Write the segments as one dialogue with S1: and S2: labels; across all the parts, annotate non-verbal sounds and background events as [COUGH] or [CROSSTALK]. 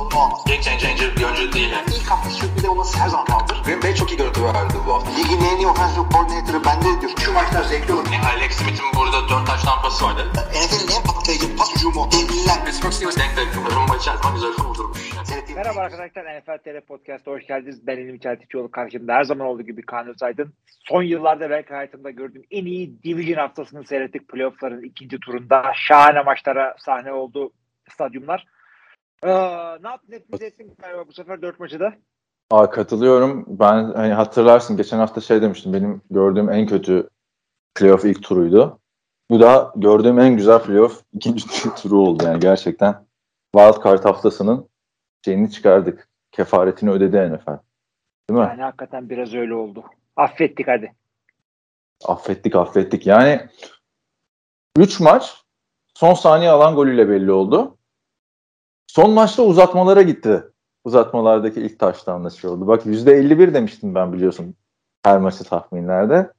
S1: sorunu olmaz.
S2: Game changer bir oyuncu değil. Yani.
S1: İlk hafta sürpriz olması her zaman kaldır.
S2: Green Bay çok iyi görüntü verdi bu hafta.
S1: Ligin en iyi offensive coordinator'ı bende diyor. Şu maçlar zevkli olur.
S2: Yani Alex Smith'in burada 4 taş tampası vardı.
S1: NFL'in en patlayıcı pas hücumu. Devliler.
S2: Pittsburgh Steelers denk takım. Rumba içerisinde güzel kurdurmuş.
S3: Merhaba arkadaşlar NFL TR Podcast'a hoş geldiniz. Ben Elim Çeltikçioğlu karşımda her zaman olduğu gibi Kaan Özaydın. Son yıllarda belki hayatımda gördüğüm en iyi Division haftasını seyrettik. Playoff'ların ikinci turunda şahane maçlara sahne oldu stadyumlar. Ne yaptın hepimiz ettin galiba bu sefer dört maçı da.
S4: Aa, katılıyorum. Ben hani hatırlarsın geçen hafta şey demiştim. Benim gördüğüm en kötü playoff ilk turuydu. Bu da gördüğüm en güzel playoff [LAUGHS] ikinci turu oldu yani gerçekten. Wild Card haftasının şeyini çıkardık. Kefaretini ödedi NFL. Değil mi?
S3: Yani hakikaten biraz öyle oldu. Affettik hadi.
S4: Affettik affettik. Yani 3 maç son saniye alan golüyle belli oldu. Son maçta uzatmalara gitti. Uzatmalardaki ilk taştan şey oldu. Bak %51 demiştim ben biliyorsun her maçı tahminlerde.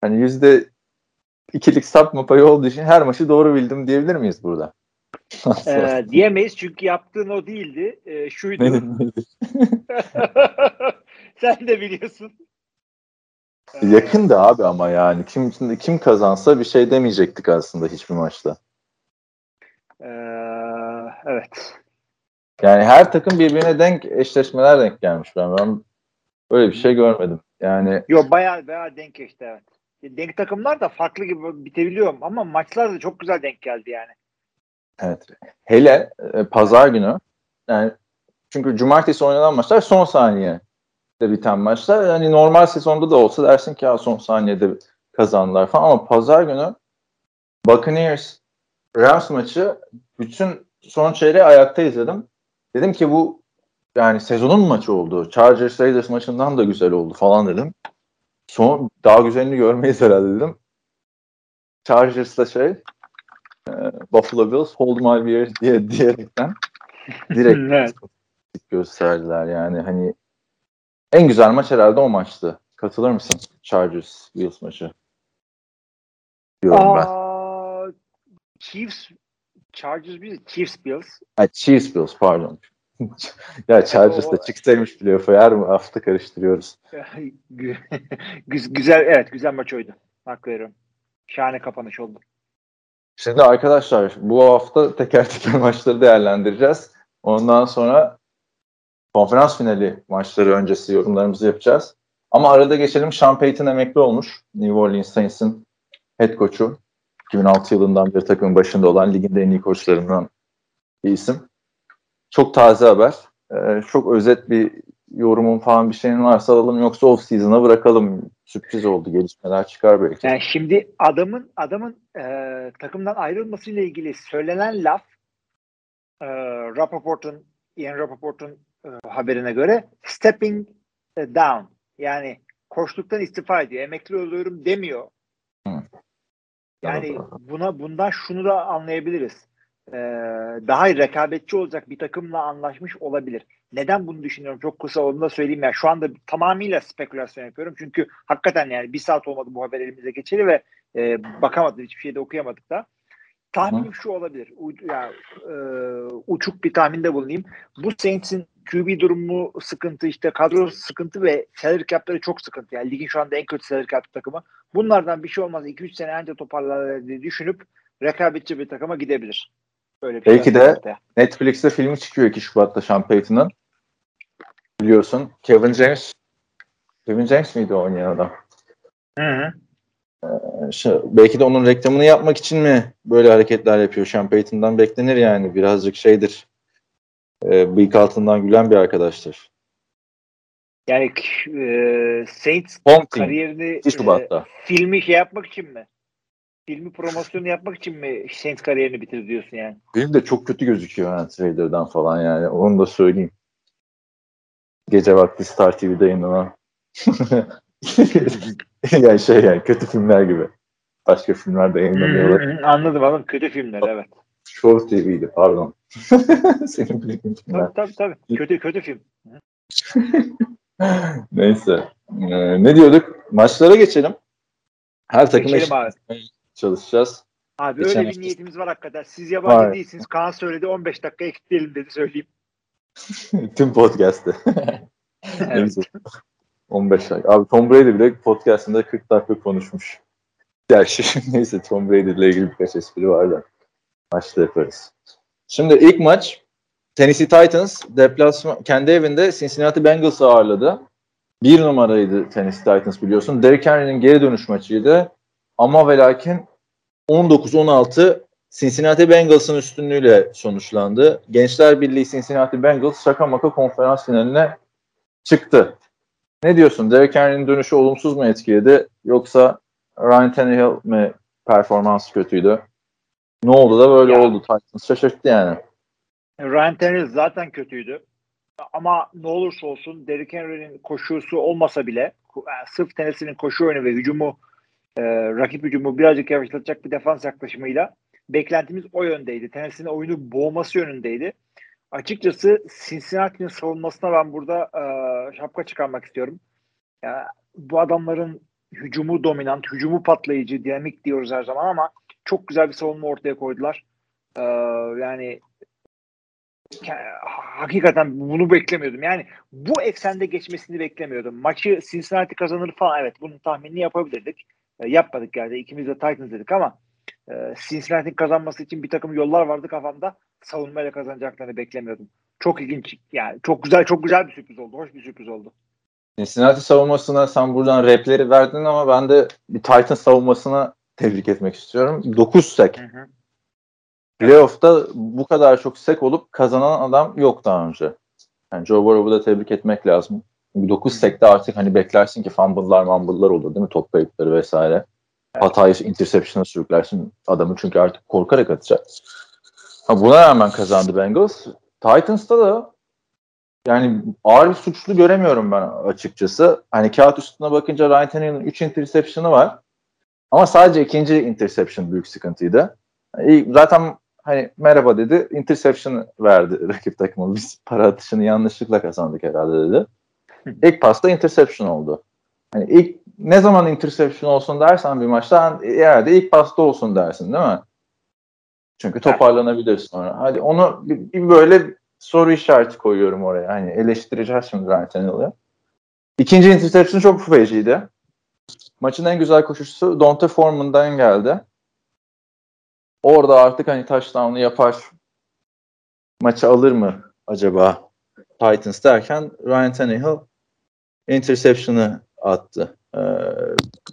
S4: Hani yüzde ikilik sapma payı olduğu için her maçı doğru bildim diyebilir miyiz burada?
S3: Ee, [LAUGHS] diyemeyiz çünkü yaptığın o değildi. Ee, şuydu. [LAUGHS] [LAUGHS] Sen de biliyorsun. Ee,
S4: Yakındı abi ama yani kim kim kazansa bir şey demeyecektik aslında hiçbir maçta.
S3: Ee, evet.
S4: Yani her takım birbirine denk eşleşmeler denk gelmiş ben. Ben böyle bir şey görmedim. Yani
S3: Yo bayağı bayağı denk geçti evet. Denk takımlar da farklı gibi bitebiliyor ama maçlar da çok güzel denk geldi yani.
S4: evet. Hele e, pazar günü yani çünkü cumartesi oynanan maçlar son saniye de biten maçlar. Yani normal sezonda da olsa dersin ki ya son saniyede kazandılar falan ama pazar günü Buccaneers Rams maçı bütün son çeyreği ayakta izledim. Dedim ki bu yani sezonun maçı oldu. Chargers Raiders maçından da güzel oldu falan dedim. Son daha güzelini görmeyiz herhalde dedim. Chargers'ta şey e, Buffalo Bills hold my beer diye diyerekten [LAUGHS] direkt
S3: Evet.
S4: gösterdiler yani hani en güzel maç herhalde o maçtı. Katılır mısın? Chargers Bills maçı. Diyorum ben.
S3: Aa, Chiefs Chargers Bills, Chiefs Bills.
S4: Ha, Chiefs Bills pardon. [LAUGHS] ya Chargers da çıksaymış playoff'a her hafta karıştırıyoruz. [LAUGHS]
S3: Gü- Güz- güzel evet güzel maç oydu. Hak veriyorum. Şahane kapanış oldu.
S4: Şimdi arkadaşlar bu hafta teker teker [LAUGHS] maçları değerlendireceğiz. Ondan sonra konferans finali maçları öncesi yorumlarımızı yapacağız. Ama arada geçelim Sean Payton emekli olmuş. New Orleans Saints'in head coach'u. 2006 yılından beri takımın başında olan ligin de en iyi koçlarından bir isim. Çok taze haber. Ee, çok özet bir yorumun falan bir şeyin varsa alalım yoksa off season'a bırakalım. Sürpriz oldu. Gelişmeler çıkar belki.
S3: Yani şimdi adamın adamın e, takımdan ayrılmasıyla ilgili söylenen laf e, Rappaport'un Ian Rappaport'un e, haberine göre stepping down yani koçluktan istifa ediyor. Emekli oluyorum demiyor.
S4: Hı.
S3: Yani buna bundan şunu da anlayabiliriz. Ee, daha rekabetçi olacak bir takımla anlaşmış olabilir. Neden bunu düşünüyorum? Çok kısa onu da söyleyeyim ya. Şu anda tamamıyla spekülasyon yapıyorum. Çünkü hakikaten yani bir saat olmadı bu haber elimize geçeli ve e, bakamadık hiçbir şeyde okuyamadık da. Tahminim şu olabilir. U, ya, e, uçuk bir tahminde bulunayım. Bu Saints'in QB durumu sıkıntı işte kadro sıkıntı ve salary cap'ları çok sıkıntı. Yani ligin şu anda en kötü salary cap takımı. Bunlardan bir şey olmaz. 2-3 sene önce toparlar diye düşünüp rekabetçi bir takıma gidebilir. Böyle bir
S4: Belki de-
S3: ortaya.
S4: Netflix'te filmi çıkıyor 2 Şubat'ta Sean Payton'ın. Biliyorsun. Kevin James. Kevin James miydi oynayan adam?
S3: Hı hı.
S4: Şey, belki de onun reklamını yapmak için mi böyle hareketler yapıyor? Sean Payton'dan beklenir yani. Birazcık şeydir. E, bıyık altından gülen bir arkadaştır.
S3: Yani e, Saints
S4: team.
S3: kariyerini
S4: 2 Şubat'ta.
S3: e, filmi şey yapmak için mi? Filmi promosyonu yapmak için mi Saints kariyerini bitir diyorsun yani?
S4: Benim de çok kötü gözüküyor ha, trailer'dan falan yani. Onu da söyleyeyim. Gece vakti Star TV'de yayınlanan. [LAUGHS] yani şey yani kötü filmler gibi. Başka filmler de yayınlanıyorlar.
S3: Hı, Anladım anladım. Kötü filmler evet.
S4: Show TV'ydi pardon. [LAUGHS] Senin bildiğin filmler.
S3: Tabii tabii tabii. Kötü kötü film. [LAUGHS]
S4: Neyse. Ee, ne diyorduk? Maçlara geçelim. Her takım
S3: abi.
S4: çalışacağız.
S3: Abi
S4: Geçen
S3: öyle bir niyetimiz var hakikaten. Siz yabancı
S4: Var.
S3: değilsiniz. Kaan söyledi 15 dakika ekleyelim dedi söyleyeyim. [LAUGHS]
S4: Tüm podcast'te.
S3: Evet.
S4: Neyse. 15 dakika. Abi Tom Brady bile podcast'ında 40 dakika konuşmuş. Gerçi neyse Tom Brady ile ilgili birkaç espri var da. Maçta yaparız. Şimdi ilk maç Tennessee Titans deplasman kendi evinde Cincinnati Bengals'ı ağırladı. Bir numaraydı Tennessee Titans biliyorsun. Derrick Henry'nin geri dönüş maçıydı. Ama ve lakin 19-16 Cincinnati Bengals'ın üstünlüğüyle sonuçlandı. Gençler Birliği Cincinnati Bengals şaka maka konferans finaline çıktı. Ne diyorsun? Derrick Henry'nin dönüşü olumsuz mu etkiledi? Yoksa Ryan Tannehill mi performansı kötüydü? Ne oldu da böyle
S3: Ya.
S4: oldu? Titans şaşırttı yani.
S3: Ryan Tannehill zaten kötüydü. Ama ne olursa olsun Derrick Henry'nin koşusu olmasa bile yani sırf Tennessee'nin koşu oyunu ve hücumu e, rakip hücumu birazcık yavaşlatacak bir defans yaklaşımıyla beklentimiz o yöndeydi. Tennessee'nin oyunu boğması yönündeydi. Açıkçası Cincinnati'nin savunmasına ben burada e, şapka çıkarmak istiyorum. Ya, bu adamların hücumu dominant, hücumu patlayıcı, dinamik diyoruz her zaman ama çok güzel bir savunma ortaya koydular. Ee, yani hakikaten bunu beklemiyordum. Yani bu eksende geçmesini beklemiyordum. Maçı Cincinnati kazanır falan evet bunun tahminini yapabilirdik. E, yapmadık yani ikimiz de Titans dedik ama e, Cincinnati'nin kazanması için bir takım yollar vardı kafamda. Savunmayla kazanacaklarını beklemiyordum. Çok ilginç yani çok güzel çok güzel bir sürpriz oldu. Hoş bir sürpriz oldu.
S4: Cincinnati savunmasına sen buradan repleri verdin ama ben de bir Titans savunmasına tebrik etmek istiyorum. 9 sek. Playoff'ta bu kadar çok sek olup kazanan adam yok daha önce. Yani Joe Burrow'u da tebrik etmek lazım. 9 sekte artık hani beklersin ki fumble'lar mumble'lar olur değil mi? Top kayıpları vesaire. Hatayı interception'a sürüklersin adamı çünkü artık korkarak atacak. Ha, buna rağmen kazandı Bengals. Titans'ta da yani ağır bir suçlu göremiyorum ben açıkçası. Hani kağıt üstüne bakınca Ryan Tannehill'in 3 interception'ı var. Ama sadece ikinci interception büyük sıkıntıydı. Zaten hani merhaba dedi. Interception verdi [LAUGHS] rakip takıma. Biz para atışını yanlışlıkla kazandık herhalde dedi. İlk pasta interception oldu. Hani ilk ne zaman interception olsun dersen bir maçta herhalde ilk pasta olsun dersin değil mi? Çünkü toparlanabilir sonra. Hadi onu bir, bir böyle soru işareti koyuyorum oraya. Hani eleştireceğiz şimdi Ryan Tannehill'ı. İkinci interception çok feciydi. Maçın en güzel koşucusu Dante Foreman'dan geldi. Orada artık hani touchdown'u yapar. Maçı alır mı acaba Titans derken Ryan Tannehill interception'ı attı. Ee,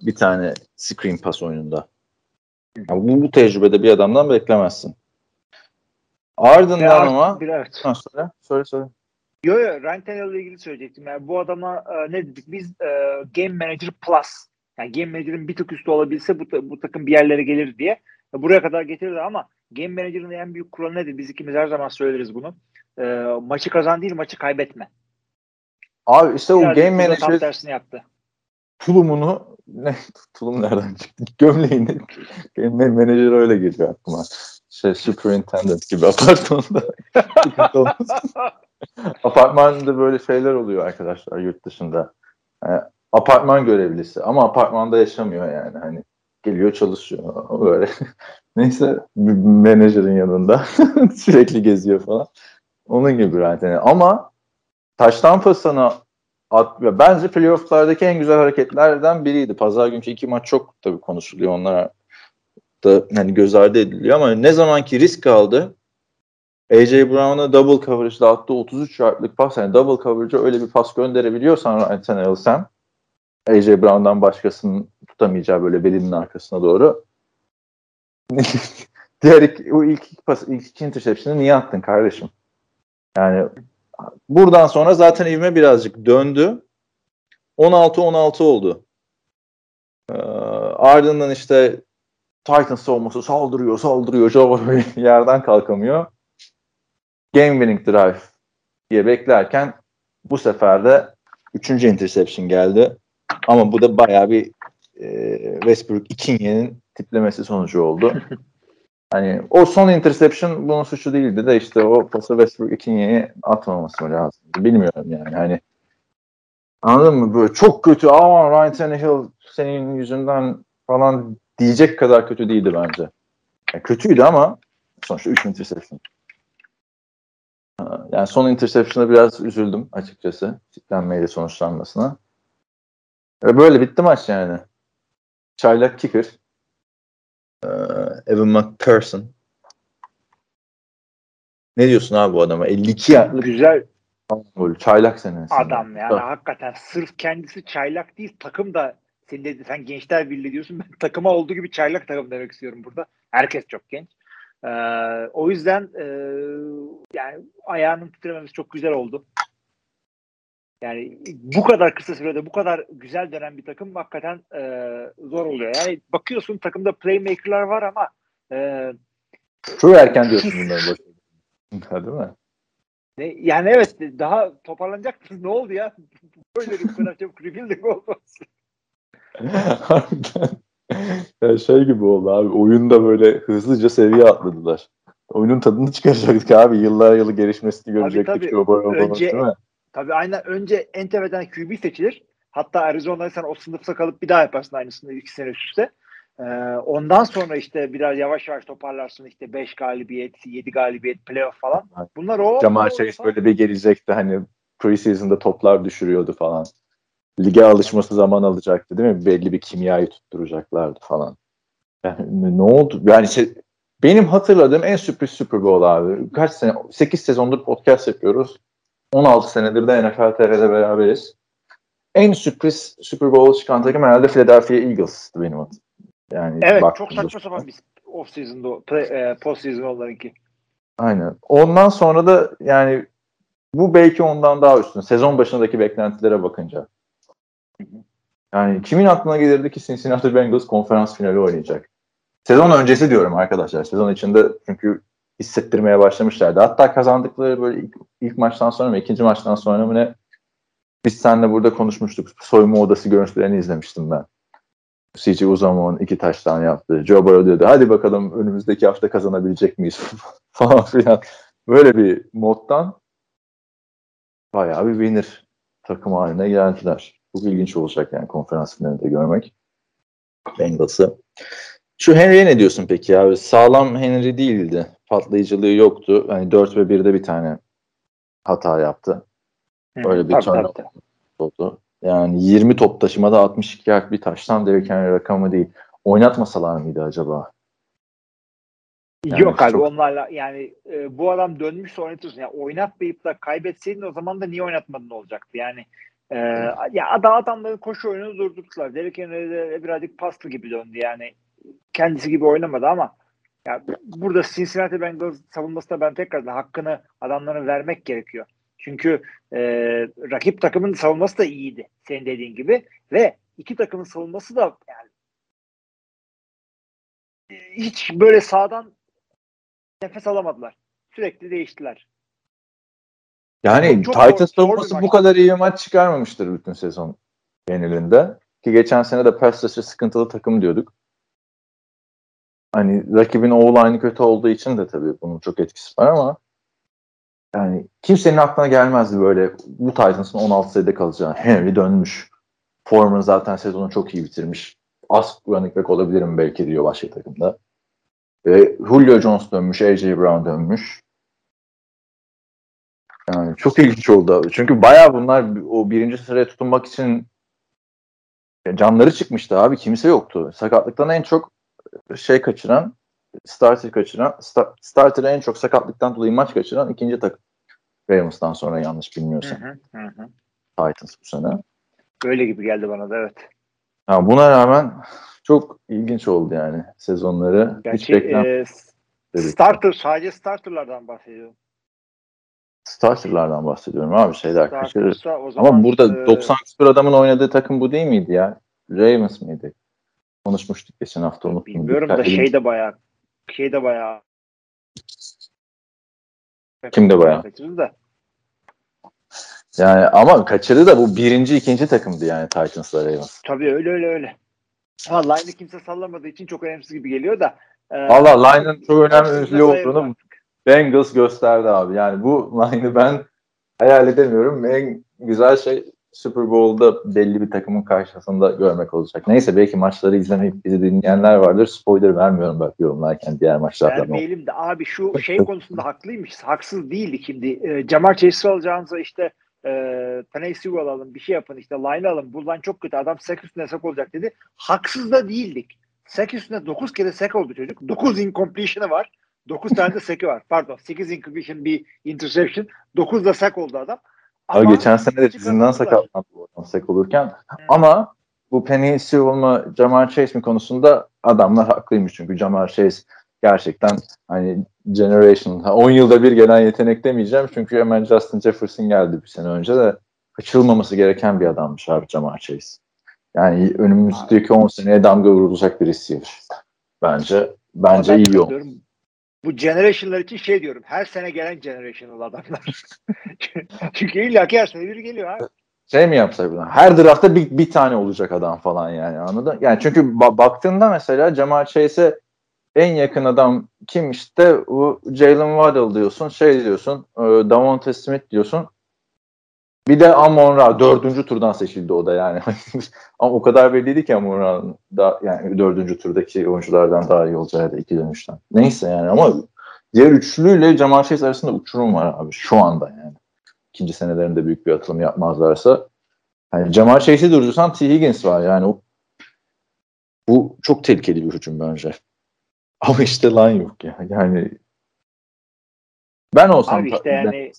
S4: bir tane screen pass oyununda. Yani bu, bu tecrübede bir adamdan beklemezsin. Ardından
S3: art-
S4: ama
S3: bir, evet.
S4: ha, söyle, söyle söyle.
S3: Yo yo Ryan Tannehill ile ilgili söyleyecektim. Yani bu adama e, ne dedik biz e, Game Manager Plus yani Game Manager'ın bir tık üstü olabilse bu, bu takım bir yerlere gelir diye E, buraya kadar getirdi ama Game Manager'ın en büyük kuralı nedir? Biz ikimiz her zaman söyleriz bunu. E, maçı kazan değil maçı kaybetme.
S4: Abi işte o
S3: Birazcık
S4: game manager
S3: tersini yaptı.
S4: tulumunu [LAUGHS] ne tulum nereden çıktı? [LAUGHS] Gömleğini [LAUGHS] game manager öyle geliyor aklıma. Şey superintendent gibi apartmanda. Apartmanda böyle şeyler oluyor arkadaşlar yurt dışında. Yani apartman görevlisi ama apartmanda yaşamıyor yani. Hani geliyor çalışıyor [LAUGHS] böyle. Neyse menajerin yanında [LAUGHS] sürekli geziyor falan. Onun gibi zaten. Ama taştan pasana at, ya bence playofflardaki en güzel hareketlerden biriydi. Pazar günkü iki maç çok tabii konuşuluyor. Onlar da hani göz ardı ediliyor ama ne zamanki risk aldı AJ Brown'a double coverage'da attığı 33 yardlık pas yani double coverage'a öyle bir pas gönderebiliyorsan Ryan Tannehill sen AJ Brown'dan başkasının tutamayacağı böyle belinin arkasına doğru [LAUGHS] diğer iki, o ilk iki pas, ilk iki interception'ı niye attın kardeşim? Yani buradan sonra zaten ivme birazcık döndü. 16-16 oldu. Ee, ardından işte Titans savunması saldırıyor, saldırıyor. Joe [LAUGHS] yerden kalkamıyor. Game winning drive diye beklerken bu sefer de üçüncü interception geldi. Ama bu da bayağı bir e, Westbrook Ikinye'nin tiplemesi sonucu oldu. [LAUGHS] hani o son interception bunun suçu değildi de işte o pası Westbrook Ikinye'ye atmaması lazım. Bilmiyorum yani. Hani Anladın mı? Böyle çok kötü. Aman Ryan Tannehill senin yüzünden falan diyecek kadar kötü değildi bence. Yani kötüydü ama sonuçta 3 interception. Yani son interception'a biraz üzüldüm açıkçası. Kitlenmeyle sonuçlanmasına. Böyle bitti maç yani. Çaylak kicker. Ee, Evan McPherson. Ne diyorsun abi bu adama? 52 yardlık
S3: Güzel
S4: gol. Çaylak senin.
S3: adam yani hakikaten sırf kendisi çaylak değil takım da sen de sen gençler birliği diyorsun ben takıma olduğu gibi çaylak takım demek istiyorum burada. Herkes çok genç. Ee, o yüzden e, yani ayağının titrememiz çok güzel oldu. Yani bu kadar kısa sürede bu kadar güzel dönen bir takım hakikaten e, zor oluyor. Yani bakıyorsun takımda playmaker'lar var ama e,
S4: Çok erken diyorsun bunları başında. Değil mi?
S3: ne, yani evet daha toparlanacaktınız. Ne oldu ya? [LAUGHS] Böyle bir kadar çabuk rebuilding olmaz.
S4: Ya şey gibi oldu abi. Oyunda böyle hızlıca seviye atladılar. Oyunun tadını çıkaracaktık abi. Yıllar yılı gelişmesini görecektik.
S3: tabii.
S4: Burrow falan,
S3: Önce-
S4: değil mi?
S3: Tabii aynen önce en tepeden QB seçilir. Hatta Arizona'da sen o sınıfta kalıp bir daha yaparsın aynısını iki sene üst üste. Ee, ondan sonra işte biraz yavaş yavaş toparlarsın işte 5 galibiyet, 7 galibiyet, playoff falan. Bunlar o.
S4: Jamal Chase böyle bir gelecekti hani preseason'da toplar düşürüyordu falan. Lige alışması zaman alacaktı değil mi? Belli bir kimyayı tutturacaklardı falan. Yani ne oldu? Yani şey, benim hatırladığım en sürpriz Super Bowl abi. Kaç sene? 8 sezondur podcast yapıyoruz. 16 senedir de NFL TV'de beraberiz. En sürpriz Super Bowl çıkan takım herhalde Philadelphia Eagles'tı benim adım. Yani
S3: Evet çok saçma sapan bir off season'da pre- e, post season onlarınki.
S4: Aynen. Ondan sonra da yani bu belki ondan daha üstün. Sezon başındaki beklentilere bakınca. Yani kimin aklına gelirdi ki Cincinnati Bengals konferans finali oynayacak? Sezon öncesi diyorum arkadaşlar. Sezon içinde çünkü hissettirmeye başlamışlardı. Hatta kazandıkları böyle ilk, ilk maçtan sonra mı ikinci maçtan sonra mı ne biz seninle burada konuşmuştuk. Soyunma odası görüntülerini izlemiştim ben. C.J. Uzoma'nın iki taştan yaptı. Joe Burrow dedi hadi bakalım önümüzdeki hafta kazanabilecek miyiz [LAUGHS] falan filan. Böyle bir moddan bayağı bir winner takım haline geldiler. Çok ilginç olacak yani konferans finalinde görmek. Bengals'ı. Şu Henry'e ne diyorsun peki abi? Sağlam Henry değildi. Patlayıcılığı yoktu. Hani 4 ve 1'de bir tane hata yaptı. Öyle bir turnover oldu. Yani 20 top taşımada 62 yard bir taştan Derrick Henry rakamı değil. Oynatmasalar mıydı acaba? Yani
S3: Yok abi
S4: çok-
S3: onlarla yani e, bu adam dönmüşse oynatırsın. Yani oynatmayıp da kaybetseydin o zaman da niye oynatmadın olacaktı yani. E, ya adam adamların koşu oyununu durdurdular. Derrick Henry de birazcık paslı gibi döndü yani. Kendisi gibi oynamadı ama ya burada Cincinnati Bengals savunmasında ben tekrardan hakkını adamların vermek gerekiyor. Çünkü e, rakip takımın savunması da iyiydi senin dediğin gibi ve iki takımın savunması da yani hiç böyle sağdan nefes alamadılar. Sürekli değiştiler.
S4: Yani
S3: Çok
S4: Titans savunması bu kadar iyi bir maç çıkarmamıştır bütün sezon genelinde. Ki geçen sene de pass sıkıntılı takım diyorduk. Hani rakibin o kötü olduğu için de tabii bunun çok etkisi var ama yani kimsenin aklına gelmezdi böyle bu Titans'ın 16 sayıda kalacağı. [LAUGHS] Henry dönmüş. Foreman zaten sezonu çok iyi bitirmiş. Az running back olabilirim belki diyor başka takımda. Ve Julio Jones dönmüş, AJ Brown dönmüş. Yani çok ilginç oldu. Çünkü bayağı bunlar o birinci sıraya tutunmak için canları çıkmıştı abi. Kimse yoktu. Sakatlıktan en çok şey kaçıran, starter kaçıran, sta- starter'ı en çok sakatlıktan dolayı maç kaçıran ikinci takım. Ravens'tan sonra yanlış bilmiyorsam.
S3: Hı hı, hı.
S4: Titans bu sene.
S3: Öyle gibi geldi bana da evet.
S4: Ha, buna rağmen çok ilginç oldu yani sezonları. Hiç
S3: Gerçi
S4: beklenmedik.
S3: e, starter sadece starterlardan bahsediyorum.
S4: Starterlardan bahsediyorum abi şeyler kaçırır. Ama burada
S3: e,
S4: 90 küsur adamın oynadığı takım bu değil miydi ya? Ravens miydi? Konuşmuştuk geçen hafta unuttum.
S3: bilmiyorum da şey de bayağı şey de bayağı
S4: Kim de bayağı?
S3: Kaçırdı da.
S4: Yani ama kaçırdı da bu birinci ikinci takımdı yani Titans'la Ravens.
S3: Tabii öyle öyle öyle. Ama line'ı kimse sallamadığı için çok önemsiz gibi geliyor da. e,
S4: Valla line'ın çok önemli olduğunu. Bengals gösterdi abi. Yani bu line'ı ben hayal edemiyorum. En güzel şey Super Bowl'da belli bir takımın karşısında görmek olacak. Neyse belki maçları izlemeyip bizi dinleyenler vardır. Spoiler vermiyorum bak yorumlarken diğer maçlardan.
S3: Vermeyelim de abi şu şey konusunda haklıymış. Haksız değildi şimdi. E, Jamar Chase alacağınıza işte e, Sewell alalım bir şey yapın işte line alın. Buradan çok kötü adam sek üstüne sek olacak dedi. Haksız da değildik. Sek üstüne 9 kere sek oldu çocuk. 9 incompletion'ı var. 9 tane de seki var. Pardon 8 incompletion bir interception. 9 da sek oldu adam.
S4: Ama geçen sene de dizinden sakatlandı sek olurken. Hmm. Ama bu Penny Sewell Jamar Chase mi konusunda adamlar haklıymış çünkü Jamar Chase gerçekten hani generation 10 yılda bir gelen yetenek demeyeceğim çünkü hemen Justin Jefferson geldi bir sene önce de kaçırılmaması gereken bir adammış abi Jamar Chase. Yani önümüzdeki 10 seneye damga vurulacak bir receiver. Bence bence iyi yol.
S3: Bu generation'lar için şey diyorum. Her sene gelen generational adamlar. [LAUGHS] Çünkü illa ki her sene biri geliyor abi.
S4: Şey mi yapsak bunu? Her draftta bir, bir tane olacak adam falan yani anladın? Yani çünkü ba- baktığında mesela Jamal Chase'e en yakın adam kim işte bu Jalen Waddle diyorsun şey diyorsun e, Davante Smith diyorsun bir de Amon Ra dördüncü turdan seçildi o da yani. [LAUGHS] Ama o kadar belliydi ki Amon Ra da yani dördüncü turdaki oyunculardan daha iyi olacağı da iki dönüşten. Neyse yani ama diğer üçlüyle Jamal Chase arasında uçurum var abi şu anda yani. İkinci senelerinde büyük bir atılım yapmazlarsa. Yani Jamal Chase'i durdursan T. Higgins var yani o bu çok tehlikeli bir hücum bence. Ama işte line yok ya. Yani ben olsam
S3: Abi işte yani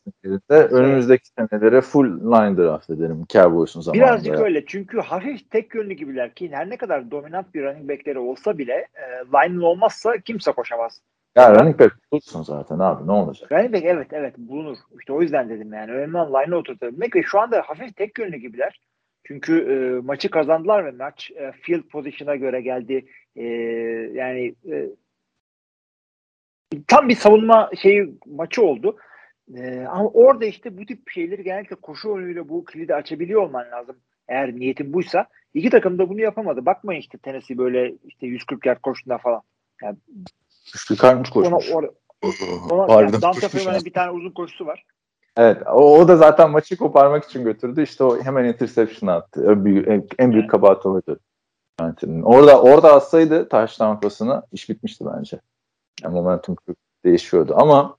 S4: de önümüzdeki senelere full line draft ederim Cowboys'un zamanında.
S3: Birazcık öyle çünkü hafif tek yönlü gibiler ki her ne kadar dominant bir running backleri olsa bile e, line olmazsa kimse koşamaz.
S4: Ya running back bulursun zaten abi ne olacak?
S3: Running back evet evet bulunur. İşte o yüzden dedim yani önemli olan line'ı oturtabilmek ve şu anda hafif tek yönlü gibiler. Çünkü e, maçı kazandılar ve maç e, field position'a göre geldi. E, yani e, tam bir savunma şeyi maçı oldu. Ee, ama orada işte bu tip şeyleri genellikle koşu oyunuyla bu kilidi açabiliyor olman lazım. Eğer niyetin buysa. İki takım da bunu yapamadı. Bakmayın işte Tennessee böyle işte 140 yard koştuğunda falan. Yani,
S4: Çıkarmış koşmuş. [LAUGHS]
S3: Ona, ona, yani Dante Freeman'ın bir tane uzun koşusu var.
S4: Evet. O, o da zaten maçı koparmak için götürdü. İşte o hemen interception attı. En büyük, en, en büyük kabahat oydu. Orada orada atsaydı taş pasını iş bitmişti bence. Yani momentum değişiyordu ama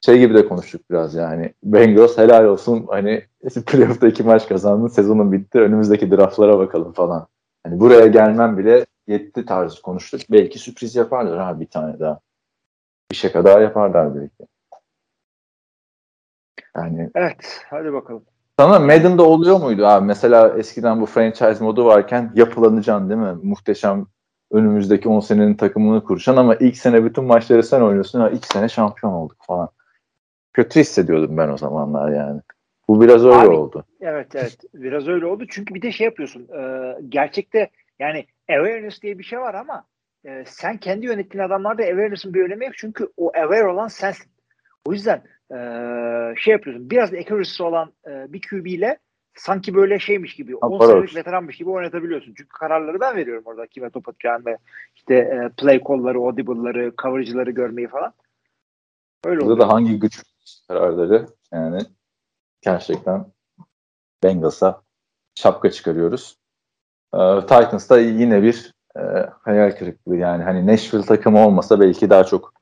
S4: şey gibi de konuştuk biraz yani. Bengals helal olsun hani [LAUGHS] playoff'ta iki maç kazandın sezonun bitti önümüzdeki draftlara bakalım falan. Hani buraya gelmem bile yetti tarzı konuştuk. Belki sürpriz yaparlar ha bir tane daha. Bir şey kadar yaparlar belki.
S3: Yani Evet hadi bakalım.
S4: Sana Madden'da oluyor muydu abi? Mesela eskiden bu franchise modu varken yapılanacaksın değil mi? Muhteşem önümüzdeki 10 senenin takımını kuracaksın ama ilk sene bütün maçları sen oynuyorsun. Ha, ilk sene şampiyon olduk falan. Kötü hissediyordum ben o zamanlar yani. Bu biraz öyle Abi, oldu.
S3: Evet evet biraz öyle oldu. Çünkü bir de şey yapıyorsun. E, gerçekte yani awareness diye bir şey var ama e, sen kendi yönettiğin adamlarda awareness'ın bir önemi yok. Çünkü o aware olan sensin. O yüzden e, şey yapıyorsun. Biraz accuracy olan e, bir QB ile sanki böyle şeymiş gibi 10 senelik veteranmış gibi oynatabiliyorsun. Çünkü kararları ben veriyorum orada kime top atacağını işte e, play call'ları, audible'ları, coverage'ları görmeyi falan.
S4: Öyle Burada oluyor. da hangi güç kararları yani gerçekten Bengals'a şapka çıkarıyoruz. Ee, Titans'ta yine bir e, hayal kırıklığı yani hani Nashville takımı olmasa belki daha çok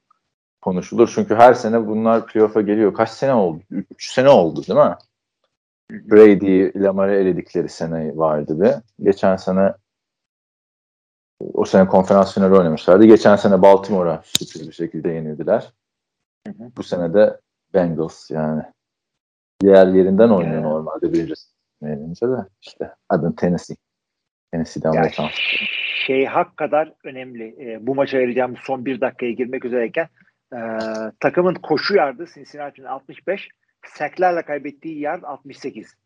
S4: konuşulur. Çünkü her sene bunlar playoff'a geliyor. Kaç sene oldu? 3 sene oldu değil mi? Brady, Lamar'ı eledikleri sene vardı bir. Geçen sene o sene konferans finali oynamışlardı. Geçen sene Baltimore'a sürpriz bir şekilde yenildiler. Hı hı. Bu sene de Bengals yani. Diğer yerinden oynuyor yani. normalde bir yenince de işte adım Tennessee. Tennessee'den yani
S3: şans. Şey hak kadar önemli. E, bu maça ayıracağım son bir dakikaya girmek üzereyken e, takımın koşu yardı Cincinnati'nin 65, seklerle kaybettiği yard 68.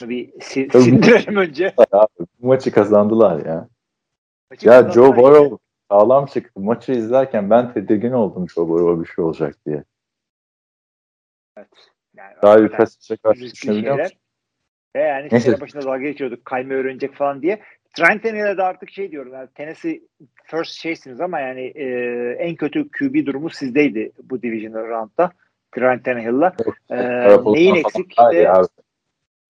S3: Bir sindirelim önce.
S4: Abi, bu maçı kazandılar ya. Maçı ya Joe Burrow sağlam çıktı. Maçı izlerken ben tedirgin oldum Joe Burrow'a bir şey olacak diye.
S3: Evet. Yani
S4: Daha bir düşünebiliyor musun?
S3: Ve yani Neyse. sene başında dalga geçiyorduk kayma öğrenecek falan diye. Trent de artık şey diyorum yani Tennessee first şeysiniz ama yani e, en kötü QB durumu sizdeydi bu divisional round'da. Trent Tannehill'la. E, neyin eksik? İşte,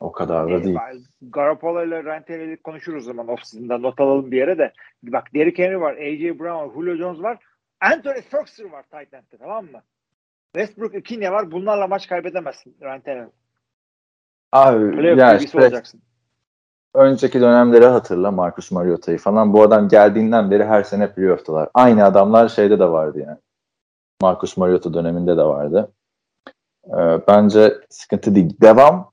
S4: O kadar da değil.
S3: Garoppolo ile Ryan Tannehill konuşuruz zaman off-season'da not alalım bir yere de. Bak Derrick Henry var, A.J. Brown var, Julio Jones var. Anthony Firkser var tight end'de tamam mı? Westbrook Ikinye var. Bunlarla maç kaybedemezsin Ryan Tannehill.
S4: Abi
S3: Playoff
S4: yani
S3: işte, olacaksın.
S4: önceki dönemleri hatırla Marcus Mariota'yı falan. Bu adam geldiğinden beri her sene playoff'talar. Aynı adamlar şeyde de vardı yani. Marcus Mariota döneminde de vardı. Ee, bence sıkıntı değil. Devam.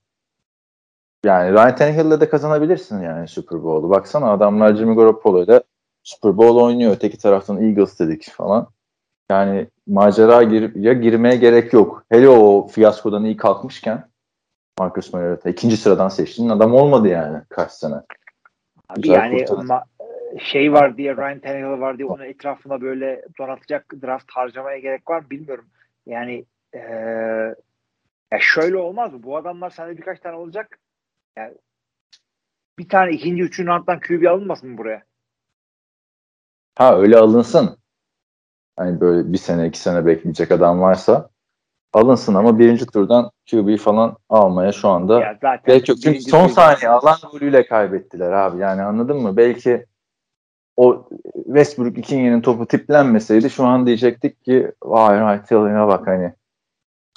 S4: Yani Ryan Tannehill'le de kazanabilirsin yani Super Bowl'u. Baksana adamlar Jimmy Garoppolo'yla Super Bowl oynuyor. Öteki taraftan Eagles dedik falan. Yani macera gir ya girmeye gerek yok. Hele o fiyaskodan iyi kalkmışken Marcus Mariota ikinci sıradan seçtiğin adam olmadı yani kaç sene.
S3: Abi
S4: Güzel
S3: yani şey var diye Ryan Tannehill var diye onun etrafına böyle donatacak draft harcamaya gerek var bilmiyorum. Yani eee ya şöyle olmaz mı? Bu adamlar sende birkaç tane olacak. Yani bir tane ikinci, üçüncü rounddan QB alınmasın mı buraya?
S4: Ha öyle alınsın. Hani böyle bir sene iki sene bekleyecek adam varsa alınsın ama birinci turdan QB falan almaya şu anda
S3: Ya zaten
S4: gerek yok. Çünkü son saniye alan golüyle kaybettiler abi. Yani anladın mı? Belki o Westbrook Ikinye'nin topu tiplenmeseydi şu an diyecektik ki vay Tannehill'e bak hani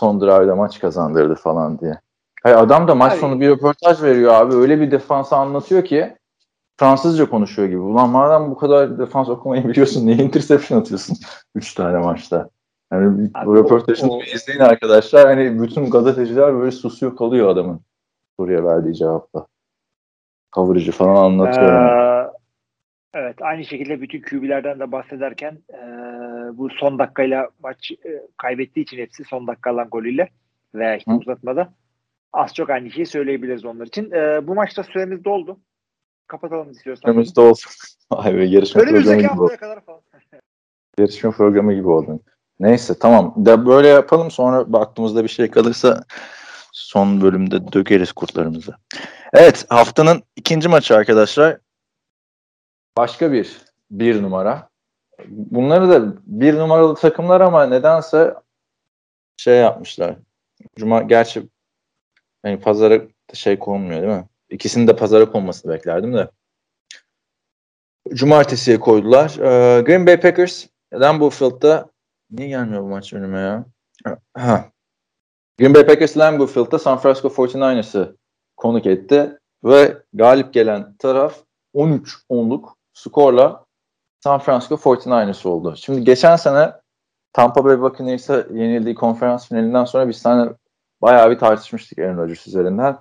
S4: son drive'da maç kazandırdı falan diye. Hayır, adam da maç
S3: Abi-
S4: sonu bir röportaj veriyor abi. Öyle bir defansı anlatıyor ki Fransızca konuşuyor gibi. Ulan madem bu kadar defans okumayı biliyorsun niye interception atıyorsun [LAUGHS] 3 tane maçta? Yani
S3: Abi
S4: bu
S3: o-
S4: röportajını
S3: o-
S4: bir izleyin arkadaşlar. Hani bütün gazeteciler böyle susuyor kalıyor adamın soruya verdiği cevapla. Coverage'ı falan anlatıyor. yani.
S3: Ee, evet aynı şekilde bütün QB'lerden de bahsederken ee, bu son dakikayla maç ee, kaybettiği için hepsi son dakikalan golüyle veya işte
S4: Hı.
S3: uzatmada az çok aynı şeyi söyleyebiliriz onlar için. Ee, bu maçta süremiz doldu. Kapatalım istiyorsan.
S4: Önümüzde olsun. [LAUGHS] Ay be yarışma programı
S3: Önümüzdeki
S4: gibi oldu.
S3: kadar falan. [LAUGHS]
S4: Yarışma programı gibi oldu. Neyse tamam. Da böyle yapalım sonra aklımızda bir şey kalırsa son bölümde dökeriz kurtlarımızı. Evet haftanın ikinci maçı arkadaşlar. Başka bir bir numara. Bunları da bir numaralı takımlar ama nedense şey yapmışlar. Cuma gerçi hani pazara şey konmuyor değil mi? İkisinin de pazara konmasını beklerdim de. Cumartesiye koydular. Ee, Green Bay Packers Lambeau Field'da niye gelmiyor bu maç önüme ya? Ha. Green Bay Packers Lambeau Field'da San Francisco 49ers'ı konuk etti ve galip gelen taraf 13-10'luk skorla San Francisco 49ers oldu. Şimdi geçen sene Tampa Bay Buccaneers'a yenildiği konferans finalinden sonra biz seninle bayağı bir tartışmıştık Aaron Rodgers üzerinden.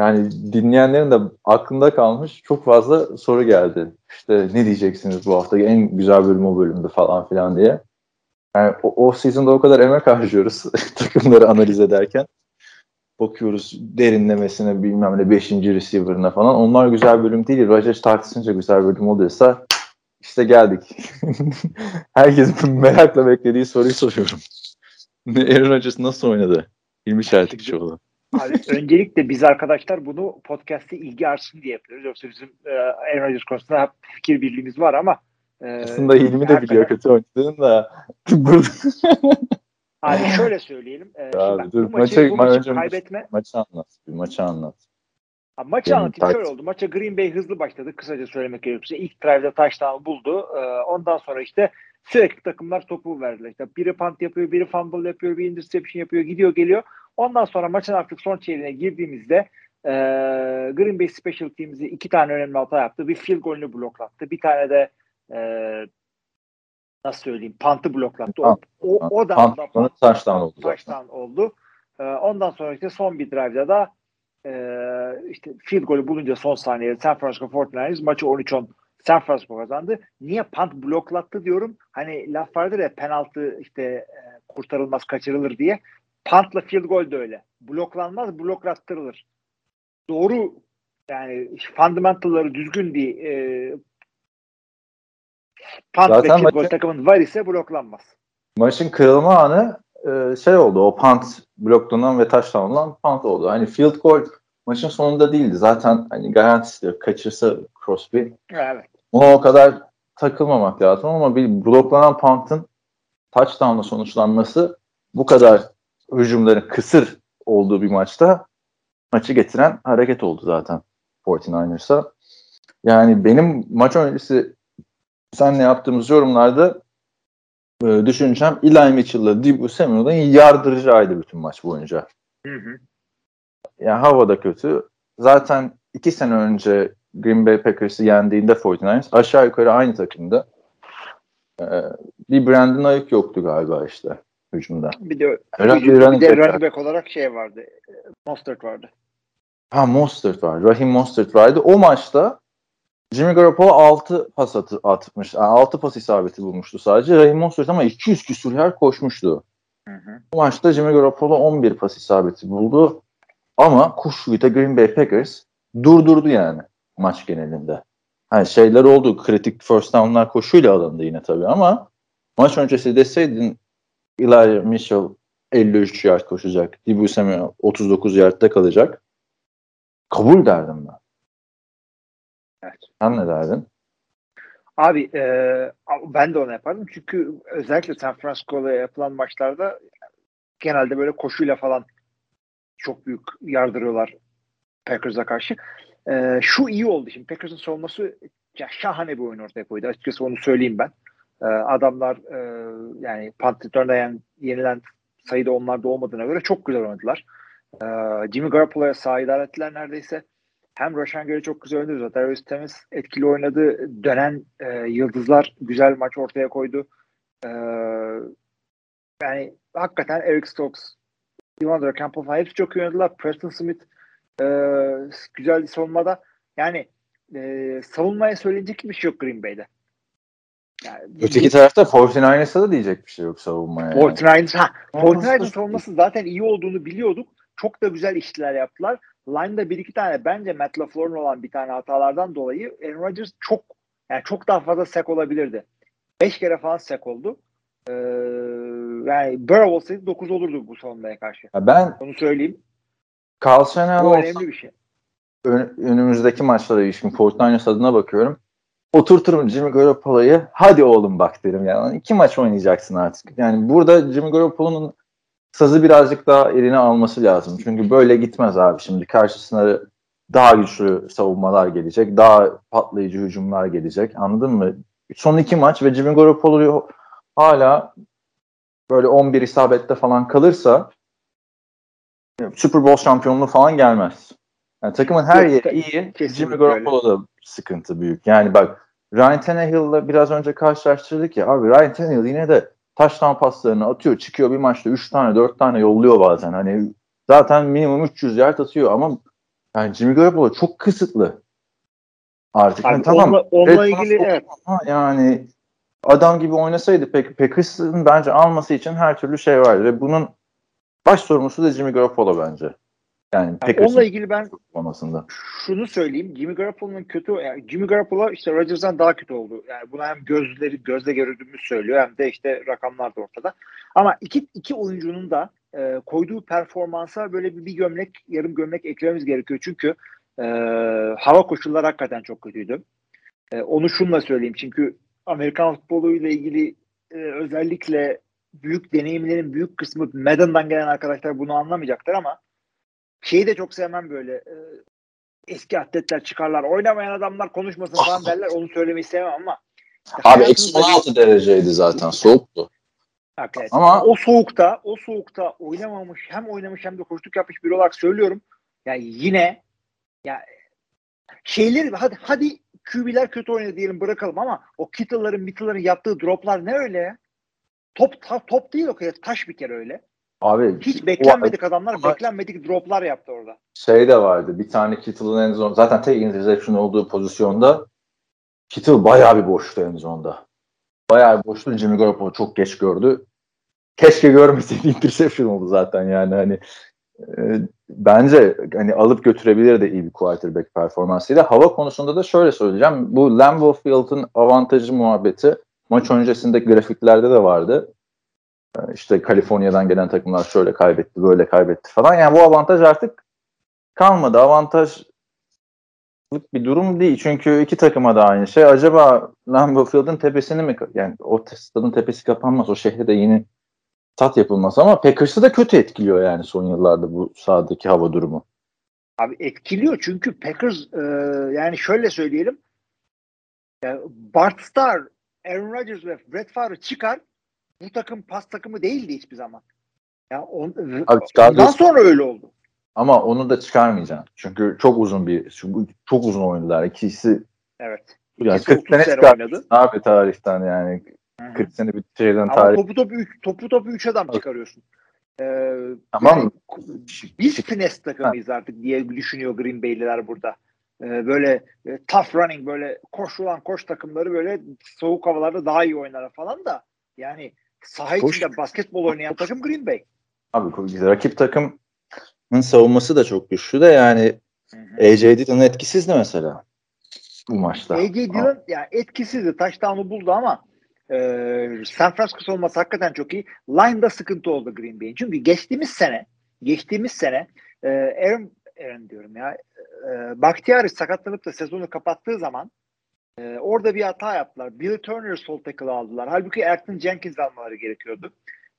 S4: Yani dinleyenlerin de aklında kalmış çok fazla soru geldi. İşte ne diyeceksiniz bu hafta en güzel bölüm o bölümdü falan filan diye. Yani o, o season'da o kadar emek harcıyoruz [LAUGHS] takımları analiz ederken. Bakıyoruz derinlemesine bilmem ne 5. receiver'ına falan. Onlar güzel bölüm değil. Rodgers tartışınca güzel bölüm oluyorsa işte geldik. [LAUGHS] Herkesin merakla beklediği soruyu soruyorum. [LAUGHS] Aaron Rodgers nasıl oynadı? İlmi Çeltikçioğlu.
S3: Abi, öncelikle biz arkadaşlar bunu podcast'te ilgi artsın diye yapıyoruz. Yoksa bizim e, Aaron Rodgers konusunda fikir birliğimiz var ama e,
S4: Aslında Hilmi de biliyor
S3: hakikaten-
S4: kötü oynadığını da. [LAUGHS] Burada
S3: Abi şöyle söyleyelim. E,
S4: Abi dur,
S3: bu maçı,
S4: maçı-
S3: bu maçı kaybetme.
S4: maçı anlat. Bir maçı anlat.
S3: Abi maçı
S4: Benim
S3: anlatayım şöyle oldu. Maça Green Bay hızlı başladı. Kısaca söylemek gerekirse. ilk drive'da touchdown buldu. E, ondan sonra işte sürekli takımlar topu verdiler. İşte biri punt yapıyor, biri fumble yapıyor, bir interception yapıyor, gidiyor geliyor. Ondan sonra maçın artık son çeyreğine girdiğimizde e, Green Bay Special Teams'i iki tane önemli hata yaptı. Bir field golünü bloklattı. Bir tane de e, nasıl söyleyeyim punt'ı bloklattı. O, o, o da da
S4: touchdown oldu
S3: touchdown oldu. E, ondan sonra işte son bir drive'da da e, işte field golü bulunca son saniyede San Francisco 49ers maçı 13-10 San Francisco kazandı. Niye punt bloklattı diyorum. Hani laf vardır ya penaltı işte e, kurtarılmaz kaçırılır diye. Punt'la field goal de öyle. Bloklanmaz bloklattırılır. Doğru yani fundamentalları düzgün bir e, punt
S4: Zaten
S3: ve field goal
S4: maçı-
S3: takımın var ise bloklanmaz.
S4: Maçın kırılma anı e, şey oldu. O punt bloklanan ve touchdown'lan punt oldu. Hani field goal maçın sonunda değildi. Zaten hani garantisi yok. Kaçırsa Crosby
S3: Evet.
S4: ona o kadar takılmamak lazım ama bir bloklanan punt'ın touchdown'la sonuçlanması bu kadar hücumların kısır olduğu bir maçta maçı getiren hareket oldu zaten 49ers'a. Yani benim maç öncesi senle yaptığımız yorumlarda e, düşüneceğim Eli Mitchell'la Debo Samuel'ın yardırıcıydı bütün maç boyunca. Hı hı. Yani havada kötü. Zaten iki sene önce Green Bay Packers'ı yendiğinde 49ers aşağı yukarı aynı takımda. Ee, bir Brandon Ayuk yoktu galiba işte hücumda.
S3: Bir de, Öyle bir, bir, bir de running back olarak şey vardı. Mostert vardı.
S4: Ha Mostert var. Rahim Mostert vardı. O maçta Jimmy Garoppolo 6 pas atı, atmış. Yani 6 pas isabeti bulmuştu sadece. Rahim Mostert ama 200 küsur yer koşmuştu. Hı hı. Bu maçta Jimmy Garoppolo 11 pas isabeti buldu. Ama kuşuyla Green Bay Packers durdurdu yani maç genelinde. Yani şeyler oldu. Kritik first down'lar koşuyla alındı yine tabii ama maç öncesi deseydin Elijah Mitchell 53 yard koşacak. Dibu Samuel 39 yardta kalacak. Kabul derdim ben. Sen ne derdin?
S3: Abi e, ben de onu yapardım. Çünkü özellikle San Francisco'da yapılan maçlarda genelde böyle koşuyla falan çok büyük yardırıyorlar Packers'a karşı. E, şu iyi oldu. Şimdi Packers'ın savunması ya şahane bir oyun ortaya koydu. Açıkçası onu söyleyeyim ben. E, adamlar e, yani punt return'da yani yenilen sayıda onlarda olmadığına göre çok güzel oynadılar. E, Jimmy Garoppolo'ya sağ idare ettiler neredeyse. Hem Roshan Gary çok güzel oynadı. Zadarius temiz etkili oynadı. Dönen e, yıldızlar güzel maç ortaya koydu. E, yani hakikaten Eric Stokes, Devondre Campbell falan hepsi çok iyi oynadılar. Preston Smith e, güzel bir savunmada. Yani e, savunmaya söyleyecek bir şey yok Green Bay'de.
S4: Yani, Öteki bir, tarafta 49ers'a da diyecek bir şey yok savunmaya.
S3: 49ers, ha, 49ers'ın savunması zaten iyi olduğunu biliyorduk. Çok da güzel işler yaptılar. Line'da bir iki tane bence Matt LaFleur'un olan bir tane hatalardan dolayı Aaron Rodgers çok yani çok daha fazla sek olabilirdi. Beş kere falan sek oldu. Ee, yani Burrow olsaydı 9 olurdu bu savunmaya karşı.
S4: Ya ben
S3: onu söyleyeyim.
S4: Carl Shanahan
S3: Bu önemli bir şey.
S4: Ön, önümüzdeki maçlara ilişkin Fortnite adına bakıyorum. Oturturum Jimmy Garoppolo'yu hadi oğlum bak derim yani. iki maç oynayacaksın artık. Yani burada Jimmy Garoppolo'nun sazı birazcık daha eline alması lazım. Çünkü böyle gitmez abi şimdi. Karşısına daha güçlü savunmalar gelecek. Daha patlayıcı hücumlar gelecek. Anladın mı? Son iki maç ve Jimmy Garoppolo hala böyle 11 isabette falan kalırsa Super Bowl şampiyonluğu falan gelmez. Yani takımın her yeri iyi. Jimmy Garoppolo'da sıkıntı büyük. Yani bak Ryan Tannehill'la biraz önce karşılaştırdık ya abi Ryan Tannehill yine de taştan paslarını atıyor. Çıkıyor bir maçta 3 tane 4 tane yolluyor bazen. Hani zaten minimum 300 yard atıyor ama yani Jimmy Garoppolo çok kısıtlı. Artık yani tamam.
S3: Onunla, onunla ilgili evet.
S4: yani adam gibi oynasaydı pek Packers'ın bence alması için her türlü şey var ve bunun baş sorumlusu da Jimmy Garoppolo bence. Yani,
S3: yani onunla ilgili ben olmasında. şunu söyleyeyim. Jimmy Garoppolo'nun kötü yani Jimmy Garoppolo işte Rodgers'dan daha kötü oldu. Yani buna hem gözleri gözle görüldüğümüz söylüyor hem de işte rakamlar da ortada. Ama iki, iki oyuncunun da e, koyduğu performansa böyle bir, bir gömlek, yarım gömlek eklememiz gerekiyor. Çünkü e, hava koşulları hakikaten çok kötüydü. E, onu şunla söyleyeyim. Çünkü Amerikan futbolu ile ilgili e, özellikle büyük deneyimlerin büyük kısmı Madden'dan gelen arkadaşlar bunu anlamayacaklar ama şeyi de çok sevmem böyle e, eski atletler çıkarlar oynamayan adamlar konuşmasın falan derler onu söylemeyi sevmem ama
S4: Abi eksi 16 dereceydi zaten soğuktu.
S3: Hakikaten. Ama o soğukta o soğukta oynamamış hem oynamış hem de koştuk yapmış biri olarak söylüyorum. Yani yine ya şeyleri hadi hadi QB'ler kötü oynadı diyelim bırakalım ama o Kittle'ların Mittle'ların yaptığı droplar ne öyle ya? Top ta, top değil o kadar taş bir kere öyle. Abi hiç beklenmedik o, adamlar ama, beklenmedik droplar yaptı orada.
S4: Şey de vardı. Bir tane Kittle'ın en zon zaten tek interception olduğu pozisyonda Kittle bayağı bir boştu en zonda. Bayağı bir boştu. Jimmy Garoppolo çok geç gördü. Keşke görmeseydi [LAUGHS] interception oldu zaten yani hani e, bence hani alıp götürebilir de iyi bir quarterback performansıyla. Hava konusunda da şöyle söyleyeceğim. Bu Lambeau Field'ın avantajı muhabbeti maç öncesinde grafiklerde de vardı. E, işte Kaliforniya'dan gelen takımlar şöyle kaybetti, böyle kaybetti falan. Yani bu avantaj artık kalmadı. Avantaj bir durum değil. Çünkü iki takıma da aynı şey. Acaba Lambeau Field'ın tepesini mi yani o stadın tepesi kapanmaz. O şehre de yeni stat yapılmaz ama Packers'ı da kötü etkiliyor yani son yıllarda bu sahadaki hava durumu.
S3: Abi etkiliyor çünkü Packers e, yani şöyle söyleyelim yani Bart Starr, Aaron Rodgers ve Brett Favre çıkar bu takım pas takımı değildi hiçbir zaman. Ya on,
S4: Abi,
S3: ondan sonra öyle oldu.
S4: Ama onu da çıkarmayacaksın. Çünkü çok uzun bir çok uzun oynadılar. İkisi
S3: Evet.
S4: yani
S3: İkisi
S4: 40 sene
S3: oynadı.
S4: Abi tarihten yani
S3: Hı-hı.
S4: 40 sene bir şeyden
S3: Ama
S4: tarih.
S3: topu topu 3 topu topu 3 adam çıkarıyorsun. Ee,
S4: Tamam
S3: yani biz finesse takımıyız artık diye düşünüyor Green Bay'liler burada. Ee, böyle e, tough running böyle koşulan koş takımları böyle soğuk havalarda daha iyi oynar falan da yani saha
S4: Koş.
S3: içinde basketbol oynayan takım Green Bay.
S4: Abi rakip takımın savunması da çok güçlü de yani AJ Dillon etkisizdi mesela bu maçta.
S3: AJ Dillon yani etkisizdi. Touchdown'u buldu ama e, San Francisco olması hakikaten çok iyi. Line'da sıkıntı oldu Green Bay'in. Çünkü geçtiğimiz sene geçtiğimiz sene e, Aaron, Aaron diyorum ya e, Bakhtiari sakatlanıp da sezonu kapattığı zaman e, orada bir hata yaptılar. Billy Turner sol tackle aldılar. Halbuki Erton Jenkins almaları gerekiyordu.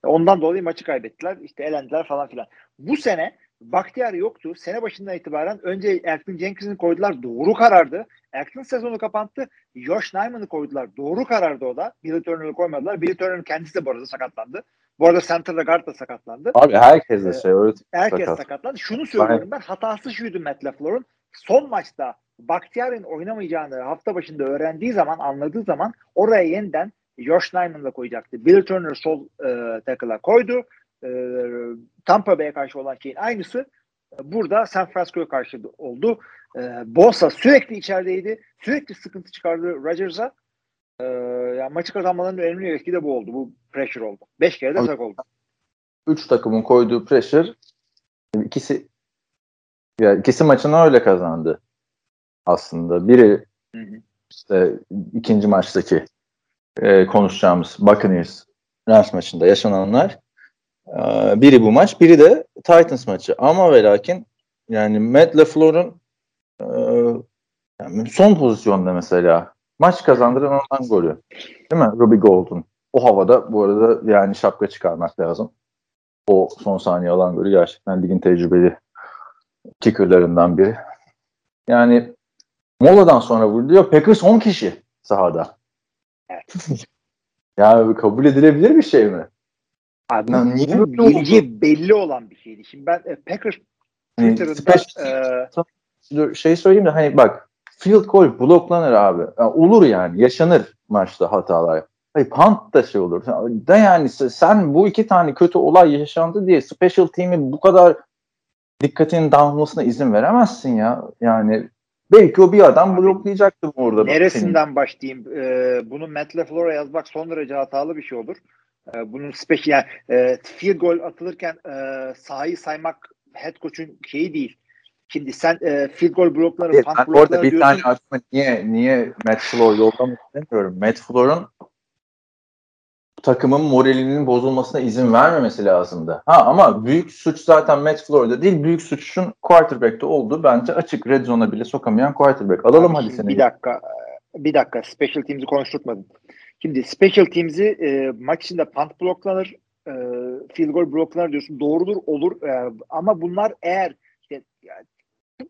S3: Ondan dolayı maçı kaybettiler. İşte elendiler falan filan. Bu sene Bahtiyar yoktu. Sene başından itibaren önce Elton Jenkins'i koydular. Doğru karardı. Elton sezonu kapattı. Josh Nyman'ı koydular. Doğru karardı o da. Billy Turner'ı koymadılar. Billy Turner'ın kendisi de bu arada sakatlandı. Bu arada Center'da guard da sakatlandı.
S4: Abi herkes de şey öyle
S3: Herkes
S4: sakat.
S3: sakatlandı. Şunu söylüyorum ben. Hatası şuydu Matt LaFleur'un. Son maçta Bakhtiar'ın oynamayacağını hafta başında öğrendiği zaman, anladığı zaman oraya yeniden Josh Nyman'la koyacaktı. Billy Turner sol e, tackle'a koydu. E, Tampa Bay'e karşı olan şeyin aynısı e, burada San Francisco'ya karşı oldu. E, Bosa sürekli içerideydi. Sürekli sıkıntı çıkardı Rodgers'a. E, yani maçı kazanmalarının önemli bir etki de bu oldu. Bu pressure oldu. Beş kere de sak oldu.
S4: Üç takımın koyduğu pressure ikisi ya ikisi maçını öyle kazandı aslında. Biri işte ikinci maçtaki e, konuşacağımız Buccaneers Rams maçında yaşananlar. E, biri bu maç, biri de Titans maçı. Ama ve lakin yani Matt LaFleur'un e, yani son pozisyonda mesela maç kazandıran ondan golü. Değil mi? Ruby Golden. O havada bu arada yani şapka çıkarmak lazım. O son saniye alan golü gerçekten ligin tecrübeli kickerlarından biri. Yani moladan sonra vuruluyor. Packers 10 kişi sahada.
S3: Evet. [LAUGHS]
S4: ya kabul edilebilir bir şey mi?
S3: Abi,
S4: Lan niye
S3: bu bilgi belli olan bir şeydi. Şimdi ben e, Packers
S4: Hani
S3: Twitter'ında e,
S4: şey söyleyeyim de hani bak field goal bloklanır abi. Yani olur yani. Yaşanır maçta hatalar. Hayır punt da şey olur. Da yani sen bu iki tane kötü olay yaşandı diye special team'i bu kadar dikkatinin dağılmasına izin veremezsin ya. Yani belki o bir adam bloklayacaktı orada.
S3: Neresinden başlayayım? Ee, bunu Matt LaFleur'a yazmak son derece hatalı bir şey olur. Ee, bunun special yani, e, field goal atılırken e, sahayı saymak head coach'un şeyi değil. Şimdi sen e, field goal blokları,
S4: Evet,
S3: punt
S4: ben orada
S3: blokları
S4: bir
S3: diyorsun.
S4: tane adamı niye niye Matt Floor yollamak istemiyorum. Matt Floor'un takımın moralinin bozulmasına izin vermemesi lazımdı. Ha ama büyük suç zaten Matt Floor'da değil. Büyük suçun quarterback'te olduğu bence açık red zone'a bile sokamayan quarterback. Alalım hadi seni.
S3: Bir dakika. Bir dakika. Special Teams'i konuşturtmadın. Şimdi Special Teams'i e, maç içinde punt bloklanır, e, field goal bloklanır diyorsun. Doğrudur, olur. E, ama bunlar eğer işte yani,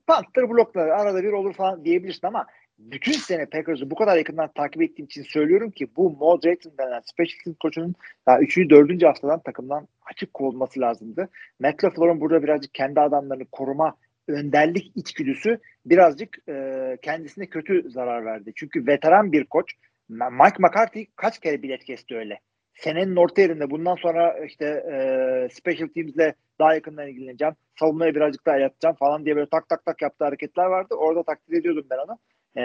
S3: punttır bloklanır, arada bir olur falan diyebilirsin ama bütün sene Packers'ı bu kadar yakından takip ettiğim için söylüyorum ki bu Mo denen Special Teams koçunun daha 3. 4. haftadan takımdan açık kovulması lazımdı. Matt burada birazcık kendi adamlarını koruma önderlik içgüdüsü birazcık e, kendisine kötü zarar verdi. Çünkü veteran bir koç Mike McCarthy kaç kere bilet kesti öyle. Senenin orta yerinde bundan sonra işte e, special teams'le daha yakından ilgileneceğim. Savunmaya birazcık daha yapacağım falan diye böyle tak tak tak yaptığı hareketler vardı. Orada takdir ediyordum ben onu. E,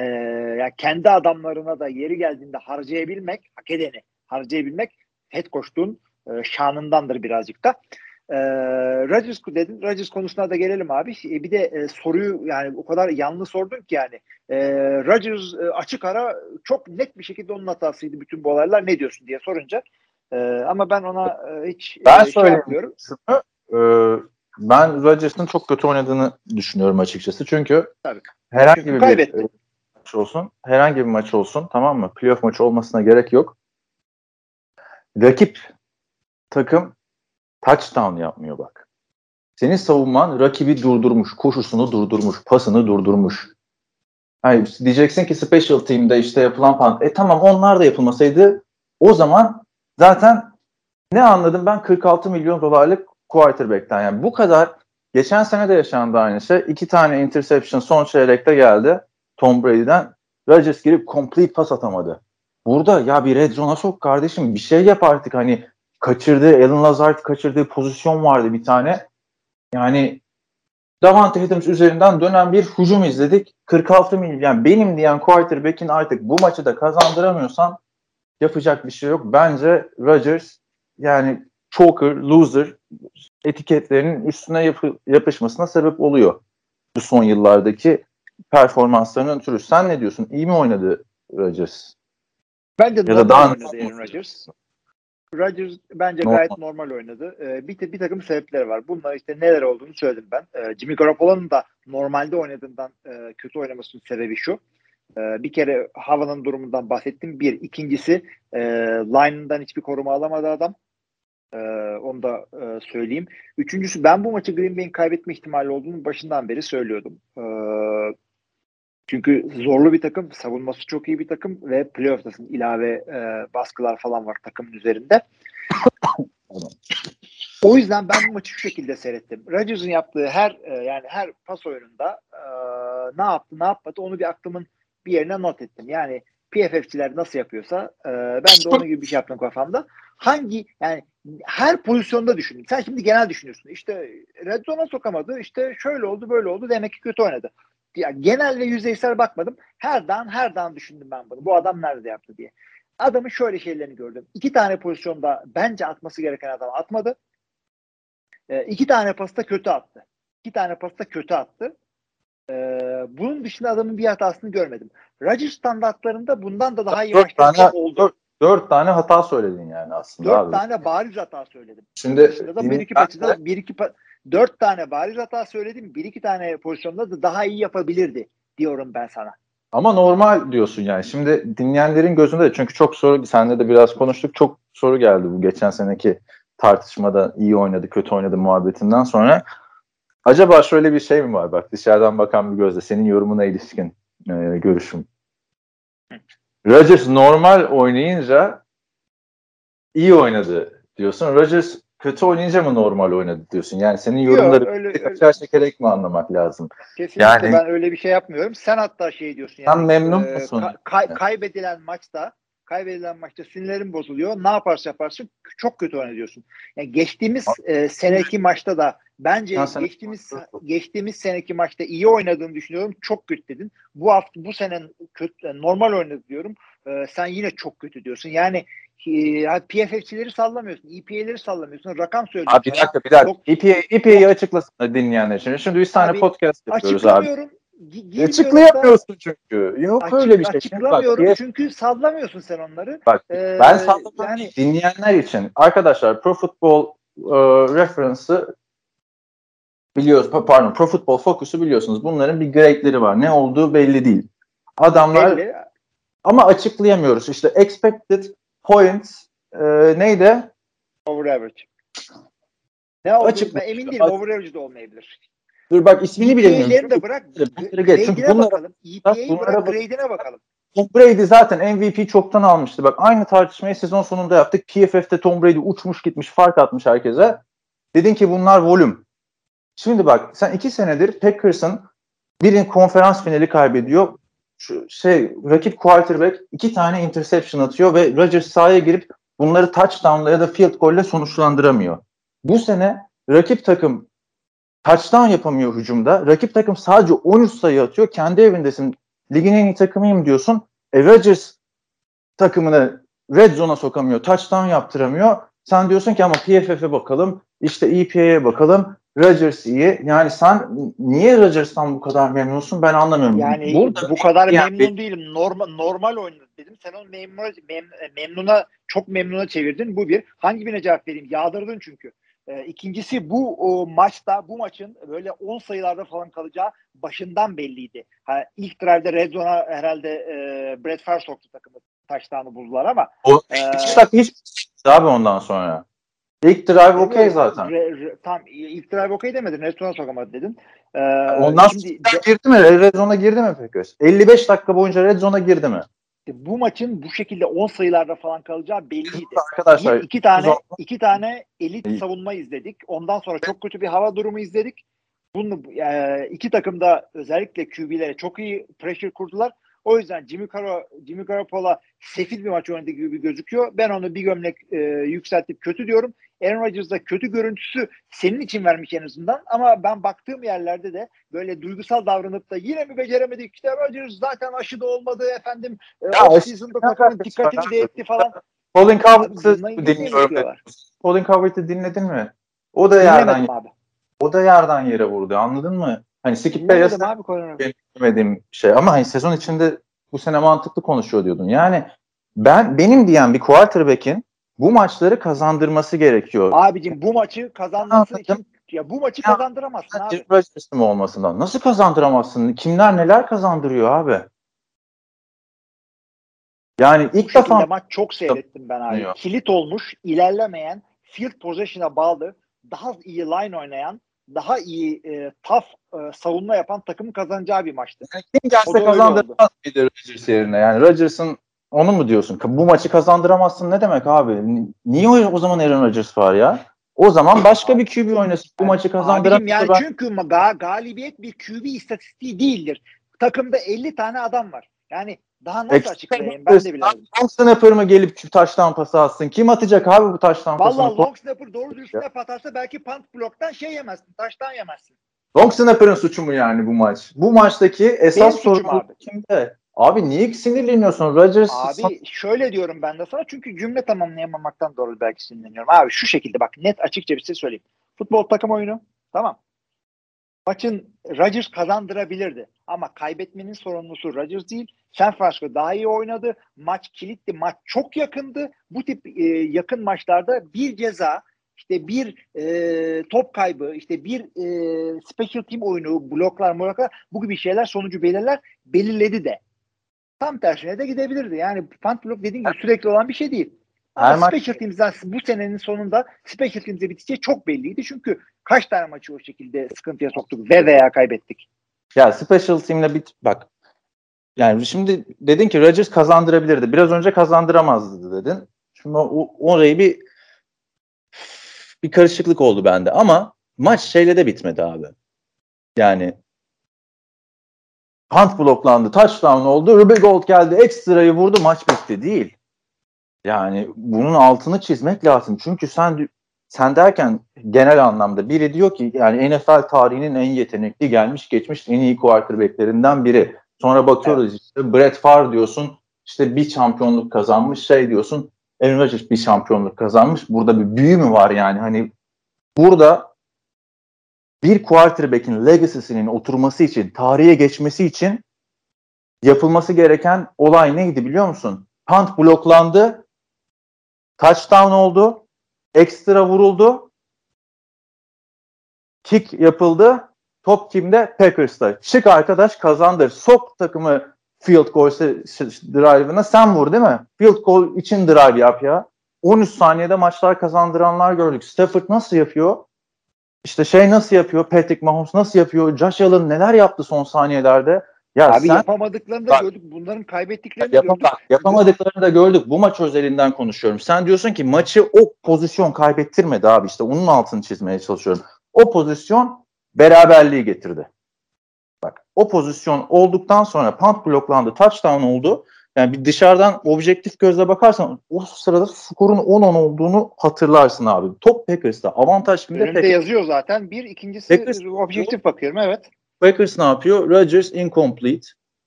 S3: yani kendi adamlarına da yeri geldiğinde harcayabilmek, hak edeni harcayabilmek head coach'luğun e, şanındandır birazcık da. E, Rodgers dedin. Rodgers konusuna da gelelim abi. E, bir de e, soruyu yani o kadar yanlış sordun ki yani. E, Rodgers e, açık ara çok net bir şekilde onun hatasıydı bütün bu olaylar. Ne diyorsun diye sorunca. E, ama ben ona e, hiç
S4: Ben
S3: e, şey
S4: söyleyeyim.
S3: yapmıyorum.
S4: Şunu, e, ben Rodgers'ın çok kötü oynadığını düşünüyorum açıkçası. Çünkü
S3: Tabii.
S4: herhangi
S3: Çünkü
S4: bir
S3: kaybetti.
S4: Maç olsun, herhangi bir maç olsun tamam mı? Playoff maçı olmasına gerek yok. Rakip takım touchdown yapmıyor bak. Senin savunman rakibi durdurmuş, koşusunu durdurmuş, pasını durdurmuş. Yani diyeceksin ki special team'de işte yapılan falan. E tamam onlar da yapılmasaydı o zaman zaten ne anladım ben 46 milyon dolarlık quarterback'ten. Yani bu kadar geçen sene de yaşandı aynı şey. İki tane interception son çeyrekte geldi Tom Brady'den. Rodgers girip complete pas atamadı. Burada ya bir red zone'a sok kardeşim bir şey yap artık hani kaçırdığı Alan Lazard kaçırdığı pozisyon vardı bir tane. Yani Davante Adams üzerinden dönen bir hücum izledik. 46 milyon yani benim diyen quarterback'in artık bu maçı da kazandıramıyorsan yapacak bir şey yok. Bence Rodgers yani choker, loser etiketlerinin üstüne yapı, yapışmasına sebep oluyor. Bu son yıllardaki performanslarının ötürü. Sen ne diyorsun? İyi mi oynadı Rodgers?
S3: Bence ya da daha oynadı Aaron Rodgers. Rodgers bence normal. gayet normal oynadı. Ee, bir, bir takım sebepleri var. Bunlar işte neler olduğunu söyledim ben. Ee, Jimmy Garoppolo'nun da normalde oynadığından e, kötü oynamasının sebebi şu. Ee, bir kere havanın durumundan bahsettim. Bir. ikincisi e, line'ından hiçbir koruma alamadı adam. Ee, onu da e, söyleyeyim. Üçüncüsü ben bu maçı Green Bay'in kaybetme ihtimali olduğunu başından beri söylüyordum. Ee, çünkü zorlu bir takım, savunması çok iyi bir takım ve playoff'tasın ilave e, baskılar falan var takımın üzerinde. o yüzden ben bu maçı şu şekilde seyrettim. Rodgers'ın yaptığı her e, yani her pas oyununda e, ne yaptı, ne yapmadı onu bir aklımın bir yerine not ettim. Yani PFF'çiler nasıl yapıyorsa e, ben de onun gibi bir şey yaptım kafamda. Hangi yani her pozisyonda düşündüm. Sen şimdi genel düşünüyorsun. İşte red zone'a sokamadı. İşte şöyle oldu, böyle oldu. Demek ki kötü oynadı ya genel ve yüzeysel bakmadım. Her dan her dan düşündüm ben bunu. Bu adam nerede yaptı diye. Adamın şöyle şeylerini gördüm. İki tane pozisyonda bence atması gereken adam atmadı. E, iki tane pasta kötü attı. İki tane pasta kötü attı. E, bunun dışında adamın bir hatasını görmedim. Rodgers standartlarında bundan da daha iyi
S4: dört tane, oldu. Dört, dört tane hata söyledin yani aslında.
S3: Dört
S4: abi.
S3: tane bariz hata söyledim.
S4: Şimdi
S3: da bir iki paçada bir iki pa- dört tane bariz hata söyledim. Bir iki tane pozisyonda da daha iyi yapabilirdi diyorum ben sana.
S4: Ama normal diyorsun yani. Şimdi dinleyenlerin gözünde de çünkü çok soru senle de biraz konuştuk. Çok soru geldi bu geçen seneki tartışmada iyi oynadı, kötü oynadı muhabbetinden sonra. Acaba şöyle bir şey mi var bak dışarıdan bakan bir gözle senin yorumuna ilişkin e, görüşüm. Rodgers normal oynayınca iyi oynadı diyorsun. Rodgers kötü oynayınca mı normal oynadı diyorsun? Yani senin yorumları Yok, öyle, kaçar çekerek mi anlamak lazım?
S3: Kesinlikle yani, ben öyle bir şey yapmıyorum. Sen hatta şey diyorsun yani.
S4: Sen memnun e, musun?
S3: Ka- kay- kaybedilen maçta kaybedilen maçta sinirlerin bozuluyor. Ne yaparsa yaparsın çok kötü oynuyorsun. Yani geçtiğimiz e, seneki maçta da bence ha, geçtiğimiz geçtiğimiz seneki maçta iyi oynadığını düşünüyorum. Çok kötü dedin. Bu hafta bu sene kötü normal oynadı diyorum. E, sen yine çok kötü diyorsun. Yani PFF'çileri sallamıyorsun. EPA'leri sallamıyorsun. Rakam söylüyorsun.
S4: Abi bir dakika bir dakika. Çok... EPA, EPA'yı açıklasın dinleyenler için. Şimdi biz tane podcast yapıyoruz abi. Açıklayamıyorsun çünkü. Yok Açık, öyle bir şey.
S3: Açıklamıyorum bak, çünkü sallamıyorsun sen onları.
S4: Bak ee, ben sallamam yani... dinleyenler için. Arkadaşlar Pro Football uh, Reference'ı biliyoruz. Pardon Pro Football Focus'u biliyorsunuz. Bunların bir grade'leri var. Ne olduğu belli değil. Adamlar belli. ama açıklayamıyoruz. İşte expected points e, neydi?
S3: Over average. Ne oldu? Ben emin değilim. Over average de olmayabilir.
S4: Dur bak ismini bile bilmiyorum.
S3: de bırak. Grade'ine bakalım. EPA'yı bırak grade'ine bakalım.
S4: Tom Brady zaten MVP çoktan almıştı. Bak aynı tartışmayı sezon sonunda yaptık. PFF'de Tom Brady uçmuş gitmiş fark atmış herkese. Dedin ki bunlar volüm. Şimdi bak sen iki senedir Packers'ın birin konferans finali kaybediyor. Şu şey rakip quarterback iki tane interception atıyor ve Rodgers sahaya girip bunları touchdown'la ya da field goal'le sonuçlandıramıyor. Bu sene rakip takım touchdown yapamıyor hücumda. Rakip takım sadece 13 sayı atıyor. Kendi evindesin. Ligin en iyi takımıyım diyorsun. E Rodgers takımını red zone'a sokamıyor. Touchdown yaptıramıyor. Sen diyorsun ki ama PFF'e bakalım. işte EPA'ya bakalım. Rodgers iyi. Yani sen niye Rodgers'tan bu kadar memnunsun ben anlamıyorum.
S3: Yani Burada bu kadar yani, memnun değilim. Normal normal oynadı dedim. Sen onu memnuna, mem, memnuna çok memnuna çevirdin. Bu bir. Hangi birine cevap vereyim? Yağdırdın çünkü. E, ikincisi bu o, maçta bu maçın böyle 10 sayılarda falan kalacağı başından belliydi. Ha, ilk drive'de Red Zone'a herhalde e, Brett Favre soktu takımı. Taştanı buldular ama.
S4: O e, hiç, hiç abi ondan sonra. İlk drive okey zaten.
S3: Re, re, tam ilk drive okey demedin. Red zone'a sokamadı dedin. Ee,
S4: Ondan şimdi, sonra girdi mi? Red zone'a girdi mi peki? 55 dakika boyunca red zone'a girdi mi?
S3: bu maçın bu şekilde 10 sayılarda falan kalacağı belliydi.
S4: Arkadaşlar
S3: Bir, iki tane iki tane elit savunma izledik. Ondan sonra çok kötü bir hava durumu izledik. Bunu e, iki takım da özellikle QB'lere çok iyi pressure kurdular. O yüzden Jimmy, Caro, Jimmy Garoppolo sefil bir maç oynadığı gibi gözüküyor. Ben onu bir gömlek e, yükseltip kötü diyorum. Aaron Rodgers'da kötü görüntüsü senin için vermiş en azından. Ama ben baktığım yerlerde de böyle duygusal davranıp da yine mi beceremedik? İşte Rodgers zaten aşı da olmadı efendim. E, off-season'da takımın dikkatini etti falan.
S4: Colin Cowherd'ı dinliyorum. Colin Cowherd'ı dinledin mi? O da yerden o da yerden yere vurdu. Anladın mı? Hani Skip Bayless demediğim şey ama hani sezon içinde bu sene mantıklı konuşuyor diyordun. Yani ben benim diyen bir quarterback'in bu maçları kazandırması gerekiyor.
S3: Abicim bu maçı kazanması için ya bu maçı ya, kazandıramazsın abi.
S4: Rodgers'ın olmasından. Nasıl kazandıramazsın? Kimler neler kazandırıyor abi? Yani ilk bu defa
S3: maç çok seyrettim ben abi. Kilit olmuş, ilerlemeyen, field possession'a bağlı, daha iyi line oynayan, daha iyi e, tough e, savunma yapan takım kazanacağı bir maçtı.
S4: Yani kim gelse kazandıramaz mıydı Rodgers yerine? Yani Rodgers'ın onu mu diyorsun? Bu maçı kazandıramazsın ne demek abi? Niye o zaman Aaron Rodgers var ya? O zaman başka bir QB oynasın. Bu maçı kazandıramaz.
S3: Yani ben... çünkü ga- galibiyet bir QB istatistiği değildir. Takımda 50 tane adam var. Yani daha nasıl açıklayayım ben de bilemedim.
S4: Long snapper mı gelip taştan pası atsın? Kim atacak abi bu taştan pasını?
S3: Valla long snapper doğru dürüst snap atarsa belki punt bloktan şey yemezsin. Taştan yemezsin.
S4: Long snapper'ın suçu mu yani bu maç? Bu maçtaki esas sorun kimde? Abi niye sinirleniyorsun? Rodgers
S3: Abi şöyle diyorum ben de sana çünkü cümle tamamlayamamaktan dolayı belki sinirleniyorum. Abi şu şekilde bak net açıkça bir şey söyleyeyim. Futbol takım oyunu tamam. Maçın Rodgers kazandırabilirdi ama kaybetmenin sorumlusu Rodgers değil. San Francisco daha iyi oynadı. Maç kilitli. Maç çok yakındı. Bu tip e, yakın maçlarda bir ceza işte bir e, top kaybı, işte bir e, special team oyunu, bloklar, bloklar bu gibi şeyler sonucu belirler, belirledi de. Tam tersine de gidebilirdi. Yani punt block dediğim gibi sürekli olan bir şey değil. Ama Her Special maç... Teams'den bu senenin sonunda Special Teams'e biteceği çok belliydi. Çünkü kaç tane maçı o şekilde sıkıntıya soktuk ve veya kaybettik.
S4: Ya Special Team'le bit bak yani şimdi dedin ki Rodgers kazandırabilirdi. Biraz önce kazandıramazdı dedin. Şimdi o, orayı bir bir karışıklık oldu bende ama maç şeyle de bitmedi abi. Yani Hunt bloklandı, touchdown oldu, Ruby Gold geldi, ekstrayı vurdu, maç bitti değil. Yani bunun altını çizmek lazım. Çünkü sen sen derken genel anlamda biri diyor ki yani NFL tarihinin en yetenekli gelmiş geçmiş en iyi quarterbacklerinden biri. Sonra bakıyoruz evet. işte Brett Favre diyorsun işte bir şampiyonluk kazanmış şey diyorsun Aaron Rodgers bir şampiyonluk kazanmış. Burada bir büyü mü var yani hani burada bir quarterback'in legacy'sinin oturması için, tarihe geçmesi için yapılması gereken olay neydi biliyor musun? Punt bloklandı, touchdown oldu, ekstra vuruldu, kick yapıldı, top kimde? Packers'ta. Çık arkadaş kazandır. Sok takımı field goal drive'ına sen vur değil mi? Field goal için drive yap ya. 13 saniyede maçlar kazandıranlar gördük. Stafford nasıl yapıyor? İşte şey nasıl yapıyor? Patrick Mahomes nasıl yapıyor? Josh Allen neler yaptı son saniyelerde?
S3: Ya Abi sen, yapamadıklarını da bak, gördük. Bunların kaybettiklerini de gördük.
S4: yapamadıklarını da gördük. Bu maç özelinden konuşuyorum. Sen diyorsun ki maçı o pozisyon kaybettirmedi abi. İşte onun altını çizmeye çalışıyorum. O pozisyon beraberliği getirdi. Bak o pozisyon olduktan sonra punt bloklandı, touchdown oldu. Yani bir dışarıdan objektif gözle bakarsan o sırada skorun 10-10 olduğunu hatırlarsın abi. Top Packers'ta. Avantaj kimde?
S3: Önünde Packers. yazıyor zaten. Bir ikincisi Packers, objektif bakıyorum evet.
S4: Packers ne yapıyor? Rodgers incomplete.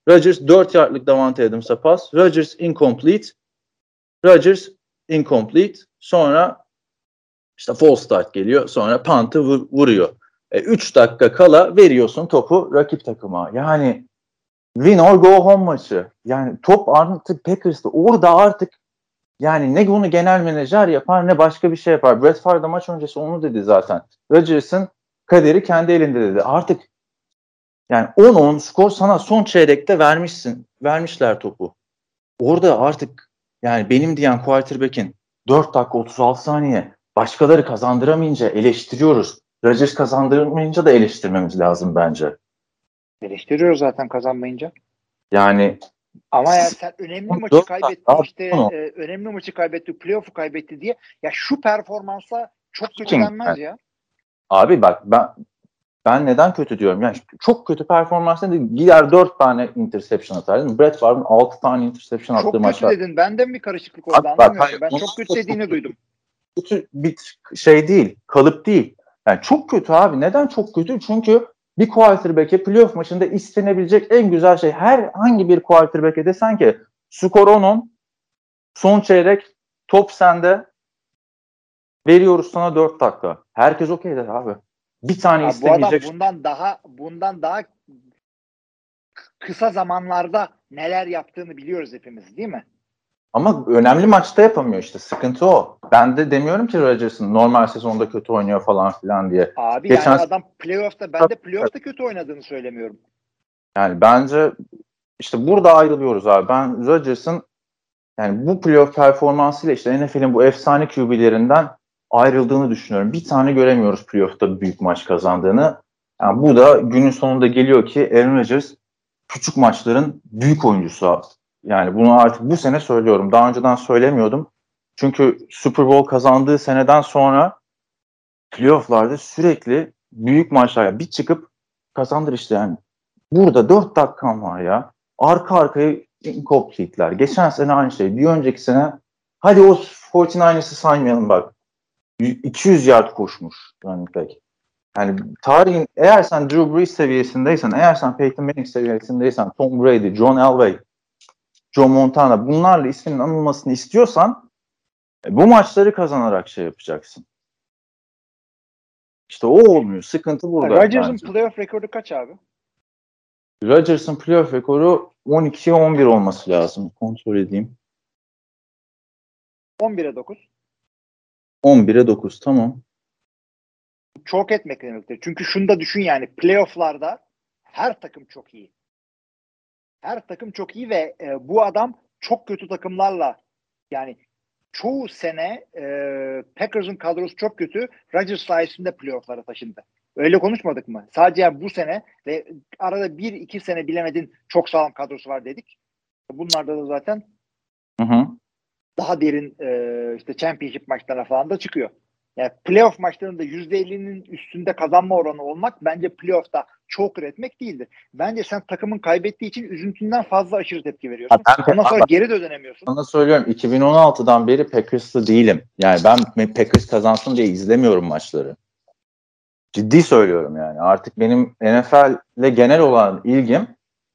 S4: Rodgers 4 yardlık Davante Adams'a pas. Rodgers incomplete. Rodgers incomplete. Sonra işte false start geliyor. Sonra punt'ı vuruyor. 3 e, dakika kala veriyorsun topu rakip takıma. Yani win or go home maçı. Yani top artık Packers'ta. Orada artık yani ne bunu genel menajer yapar ne başka bir şey yapar. Brett Favre maç öncesi onu dedi zaten. Rodgers'ın kaderi kendi elinde dedi. Artık yani 10-10 skor sana son çeyrekte vermişsin. Vermişler topu. Orada artık yani benim diyen quarterback'in 4 dakika 36 saniye başkaları kazandıramayınca eleştiriyoruz. Rodgers kazandırmayınca da eleştirmemiz lazım bence.
S3: Eleştiriyoruz zaten kazanmayınca.
S4: Yani
S3: Ama eğer sen önemli maçı kaybetti işte e, önemli maçı kaybetti, playoff'u kaybetti diye ya şu performansa çok kötü denmez ya.
S4: abi bak ben ben neden kötü diyorum? Yani çok kötü performans değil. Gider 4 tane interception atar. değil mi? Brett Favre'ın 6 tane interception
S3: Çok
S4: attığı
S3: kötü
S4: maçlar.
S3: dedin. Benden bir karışıklık oldu
S4: Abi bak, hayır,
S3: ben çok kötü dediğini duydum.
S4: kötü bir şey değil. Kalıp değil. Yani çok kötü abi. Neden çok kötü? Çünkü bir quarterback'e playoff maçında istenebilecek en güzel şey herhangi bir quarterback'e desen ki skor 10 son çeyrek top sende veriyoruz sana 4 dakika. Herkes okey der abi. Bir tane
S3: Ya bu adam
S4: istemeyecek.
S3: bundan daha bundan daha kısa zamanlarda neler yaptığını biliyoruz hepimiz değil mi?
S4: Ama önemli maçta yapamıyor işte. Sıkıntı o. Ben de demiyorum ki Rodgers'ın normal sezonda kötü oynuyor falan filan diye.
S3: Abi
S4: Geçen-
S3: yani adam playoff'ta ben de playoff'ta kötü oynadığını söylemiyorum.
S4: Yani bence işte burada ayrılıyoruz abi. Ben Rodgers'ın yani bu playoff performansıyla işte NFL'in bu efsane QB'lerinden ayrıldığını düşünüyorum. Bir tane göremiyoruz playoff'ta büyük maç kazandığını. Yani bu da günün sonunda geliyor ki Aaron Rodgers küçük maçların büyük oyuncusu. Yani bunu artık bu sene söylüyorum. Daha önceden söylemiyordum. Çünkü Super Bowl kazandığı seneden sonra playoff'larda sürekli büyük maçlar bir çıkıp kazandır işte yani. Burada 4 dakikan var ya. Arka arkaya incomplete'ler. Geçen sene aynı şey. Bir önceki sene hadi o 49ers'ı saymayalım bak. 200 yard koşmuş running back. Yani tarihin eğer sen Drew Brees seviyesindeysen, eğer sen Peyton Manning seviyesindeysen, Tom Brady, John Elway, Joe Montana bunlarla isminin anılmasını istiyorsan e, bu maçları kazanarak şey yapacaksın. İşte o olmuyor. Sıkıntı burada.
S3: Rodgers'ın playoff rekoru kaç abi?
S4: Rodgers'ın playoff rekoru 12'ye 11 olması lazım. Kontrol edeyim.
S3: 11'e 9.
S4: 11'e 9 tamam.
S3: Çok etmek demektir. Çünkü şunu da düşün yani playoff'larda her takım çok iyi. Her takım çok iyi ve e, bu adam çok kötü takımlarla yani çoğu sene e, Packers'ın kadrosu çok kötü. Rodgers sayesinde playoff'lara taşındı. Öyle konuşmadık mı? Sadece yani bu sene ve arada bir iki sene bilemedin çok sağlam kadrosu var dedik. Bunlarda da zaten
S4: Hı hı.
S3: Daha derin e, işte championship maçlarına falan da çıkıyor. Yani playoff maçlarında %50'nin üstünde kazanma oranı olmak bence playoff'ta çok üretmek değildir. Bence sen takımın kaybettiği için üzüntünden fazla aşırı tepki veriyorsun.
S4: Ben-
S3: Ondan sonra geri de dönemiyorsun.
S4: Sana söylüyorum 2016'dan beri Packers'lı değilim. Yani ben Packers kazansın diye izlemiyorum maçları. Ciddi söylüyorum yani. Artık benim NFL'le genel olan ilgim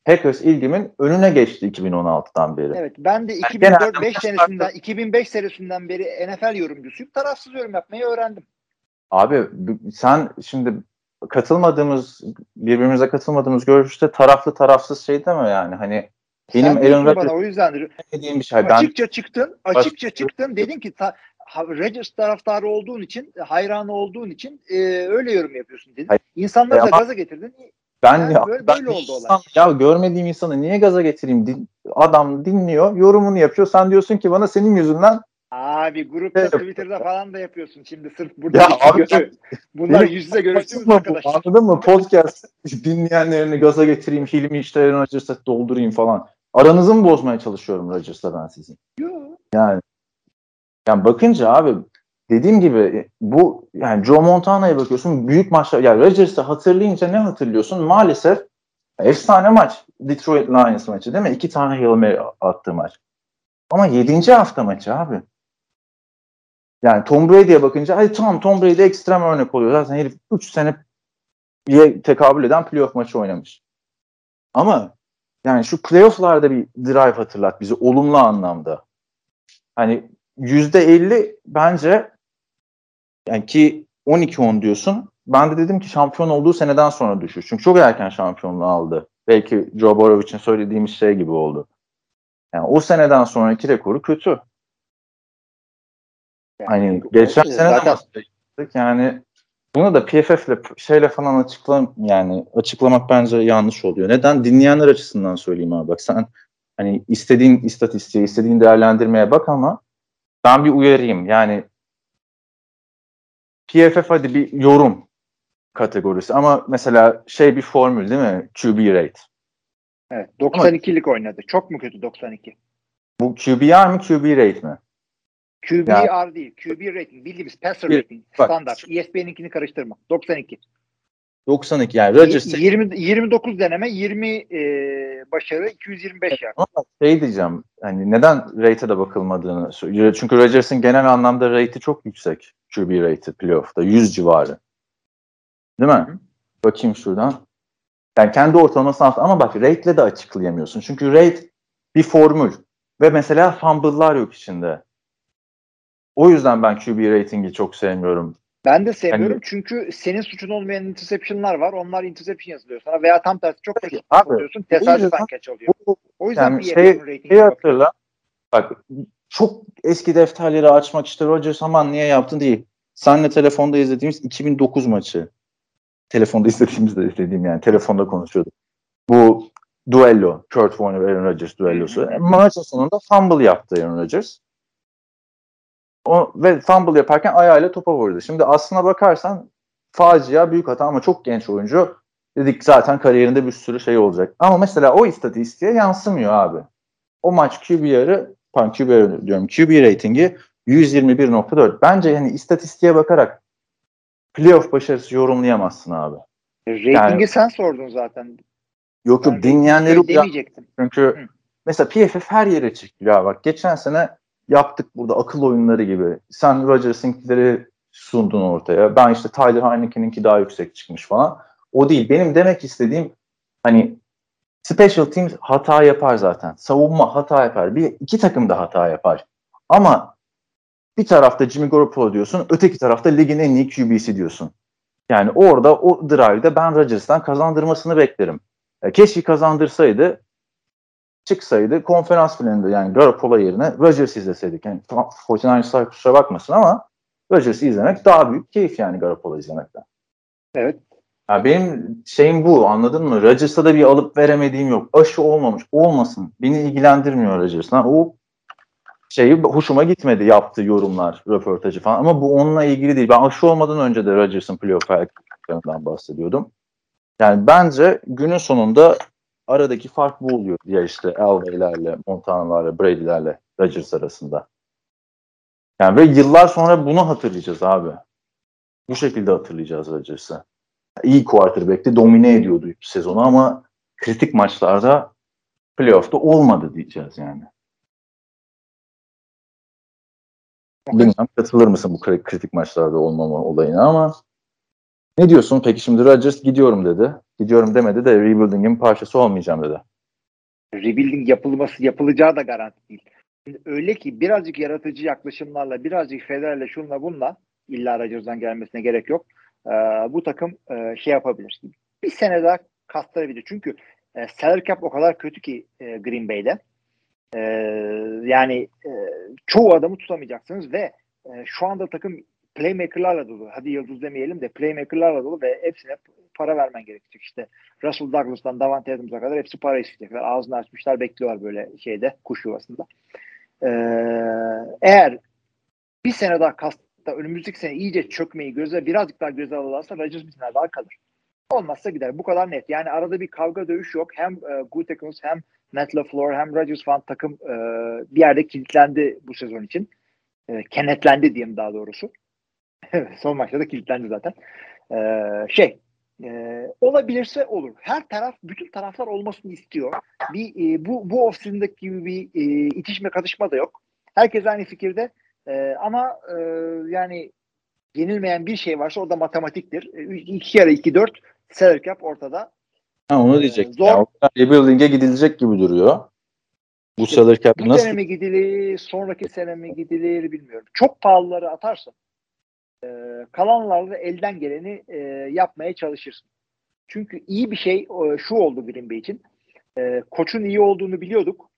S4: Packers ilgimin önüne geçti 2016'dan beri.
S3: Evet ben de
S4: genelde
S3: 2004-5
S4: maçlarda-
S3: senesinden 2005 senesinden beri NFL yorumcusuyum. Tarafsız yorum yapmayı öğrendim.
S4: Abi sen şimdi katılmadığımız birbirimize katılmadığımız görüşte taraflı tarafsız şey deme yani hani benim Aaron Rodgers
S3: o yüzdendir.
S4: dediğim bir şey. Ben
S3: açıkça çıktın, açıkça
S4: Baş-
S3: çıktın. Dedin ki ta, Rodgers taraftarı olduğun için, hayranı olduğun için e, öyle yorum yapıyorsun dedin.
S4: Hayır.
S3: İnsanları
S4: E
S3: da
S4: ama-
S3: gaza getirdin.
S4: Ben
S3: Yani
S4: ya,
S3: böyle-
S4: ben
S3: böyle oldu olay.
S4: insan- ya görmediğim insanı niye gaza getireyim? Din- adam dinliyor, yorumunu yapıyor. Sen diyorsun ki bana senin yüzünden
S3: Abi grupta
S4: Evet.
S3: Twitter'da falan da yapıyorsun şimdi sırf burada.
S4: Ya [LAUGHS] abi,
S3: Bunlar
S4: benim-
S3: yüz yüze görüştüğümüz arkadaşlar.
S4: Anladın mı? Podcast dinleyenlerini gaza getireyim, Hilmi işte Aaron Rodgers'a doldurayım falan. Aranızı mı bozmaya çalışıyorum Rodgers'la ben sizin?
S3: Yo.
S4: Yani yani bakınca abi dediğim gibi bu yani Joe Montana'ya bakıyorsun büyük maçlar yani Rodgers'ı hatırlayınca ne hatırlıyorsun? Maalesef efsane maç Detroit Lions maçı değil mi? İki tane Hail Mary attığı maç. Ama yedinci hafta maçı abi. Yani Tom Brady'ye bakınca hadi tamam Tom Brady ekstrem örnek oluyor. Zaten herif 3 sene tekabül eden playoff maçı oynamış. Ama yani şu playoff'larda bir drive hatırlat bizi olumlu anlamda. Hani %50 bence yani ki 12-10 diyorsun. Ben de dedim ki şampiyon olduğu seneden sonra düşür. Çünkü çok erken şampiyonluğu aldı. Belki Joe Burrow için söylediğimiz şey gibi oldu. Yani o seneden sonraki rekoru kötü. Hani geçen sene
S3: zaten.
S4: Yani bunu da PFF'le şeyle falan açıkla yani açıklamak bence yanlış oluyor. Neden? Dinleyenler açısından söyleyeyim abi. Bak sen hani istediğin istatistiğe, istediğin değerlendirmeye bak ama ben bir uyarayım. Yani PFF hadi bir yorum kategorisi ama mesela şey bir formül değil mi? QB rate.
S3: Evet. 92'lik oynadı. Çok mu kötü 92?
S4: Bu QBR mi QB rate mi?
S3: QBR yani, değil. QB rating. Bildiğimiz passer bir, rating. Bak, standart. ESPN'inkini karıştırma. 92.
S4: 92 yani Rodgers
S3: 20 29 deneme 20 e, başarı 225 yard.
S4: Ama şey diyeceğim hani neden rate'e de bakılmadığını çünkü Rodgers'ın genel anlamda rate'i çok yüksek. QB rate'i playoff'ta 100 civarı. Değil mi? Hı. Bakayım şuradan. Yani kendi ortalamasını alt ama bak rate'le de açıklayamıyorsun. Çünkü rate bir formül ve mesela fumble'lar yok içinde. O yüzden ben QB ratingi çok sevmiyorum.
S3: Ben de sevmiyorum yani, çünkü senin suçun olmayan interception'lar var. Onlar interception yazılıyor sana veya tam tersi çok kötü yapıyorsun. Tesadüfen catch alıyor. O yüzden
S4: yani bir şey, şey hatırla. Bak çok eski defterleri açmak işte Rodgers aman niye yaptın değil. Senle telefonda izlediğimiz 2009 maçı. Telefonda [LAUGHS] izlediğimiz de izlediğim yani telefonda konuşuyorduk. Bu duello. Kurt Warner Aaron Rodgers duellosu. Maçın sonunda fumble yaptı Aaron Rodgers. O, ve fumble yaparken ayağıyla topa vurdu. Şimdi aslına bakarsan facia büyük hata ama çok genç oyuncu. Dedik zaten kariyerinde bir sürü şey olacak. Ama mesela o istatistiğe yansımıyor abi. O maç QBR'ı, pardon QBR diyorum, QB ratingi 121.4. Bence yani istatistiğe bakarak playoff başarısı yorumlayamazsın abi.
S3: Ratingi yani, sen sordun zaten.
S4: Yok yok dinleyenleri demeyecektim. Çünkü Hı. mesela PFF her yere çekiliyor. Bak geçen sene yaptık burada akıl oyunları gibi. Sen Rodgers'ınkileri sundun ortaya. Ben işte Tyler Heineken'inki daha yüksek çıkmış falan. O değil. Benim demek istediğim hani special teams hata yapar zaten. Savunma hata yapar. Bir iki takım da hata yapar. Ama bir tarafta Jimmy Garoppolo diyorsun, öteki tarafta ligin en iyi QB'si diyorsun. Yani orada o drive'de ben Rodgers'tan kazandırmasını beklerim. Keşke kazandırsaydı çıksaydı konferans finalinde yani Garoppolo yerine Rodgers izleseydik. Yani 49ers'lar kusura bakmasın ama Rodgers'ı izlemek daha büyük keyif yani Garoppolo izlemekten.
S3: Evet.
S4: Ya benim şeyim bu anladın mı? Rodgers'a da bir alıp veremediğim yok. Aşı olmamış. Olmasın. Beni ilgilendirmiyor Rodgers'la. O şeyi hoşuma gitmedi yaptığı yorumlar, röportajı falan. Ama bu onunla ilgili değil. Ben aşı olmadan önce de Rodgers'ın playoff ayaklarından bahsediyordum. Yani bence günün sonunda aradaki fark bu oluyor ya işte Elway'lerle, Montana'larla, Brady'lerle Rodgers arasında. Yani ve yıllar sonra bunu hatırlayacağız abi. Bu şekilde hatırlayacağız Rodgers'ı. İyi quarterback'ti, domine ediyordu sezonu ama kritik maçlarda playoff'ta olmadı diyeceğiz yani. Bilmem katılır mısın bu kritik maçlarda olmama olayına ama ne diyorsun peki şimdi Rodgers gidiyorum dedi. Gidiyorum demedi de rebuilding'in parçası olmayacağım dedi.
S3: Rebuilding yapılması yapılacağı da garanti değil. öyle ki birazcık yaratıcı yaklaşımlarla, birazcık federle şunla bunla illa Rodgers'dan gelmesine gerek yok. Bu takım şey yapabilir. Bir sene daha kastırabilir. Çünkü salary cap o kadar kötü ki Green Bay'de. Yani çoğu adamı tutamayacaksınız ve şu anda takım playmaker'larla dolu. Hadi yıldız demeyelim de playmaker'larla dolu ve hepsine para vermen gerekecek. İşte Russell Douglas'tan Davante Adams'a kadar hepsi para isteyecekler. Ağzını açmışlar bekliyorlar böyle şeyde kuş yuvasında. Ee, eğer bir sene daha kasta önümüzdeki sene iyice çökmeyi göze birazcık daha göze alırlarsa Rodgers bir sene daha kalır. Olmazsa gider. Bu kadar net. Yani arada bir kavga dövüş yok. Hem e, Gutekunst hem Matt LaFleur hem Rodgers falan takım e, bir yerde kilitlendi bu sezon için. E, kenetlendi diyeyim daha doğrusu. Son maçta da kilitlendi zaten. Ee, şey e, olabilirse olur. Her taraf, bütün taraflar olmasını istiyor. Bir e, bu bu off gibi bir e, itişme katışma da yok. Herkes aynı fikirde. E, ama e, yani yenilmeyen bir şey varsa o da matematiktir. E, iki yarı iki dört salary cap ortada.
S4: Ha, onu diyecek. E, zor. Ya, rebuilding'e gidilecek gibi duruyor. Bu işte, salary cap
S3: nasıl? Bu sene mi gidilir, sonraki sene mi gidilir bilmiyorum. Çok pahalıları atarsın e, kalanlarla elden geleni e, yapmaya çalışırsın. Çünkü iyi bir şey e, şu oldu Green Bay için. E, koçun iyi olduğunu biliyorduk.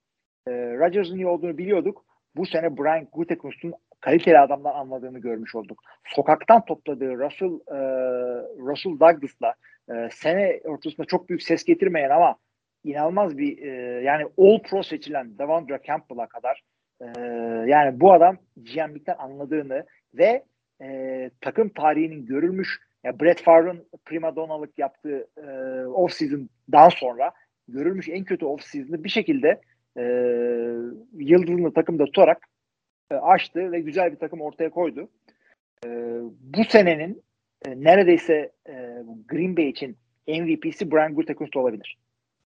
S3: E, Rodgers'ın iyi olduğunu biliyorduk. Bu sene Brian Gutekunst'un kaliteli adamdan anladığını görmüş olduk. Sokaktan topladığı Russell e, Russell Douglas'la e, sene ortasında çok büyük ses getirmeyen ama inanılmaz bir e, yani All Pro seçilen Devondre Campbell'a kadar e, yani bu adam GM'likten anladığını ve e, takım tarihinin görülmüş ya Brett Favre'ın prima donalık yaptığı e, off season'dan sonra görülmüş en kötü off season'ı bir şekilde e, yıldızını takımda tutarak e, açtı ve güzel bir takım ortaya koydu. E, bu senenin e, neredeyse e, Green Bay için MVP'si Brian Gutekunst olabilir.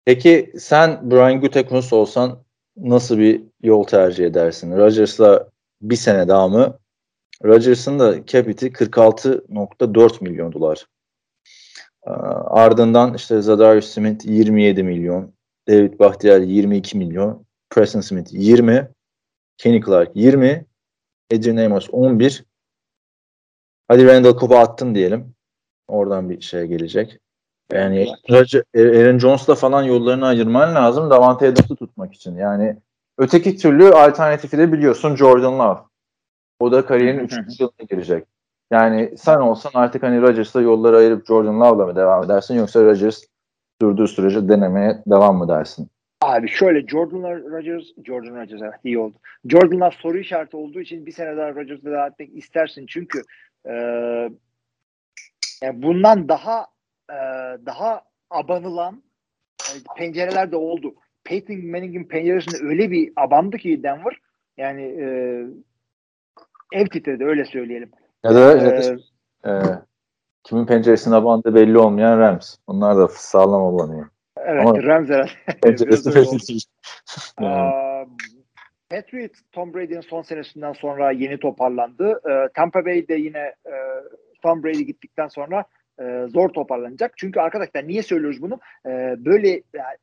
S4: Peki sen Brian Gutekunst olsan nasıl bir yol tercih edersin? Rodgers'la bir sene daha mı? Rodgers'ın da capit'i 46.4 milyon dolar. Ardından işte Zadarius Smith 27 milyon, David Bahtiyar 22 milyon, Preston Smith 20, Kenny Clark 20, Adrian Amos 11. Hadi Randall Cobb'a attın diyelim. Oradan bir şey gelecek. Yani Aaron Jones'la falan yollarını ayırman lazım Davante Adams'ı tutmak için. Yani öteki türlü alternatifi de biliyorsun Jordan Love. O da kariyerin 3. yılına girecek. Yani sen olsan artık hani Rodgers'la yolları ayırıp Jordan Love'la mı devam edersin yoksa Rodgers durduğu sürece denemeye devam mı dersin?
S3: Abi şöyle Jordan Rodgers, Jordan Rodgers evet iyi oldu. Jordan Love soru işareti olduğu için bir sene daha Rodgers'la devam etmek istersin çünkü e, yani bundan daha e, daha abanılan e, pencereler de oldu. Peyton Manning'in penceresinde öyle bir abandı ki Denver yani e, ev titredi öyle söyleyelim.
S4: Ya da, ee, e, kimin penceresine abandığı belli olmayan Rams. Onlar da sağlam olanıyor.
S3: Evet Ama Rams herhalde. [LAUGHS] Penceresi Patriots Tom Brady'nin son senesinden sonra yeni toparlandı. E, Tampa Bay'de yine e, Tom Brady gittikten sonra e, zor toparlanacak. Çünkü arkadaşlar niye söylüyoruz bunu? E, böyle yani,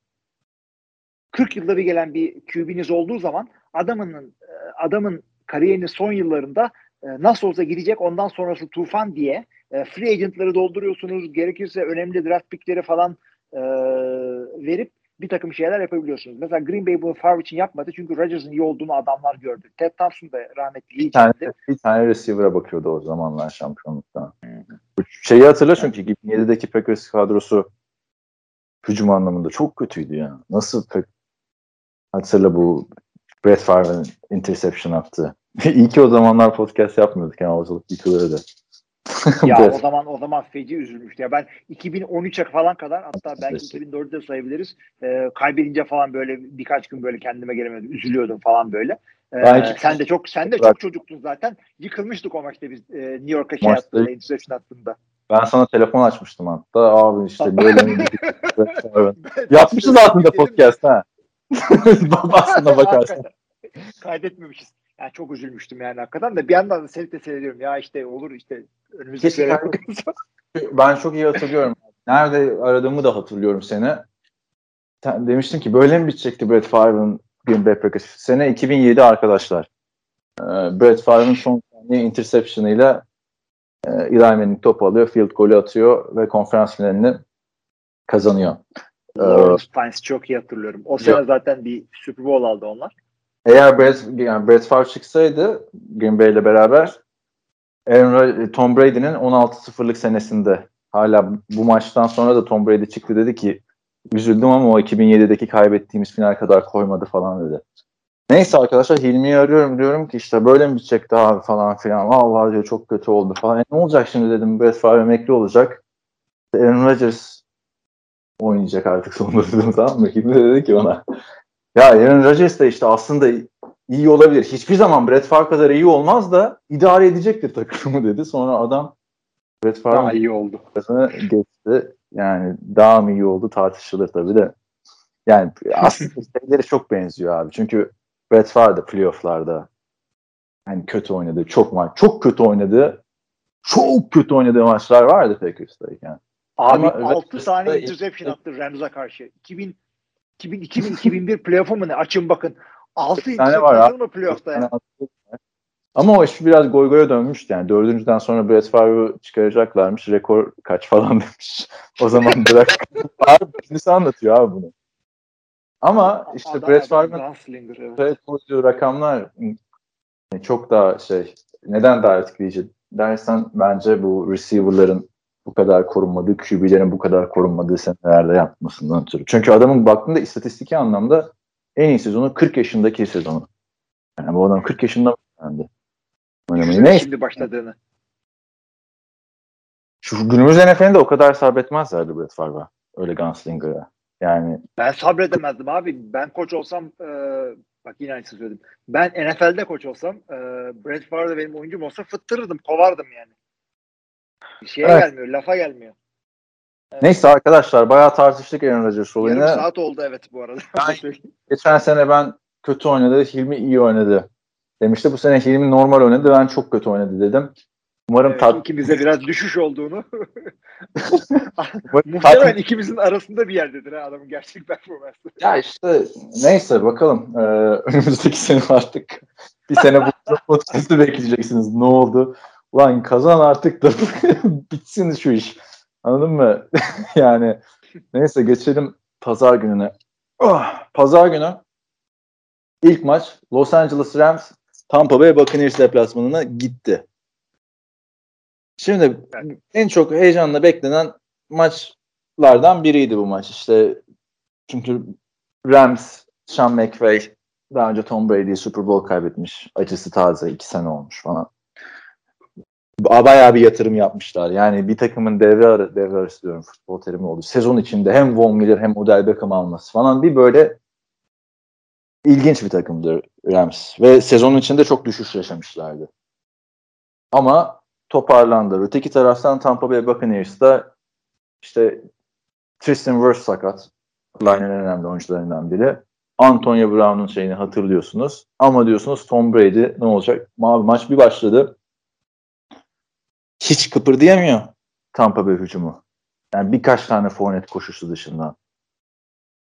S3: 40 yılda bir gelen bir QB'niz olduğu zaman adamın e, adamın kariyerinin son yıllarında e, nasıl olsa gidecek ondan sonrası tufan diye e, free agentları dolduruyorsunuz. Gerekirse önemli draft pickleri falan e, verip bir takım şeyler yapabiliyorsunuz. Mesela Green Bay bunu Favre için yapmadı çünkü Rodgers'ın iyi olduğunu adamlar gördü. Ted Thompson da rahmetli
S4: bir tane, bir tane receiver'a bakıyordu o zamanlar şampiyonlukta. Bu şeyi hatırla çünkü 2007'deki Packers kadrosu hücum anlamında çok kötüydü ya. Nasıl pek hatırla bu Brett Favre'ın interception attı. [LAUGHS] İyi ki o zamanlar podcast yapmıyorduk yani ortalık yıkılırdı. [LAUGHS]
S3: ya o zaman o zaman feci üzülmüştü. Ya ben 2013'e falan kadar hatta belki 2004'de de sayabiliriz. E, kaybedince falan böyle birkaç gün böyle kendime gelemedim. Üzülüyordum falan böyle. E, sen de çok sen de çok çocuktun zaten. Yıkılmıştık o maçta biz e, New York'a şey attığında, interception attığında.
S4: Ben sana telefon açmıştım hatta. Abi işte böyle [LAUGHS] Yapmışız aslında podcast ha. [LAUGHS] Aslında bakarsın.
S3: Kaydetmemişiz. Yani çok üzülmüştüm yani hakikaten de bir yandan da seni de seyrediyorum. Ya işte olur işte önümüzdeki sene. [LAUGHS]
S4: ben çok iyi hatırlıyorum. Nerede aradığımı da hatırlıyorum seni. Sen demiştin ki böyle mi bitecekti Brett Favre'ın Green Bay Packers? Sene 2007 arkadaşlar. Ee, Brett Favre'ın son saniye interception'ıyla e, Eli Manning topu alıyor, field golü atıyor ve konferans finalini kazanıyor.
S3: Lawrence Pines çok iyi hatırlıyorum. O sene zaten bir Super Bowl aldı onlar.
S4: Eğer Brett, yani Brett Favre çıksaydı Green Bay ile beraber Aaron, Tom Brady'nin 16-0'lık senesinde hala bu maçtan sonra da Tom Brady çıktı dedi ki üzüldüm ama o 2007'deki kaybettiğimiz final kadar koymadı falan dedi. Neyse arkadaşlar Hilmi'yi arıyorum diyorum ki işte böyle mi bitecekti abi falan filan. Allah diyor çok kötü oldu falan. E, ne olacak şimdi dedim Brett Favre emekli olacak. Aaron Rodgers oynayacak artık sonunda dedim tamam mı? Dedi ki ona ya Aaron Rodgers da işte aslında iyi olabilir. Hiçbir zaman Brett Favre kadar iyi olmaz da idare edecektir takımı dedi. Sonra adam
S3: Brett Favre daha iyi oldu.
S4: Geçti. Yani daha mı iyi oldu tartışılır tabii de. Yani aslında [LAUGHS] şeyleri çok benziyor abi. Çünkü Brett Favre de playofflarda yani kötü oynadı. Çok maç. Çok kötü oynadı. Çok kötü oynadığı maçlar vardı Packers'tayken.
S3: Abi Ama 6 tane interception attı Rams'a karşı. 2000 2000 2000 2001 playoff'u mu ne? Açın bakın. 6 interception mı playoff'ta ya?
S4: Ama o iş biraz goy goya dönmüştü yani. Dördüncüden sonra Brett Favre'ı çıkaracaklarmış. Rekor kaç falan [LAUGHS] demiş. O zaman bırak. abi anlatıyor abi bunu. Ama işte Adam Brett Favre'ın evet. koyduğu rakamlar çok daha şey neden daha etkileyici dersen bence bu receiver'ların bu kadar korunmadığı, QB'lerin bu kadar korunmadığı senelerde yapmasından ötürü. Çünkü adamın baktığında istatistiki anlamda en iyi sezonu 40 yaşındaki sezonu. Yani bu adam 40 yaşında mı?
S3: Oynamayı. Neyse. Şimdi başladığını.
S4: Şu günümüz NFL'inde o kadar sabretmezlerdi Brett Favre'a. Öyle Gunslinger'a. Yani
S3: Ben sabredemezdim abi. Ben koç olsam e, bak yine aynısını söyledim. Ben NFL'de koç olsam e, Brett Favre benim oyuncum olsa fıttırırdım, kovardım yani. Bir şeye
S4: Evet.
S3: gelmiyor, lafa gelmiyor. Evet.
S4: neyse arkadaşlar bayağı tartıştık Aaron Rodgers
S3: Yarım
S4: olayını.
S3: saat oldu evet bu arada.
S4: Ay. Geçen sene ben kötü oynadı, Hilmi iyi oynadı. Demişti bu sene Hilmi normal oynadı, ben çok kötü oynadı dedim. Umarım
S3: Evet,
S4: tat,
S3: ikimize biraz düşüş olduğunu. [LAUGHS] [LAUGHS] Muhtemelen ikimizin arasında bir yerdedir ha adamın gerçek performansı.
S4: Ya işte neyse bakalım. Ee, [LAUGHS] önümüzdeki sene artık bir sene bu podcast'ı bekleyeceksiniz. Ne oldu? Ulan kazan artık da [LAUGHS] bitsin şu iş. Anladın mı? [LAUGHS] yani neyse geçelim pazar gününe. Oh, pazar günü ilk maç Los Angeles Rams Tampa Bay Buccaneers deplasmanına gitti. Şimdi en çok heyecanla beklenen maçlardan biriydi bu maç. İşte çünkü Rams, Sean McVay daha önce Tom Brady'yi Super Bowl kaybetmiş. Acısı taze. iki sene olmuş falan. Ba- Bayağı bir yatırım yapmışlar. Yani bir takımın devre, ara, devre arası diyorum futbol terimi oldu. Sezon içinde hem Von Miller hem Odell Beckham alması falan bir böyle ilginç bir takımdır Rams. Ve sezonun içinde çok düşüş yaşamışlardı. Ama toparlandı. Öteki taraftan Tampa Bay Buccaneers'da işte Tristan Wirfs sakat. Line'ın önemli oyuncularından biri. Antonio Brown'un şeyini hatırlıyorsunuz. Ama diyorsunuz Tom Brady ne olacak? Mavi maç bir başladı. Hiç kıpırdayamıyor Tampa Bay hücumu. Yani birkaç tane fornet koşusu dışında.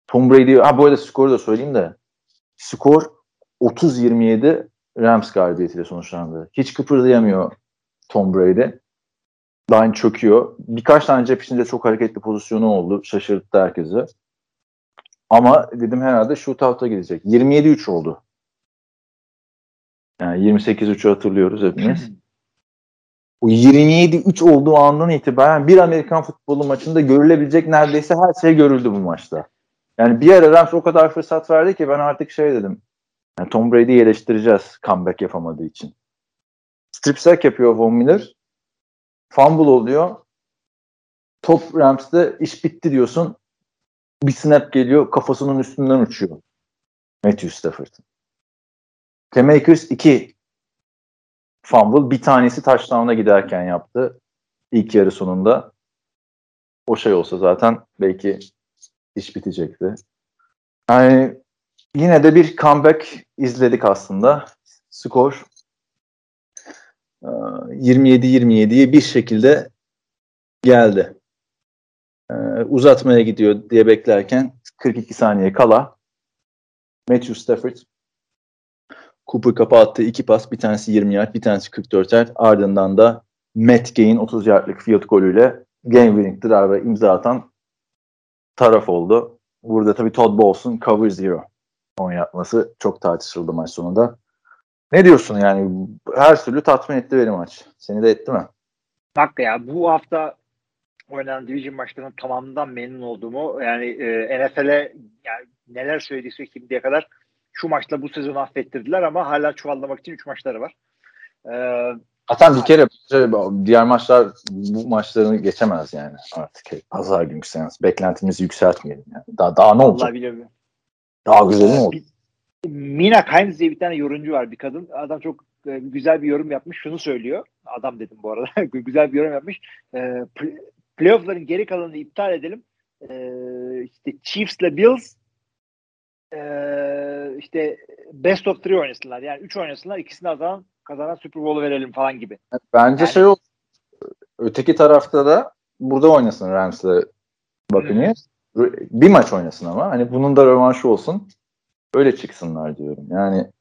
S4: Tom Brady, ha bu arada skoru da söyleyeyim de. Skor 30-27 Rams galibiyetiyle sonuçlandı. Hiç kıpırdayamıyor Tom Brady. Line çöküyor. Birkaç tane cep içinde çok hareketli pozisyonu oldu. Şaşırttı herkesi. Ama dedim herhalde shootout'a gidecek. 27-3 oldu. Yani 28-3'ü hatırlıyoruz hepimiz. [LAUGHS] O 27-3 olduğu andan itibaren bir Amerikan futbolu maçında görülebilecek neredeyse her şey görüldü bu maçta. Yani bir ara Rams o kadar fırsat verdi ki ben artık şey dedim. Yani Tom Brady'yi eleştireceğiz comeback yapamadığı için. Strip sack yapıyor Von Miller. Fumble oluyor. Top Rams'te iş bitti diyorsun. Bir snap geliyor kafasının üstünden uçuyor. Matthew Stafford. Cam Akers 2 fumble. Bir tanesi touchdown'a giderken yaptı. İlk yarı sonunda. O şey olsa zaten belki iş bitecekti. Yani yine de bir comeback izledik aslında. Skor e, 27-27'ye bir şekilde geldi. E, uzatmaya gidiyor diye beklerken 42 saniye kala Matthew Stafford Cooper Cup'a attığı iki pas bir tanesi 20 yard bir tanesi 44 yard ardından da Matt Gay'in 30 yardlık field golüyle game winning drive'a imza atan taraf oldu. Burada tabii Todd Bowles'un cover zero oynatması çok tartışıldı maç sonunda. Ne diyorsun yani? Her türlü tatmin etti beni maç. Seni de etti mi?
S3: Bak ya bu hafta oynanan division maçlarının tamamından memnun olduğumu yani e, NFL'e yani neler söylediyse şimdiye kadar şu maçla bu sezonu affettirdiler ama hala çuvallamak için 3 maçları var. Ee,
S4: Zaten bir kere diğer maçlar bu maçlarını geçemez yani artık. Pazar günkü seans. Beklentimizi yükseltmeyelim yani. Daha, daha ne olacak? Daha güzel mi oldu?
S3: Mina Kimes diye bir tane yorumcu var bir kadın. Adam çok e, güzel bir yorum yapmış. Şunu söylüyor. Adam dedim bu arada. [LAUGHS] güzel bir yorum yapmış. E, pl- playoff'ların geri kalanını iptal edelim. E, işte Chiefs'le Bills e, işte best of three oynasınlar. Yani üç oynasınlar. İkisini kazanan, kazanan Super Bowl'u verelim falan gibi.
S4: Bence
S3: Yani-
S4: şey oldu. Öteki tarafta da burada oynasın Rams'le Buccaneers. Bir maç oynasın ama. Hani bunun da rövanşı olsun. Öyle çıksınlar diyorum. Yani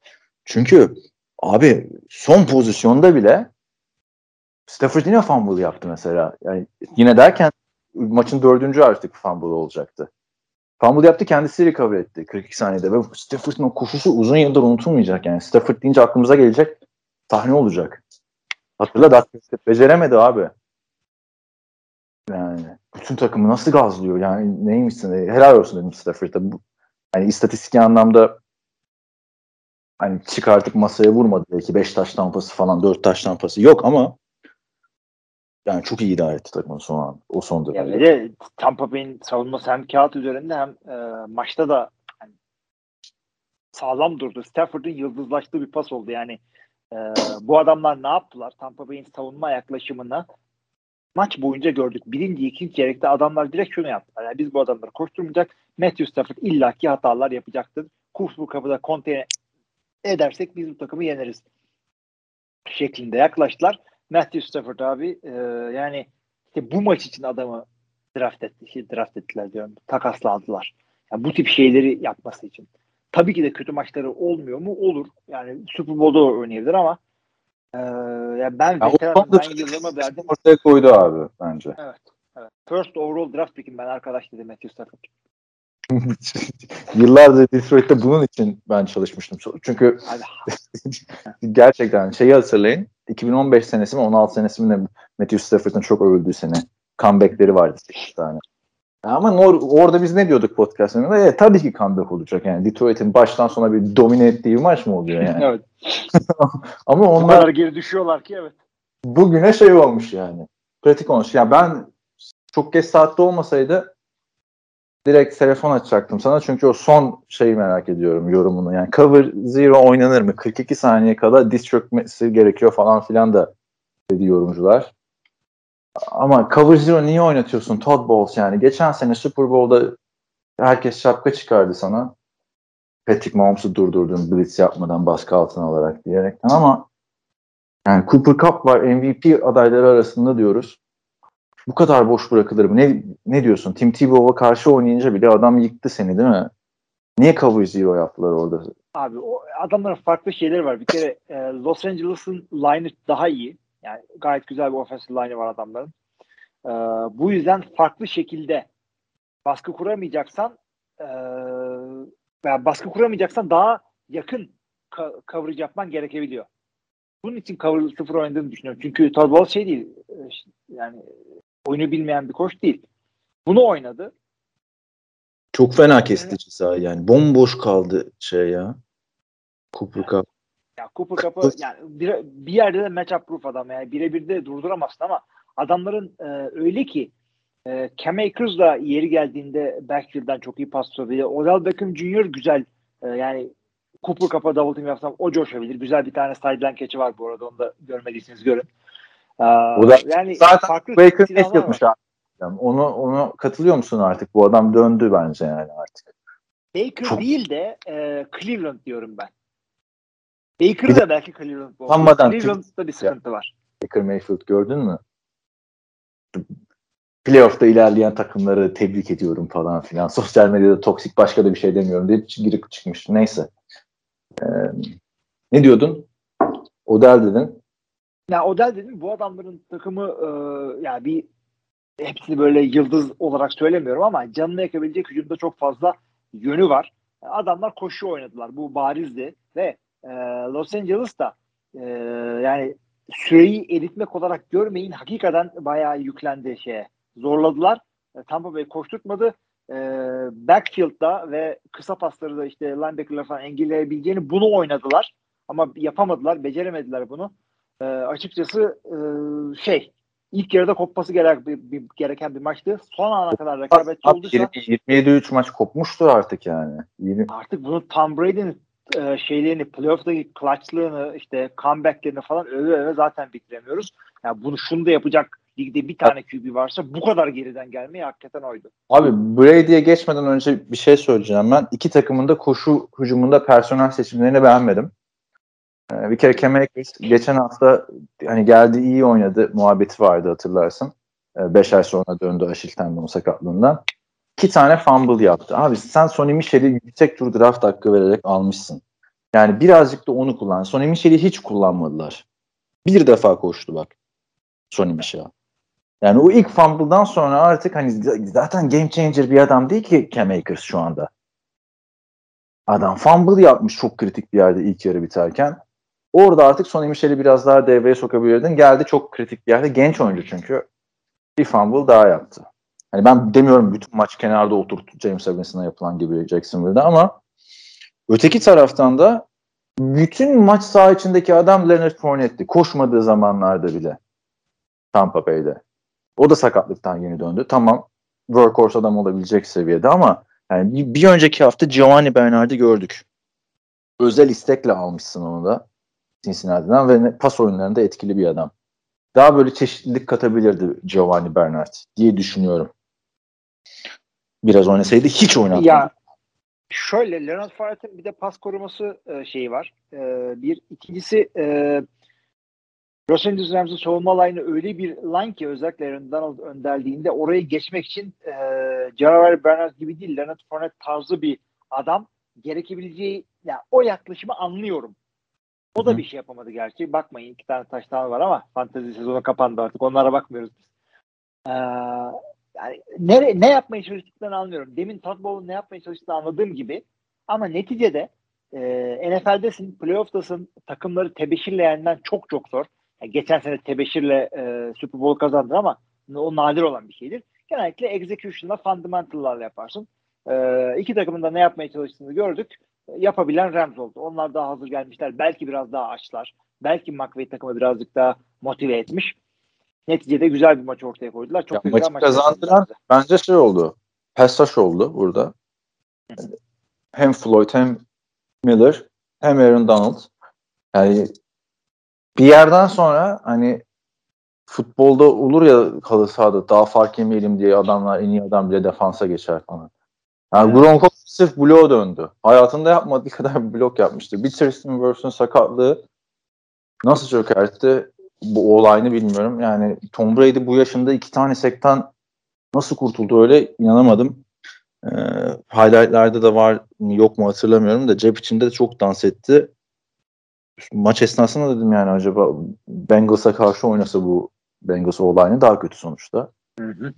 S4: çünkü abi son pozisyonda bile Stafford yine fumble yaptı mesela. Yani yine derken maçın dördüncü artık fumble olacaktı. Fumble yaptı kendisi recover etti 42 saniyede ve Stafford'ın o koşusu uzun yıldır unutulmayacak yani. Stafford deyince aklımıza gelecek sahne olacak. Hatırla Dak beceremedi abi. Yani bütün takımı nasıl gazlıyor yani neymişsin helal olsun dedim Stafford'a. Yani istatistik anlamda hani çıkartıp masaya vurmadı belki 5 taş tampası falan 4 taş tampası yok ama yani çok iyi idare etti takımı son an. O son dönemde.
S3: ve de Tampa Bay'in savunması hem kağıt üzerinde hem e, maçta da hani sağlam durdu. Stafford'ın yıldızlaştığı bir pas oldu. Yani e, bu adamlar ne yaptılar? Tampa Bay'in savunma yaklaşımını maç boyunca gördük. Birinci, ikinci çeyrekte adamlar direkt şunu yaptılar. Yani biz bu adamları koşturmayacak. Matthew Stafford illaki hatalar yapacaktır. Kurs bu kapıda konteyne edersek biz bu takımı yeneriz şeklinde yaklaştılar. Matthew Stafford abi e, yani işte bu maç için adamı draft etti, şey, draft ettiler diyorum. Takaslandılar. Yani bu tip şeyleri yapması için. Tabii ki de kötü maçları olmuyor mu? Olur. Yani Super Bowl'da oynayabilir ama e, yani ben
S4: Ya o
S3: veteran,
S4: konuda
S3: ben yıllarıma verdim.
S4: ortaya koydu abi bence.
S3: Evet. evet. First overall draft pick'im ben arkadaş dedi Matthew Stafford. [LAUGHS]
S4: Yıllardır Detroit'te bunun için ben çalışmıştım. Çünkü [LAUGHS] gerçekten şeyi hatırlayın. 2015 senesi mi 16 senesi mi ne Matthew Stafford'ın çok övüldüğü sene. Comeback'leri vardı 8 tane. Ama nor- orada biz ne diyorduk podcast'ında? E, tabii ki comeback olacak yani. Detroit'in baştan sona bir domine ettiği bir maç mı oluyor yani? [LAUGHS]
S3: evet. [LAUGHS]
S4: Ama
S3: Bu
S4: onlar
S3: kadar geri düşüyorlar ki evet.
S4: bugüne şey olmuş yani. Pratik olmuş. Ya ben çok geç saatte olmasaydı direkt telefon açacaktım sana çünkü o son şeyi merak ediyorum yorumunu. Yani cover zero oynanır mı? 42 saniye kala diz çökmesi gerekiyor falan filan da dedi yorumcular. Ama cover zero niye oynatıyorsun Todd Bowles yani? Geçen sene Super Bowl'da herkes şapka çıkardı sana. Patrick Mahomes'u durdurdun blitz yapmadan baskı altına alarak diyerekten ama yani Cooper Cup var MVP adayları arasında diyoruz. Bu kadar boş bırakılır mı? Ne, ne diyorsun? Tim Tebow'a karşı oynayınca bile adam yıktı seni değil mi? Niye cover zero yaptılar orada?
S3: Abi o adamların farklı şeyleri var. Bir kere e, Los Angeles'ın line'ı daha iyi. Yani gayet güzel bir offensive line'ı var adamların. E, bu yüzden farklı şekilde baskı kuramayacaksan e, veya baskı kuramayacaksan daha yakın ka- coverage yapman gerekebiliyor. Bunun için cover sıfır oynadığını düşünüyorum. Çünkü Todd Bowles şey değil. e, Yani oyunu bilmeyen bir koç değil. Bunu oynadı.
S4: Çok fena kesti ceza yani. Bomboş kaldı şey ya. Cooper Cup.
S3: Ya Cooper Cup'ı yani bir, bir yerde de matchup proof adam yani birebir de durduramazsın ama adamların e, öyle ki e, Cam Akers da yeri geldiğinde backfield'den çok iyi pas tutabilir. Odell Beckham Jr. güzel e, yani Cooper Cup'a double team yapsam o coşabilir. Güzel bir tane sideline catch'i var bu arada onu da görmediyseniz görün. E,
S4: O da
S3: yani
S4: zaten
S3: farklı
S4: Baker. Mayfield'mış abi. Yani Onu, onu katılıyor musun artık? Bu adam döndü bence yani artık.
S3: Baker
S4: Çok-
S3: değil de e, Cleveland diyorum ben. Baker da belki Cleveland bu.
S4: Utanmadan
S3: Cleveland'da bir sıkıntı var.
S4: Baker Mayfield gördün mü? Playoff'ta ilerleyen takımları tebrik ediyorum falan filan. [LAUGHS] Sosyal medyada toksik başka da bir şey demiyorum deyip girip çıkmış. Neyse. Ee, ne diyordun? Odell dedin.
S3: Ya Odell dedim bu adamların takımı e, yani bir hepsini böyle yıldız olarak söylemiyorum ama canını yakabilecek hücumda çok fazla yönü var. Adamlar koşu oynadılar. Bu barizdi ve e, Los Angeles'ta e, yani süreyi eritmek olarak görmeyin hakikaten bayağı yüklendi şeye. Zorladılar. E, Tampa Bay koşturtmadı. E, backfield'da ve kısa pasları da işte linebacker'lar falan engelleyebileceğini bunu oynadılar. Ama yapamadılar, beceremediler bunu. E, açıkçası e, şey ilk yarıda kopması gerek, bir, bir- gereken bir maçtı. Son ana kadar rekabetçi olduysa
S4: 27-3 maç kopmuştur artık yani. 20,
S3: artık bunu Tom Brady'nin e, şeylerini, playoff'taki clutch'lığını, işte comeback'lerini falan öve öve zaten bitiremiyoruz. Yani bunu şunu da yapacak ligde bir tane QB varsa bu kadar geriden gelmeyi hakikaten oydu.
S4: Abi Brady'ye geçmeden önce bir şey söyleyeceğim ben. İki takımın da koşu hücumunda personel seçimlerini beğenmedim. Ee, bir kere Cam Akers geçen hafta hani geldi iyi oynadı muhabbeti vardı hatırlarsın. 5 ay sonra döndü Aşil tendonu sakatlığından. İki tane fumble yaptı. Abi sen Sonny Michel'i yüksek tur draft hakkı vererek almışsın. Yani birazcık da onu kullan. Sonny Michel'i hiç kullanmadılar. Bir defa koştu bak. Sonny Michel. Yani o ilk fumble'dan sonra artık hani zaten game changer bir adam değil ki Cam Akers şu anda. Adam fumble yapmış çok kritik bir yerde ilk yarı biterken. Orada artık Sonny Michel'i biraz daha devreye sokabilirdin. Geldi çok kritik bir yerde. Genç oyuncu çünkü. Bir fumble daha yaptı. Hani ben demiyorum bütün maç kenarda oturttu James Robinson'a yapılan gibi Jacksonville'da ama öteki taraftan da bütün maç saha içindeki adam Leonard Fournette'ti. Koşmadığı zamanlarda bile. Tampa Bay'de. O da sakatlıktan yeni döndü. Tamam workhorse adam olabilecek seviyede ama yani bir, bir önceki hafta Giovanni Bernard'ı gördük. Özel istekle almışsın onu da Cincinnati'den ve pas oyunlarında etkili bir adam. Daha böyle çeşitlilik katabilirdi Giovanni Bernard diye düşünüyorum. Biraz oynasaydı hiç oynatmadı.
S3: Ya şöyle Leonard Fournette'in bir de pas koruması e, şeyi var. E, bir ikincisi e, Los Angeles Rams'ın savunma line'ı öyle bir line ki özellikle Aaron Donald önderliğinde orayı geçmek için e, Javari Bernard gibi değil Leonard Fournette tarzı bir adam gerekebileceği yani o yaklaşımı anlıyorum. O da Hı. bir şey yapamadı gerçi. Bakmayın iki tane taştan var ama fantezi sezonu kapandı artık. Onlara bakmıyoruz biz. Ee, yani ne, ne yapmaya çalıştıklarını anlıyorum. Demin Todd ne yapmaya çalıştığını anladığım gibi ama neticede e, NFL'desin, playoff'tasın, takımları tebeşirle yenmen çok çok zor. Yani geçen sene tebeşirle e, Super Bowl kazandı ama o nadir olan bir şeydir. Genellikle execution'la fundamental'larla yaparsın. E, iki takımın da ne yapmaya çalıştığını gördük. Yapabilen Rams oldu. Onlar daha hazır gelmişler. Belki biraz daha açlar. Belki McVay takımı birazcık daha motive etmiş. Neticede güzel bir maç ortaya koydular. Çok
S4: ya maçı kazandıran bence şey oldu. Pass oldu burada. Hem Floyd hem Miller hem Aaron Donald. Yani bir yerden sonra hani futbolda olur ya halı sahada daha fark yemeyelim diye adamlar en iyi adam bile defansa geçer falan. Yani evet. Gronko sırf bloğa döndü. Hayatında yapmadığı [LAUGHS] kadar bir blok yapmıştı. Bir Tristan Wirfs'ün sakatlığı nasıl çökertti bu olayını bilmiyorum. Yani Tom Brady bu yaşında iki tane sekten nasıl kurtuldu öyle inanamadım. Ee, highlightlarda da var mı yok mu hatırlamıyorum da cep içinde de çok dans etti. Maç esnasında dedim yani acaba Bengals'a karşı oynasa bu Bengals olayını daha kötü sonuçta.
S3: Hı hı.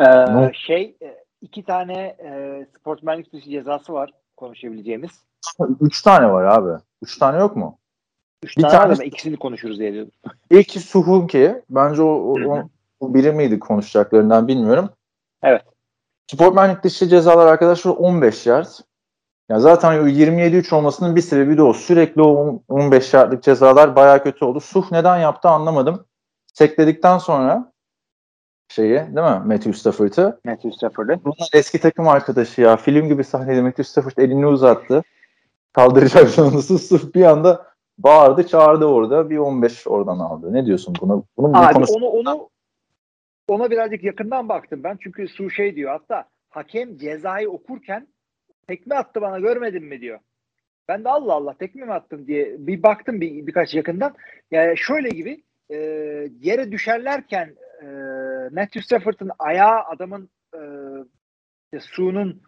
S3: Ee, şey e, iki tane e, sportmenlik dışı cezası var konuşabileceğimiz.
S4: Üç tane var abi. Üç tane yok mu?
S3: Üç bir tane, tane ama ikisini konuşuruz diye diyordum. [LAUGHS]
S4: İlki Suhunki. Bence o, o, o biri miydi konuşacaklarından bilmiyorum.
S3: Evet.
S4: Sportmenlik dışı cezalar arkadaşlar 15 yard. Ya zaten 27-3 olmasının bir sebebi de o. Sürekli o 15 yardlık cezalar baya kötü oldu. Suh neden yaptı anlamadım. Sekledikten sonra şeyi değil mi? Matthew Stafford'ı.
S3: Matthew Stafford'ı.
S4: Bunlar eski takım arkadaşı ya. Film gibi sahnede Matthew Stafford elini uzattı. Kaldıracak sonrası Suh bir anda bağırdı çağırdı orada. Bir 15 oradan aldı. Ne diyorsun buna? Bunu
S3: Abi konuş- onu, onu ona birazcık yakından baktım ben. Çünkü Su şey diyor hatta hakem cezayı okurken tekme attı bana görmedin mi diyor. Ben de Allah Allah tekme mi attım diye bir baktım bir, birkaç yakından. Yani şöyle gibi e, yere düşerlerken e, Matthew Stafford'ın ayağı adamın e, Su'nun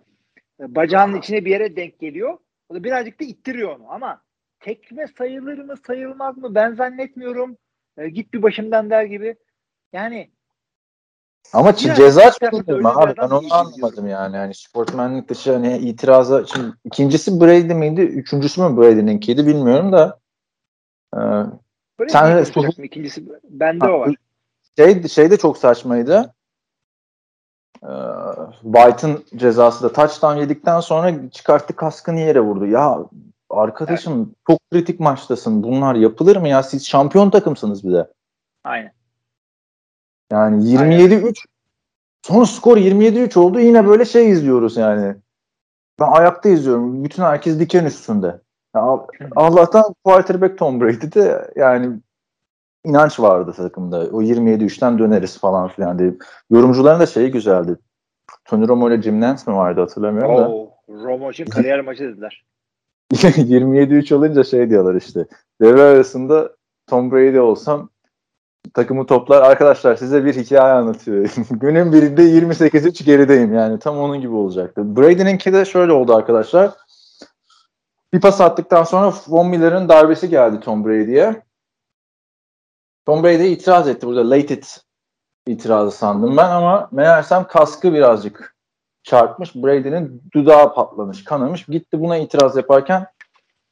S3: e, bacağının içine bir yere denk geliyor. O da birazcık da ittiriyor onu ama tekme sayılır mı sayılmaz mı ben zannetmiyorum. E, git bir başımdan der gibi. Yani
S4: ama Biraz ceza çıkmıyor mu abi? Ben onu anlamadım yani. yani. Sportmenlik dışı hani itiraza şimdi ikincisi Brady miydi? Üçüncüsü mü Brady'ninkiydi bilmiyorum da.
S3: Ee, sen su... ikincisi bende ha, o var.
S4: Şey, şey de çok saçmaydı. Ee, White'ın cezası da touchdown yedikten sonra çıkarttı kaskını yere vurdu. Ya arkadaşım evet. çok kritik maçtasın. Bunlar yapılır mı ya? Siz şampiyon takımsınız bir de.
S3: Aynen.
S4: Yani 27-3 son skor 27-3 oldu. Yine böyle şey izliyoruz yani. Ben ayakta izliyorum. Bütün herkes diken üstünde. Ya, Allah'tan quarterback Tom Brady'de yani inanç vardı takımda. O 27-3'ten döneriz falan filan diye. Yorumcuların da şeyi güzeldi. Tony Romo ile Jim Nance mi vardı hatırlamıyorum Oo, da.
S3: Romo için kariyer maçı dediler. [LAUGHS]
S4: 27-3 olunca şey diyorlar işte. Devre arasında Tom Brady olsam takımı toplar. Arkadaşlar size bir hikaye anlatıyor. [LAUGHS] Günün birinde 28-3 gerideyim yani. Tam onun gibi olacaktı. Brady'ninki de şöyle oldu arkadaşlar. Bir pas attıktan sonra Von Miller'ın darbesi geldi Tom Brady'ye. Tom Brady itiraz etti burada. Late it itirazı sandım ben ama meğersem kaskı birazcık çarpmış. Brady'nin dudağı patlamış, kanamış. Gitti buna itiraz yaparken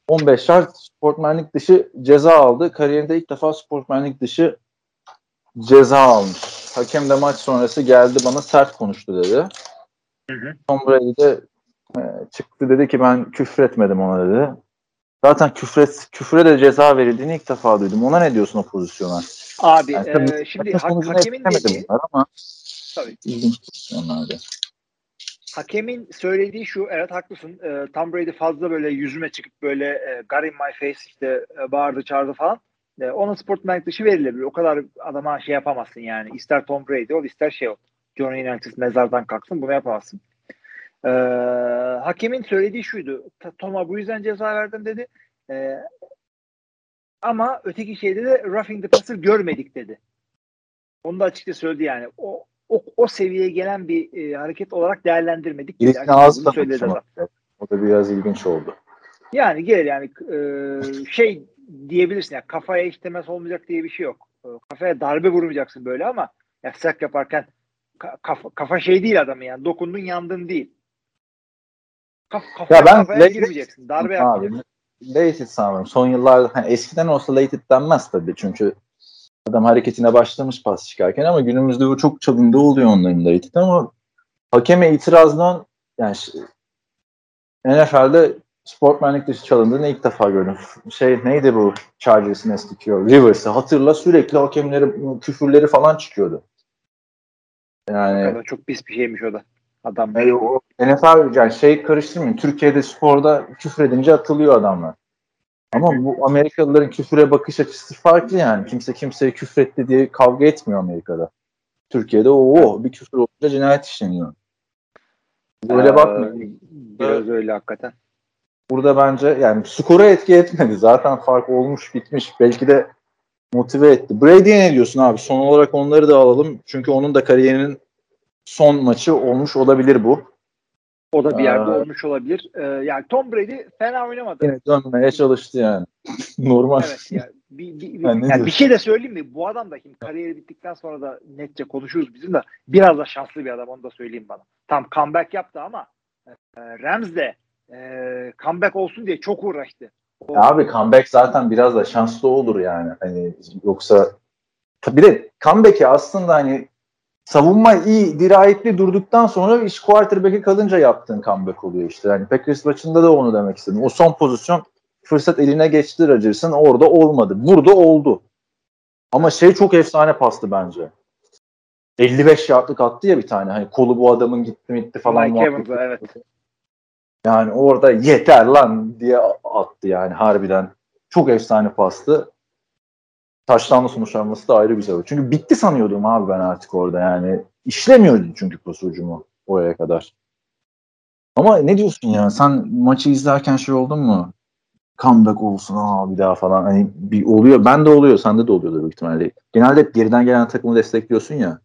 S4: 15 yard sportmenlik dışı ceza aldı. Kariyerinde ilk defa sportmenlik dışı ceza almış. Hakem de maç sonrası geldi bana sert konuştu dedi. Hı hı. Tom Brady de e, çıktı dedi ki ben küfretmedim ona dedi. Zaten küfret, küfre de ceza verildiğini ilk defa duydum. Ona ne diyorsun o pozisyona?
S3: Abi
S4: Yani
S3: e,
S4: tabii
S3: şimdi
S4: maçın
S3: ha- hakemin dediği
S4: bunlar ama
S3: tabii
S4: ilginç pozisyonlardı.
S3: hakemin söylediği şu evet haklısın. E, Tom Brady fazla böyle yüzüme çıkıp böyle e, God in my face işte e, bağırdı çağırdı falan. E, ona sportmenlik dışı verilebilir. O kadar adama şey yapamazsın yani. İster Tom Brady ol ister şey ol. John United mezardan kalksın bunu yapamazsın. E, hakemin söylediği şuydu. "Ta- Tom'a bu yüzden ceza verdim dedi. E, ama öteki şeyde de roughing the passer görmedik dedi. Onu da açıkça söyledi yani. O o, o seviyeye gelen bir e, hareket olarak değerlendirmedik. Açıkça
S4: ağzı
S3: bunu söyledi.
S4: O da biraz ilginç oldu.
S3: Yani gelir yani e, [LAUGHS] şey diyebilirsin ya kafaya hiç temas olmayacak diye bir şey yok. E, kafaya darbe vurmayacaksın böyle ama ya sak yaparken ka- kafa, kafa şey değil adamı yani dokundun yandın değil. Kaf,
S4: Ya ben
S3: kafaya girmeyeceksin. Darbe
S4: Abi. Lated sanırım. Son yıllarda hani eskiden olsa Lated denmez tabii çünkü adam hareketine başlamış pas çıkarken ama günümüzde bu çok çalındı oluyor onların Lated ama hakeme itirazdan yani NFL'de sportmenlik dışı çalındığını ilk defa gördüm. Şey neydi bu Chargers'ın eski QB? Rivers'ı hatırla sürekli hakemleri küfürleri falan çıkıyordu. Yani
S3: çok pis bir şeymiş o da. Adam.
S4: yani o NFL yani şey karıştırmayın. Türkiye'de sporda küfür edince atılıyor adamlar. Ama bu Amerikalıların küfüre bakış açısı farklı yani. Kimse kimseye küfretti diye kavga etmiyor Amerika'da. Türkiye'de o bir küfür olunca cinayet işleniyor. Böyle
S3: Ee,
S4: bakmayın.
S3: Biraz öyle hakikaten.
S4: Burada bence yani skora etki etmedi. Zaten fark olmuş bitmiş. Belki de motive etti. Brady'ye ne diyorsun abi? Son olarak onları da alalım. Çünkü onun da kariyerinin son maçı olmuş olabilir bu.
S3: O da bir yerde
S4: Aa.
S3: olmuş olabilir. Ee, yani Tom Brady fena oynamadı.
S4: Yine dönmeye çalıştı yani. [LAUGHS] Normal.
S3: Evet ya. Bir, bir, bir, [LAUGHS]
S4: Ha, ne
S3: yani bir şey de söyleyeyim mi? Bu adam da şimdi kariyeri bittikten sonra da netçe konuşuruz bizim de. Biraz da şanslı bir adam onu da söyleyeyim bana. Tam comeback yaptı ama e, Rams de e, comeback olsun diye çok uğraştı. O,
S4: Abi comeback zaten biraz da şanslı olur yani. Hani yoksa bir de comeback'i aslında hani savunma iyi dirayetli durduktan sonra iş quarterback'e kalınca yaptığın comeback oluyor işte. Yani Packers maçında da onu demek istedim. O son pozisyon fırsat eline geçti Rodgers'ın orada olmadı. Burada oldu. Ama şey çok efsane pastı bence. 55 yardlık attı ya bir tane. Hani kolu bu adamın gitti gitti falan.
S3: Mike evet.
S4: Yani orada yeter lan diye attı yani harbiden. Çok efsane pastı. Taştanlı sonuçlanması da ayrı güzel. Çünkü bitti sanıyordum abi ben artık orada yani. İşlemiyordu çünkü pas ucumu oraya kadar. Ama ne diyorsun ya? Sen maçı izlerken şey oldun mu? Comeback olsun aa bir daha falan. Hani bir oluyor. Ben de oluyor. Sende de oluyordur büyük ihtimalle. Genelde hep geriden gelen takımı destekliyorsun ya.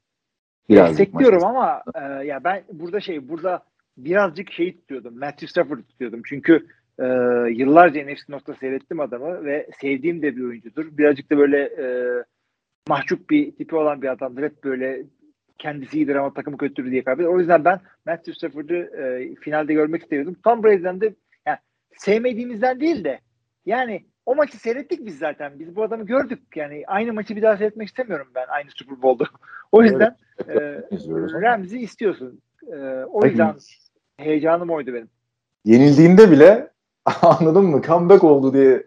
S4: Birazcık
S3: Destekliyorum ama e, ya ben burada şey burada birazcık şeyi tutuyordum. Matthew Stafford'ı tutuyordum. Çünkü e, yıllarca NFC nokta seyrettim adamı ve sevdiğim de bir oyuncudur. Birazcık da böyle e, mahcup bir tipi olan bir adamdır. Hep böyle kendisi iyidir ama takımı kötüdür diye kaybeder. O yüzden ben Matthew Stafford'ı e, finalde görmek istiyordum. Tom Brady'den de yani sevmediğimizden değil de yani o maçı seyrettik biz zaten. Biz bu adamı gördük. Yani aynı maçı bir daha seyretmek istemiyorum ben aynı Super Bowl'da. [LAUGHS] o yüzden e, [LAUGHS]
S4: İzliyoruz ama.
S3: Rams'i istiyorsun. E, o
S4: Peki.
S3: yüzden heyecanım oydu benim.
S4: yenildiğinde bile [LAUGHS] anladın mı? Comeback oldu diye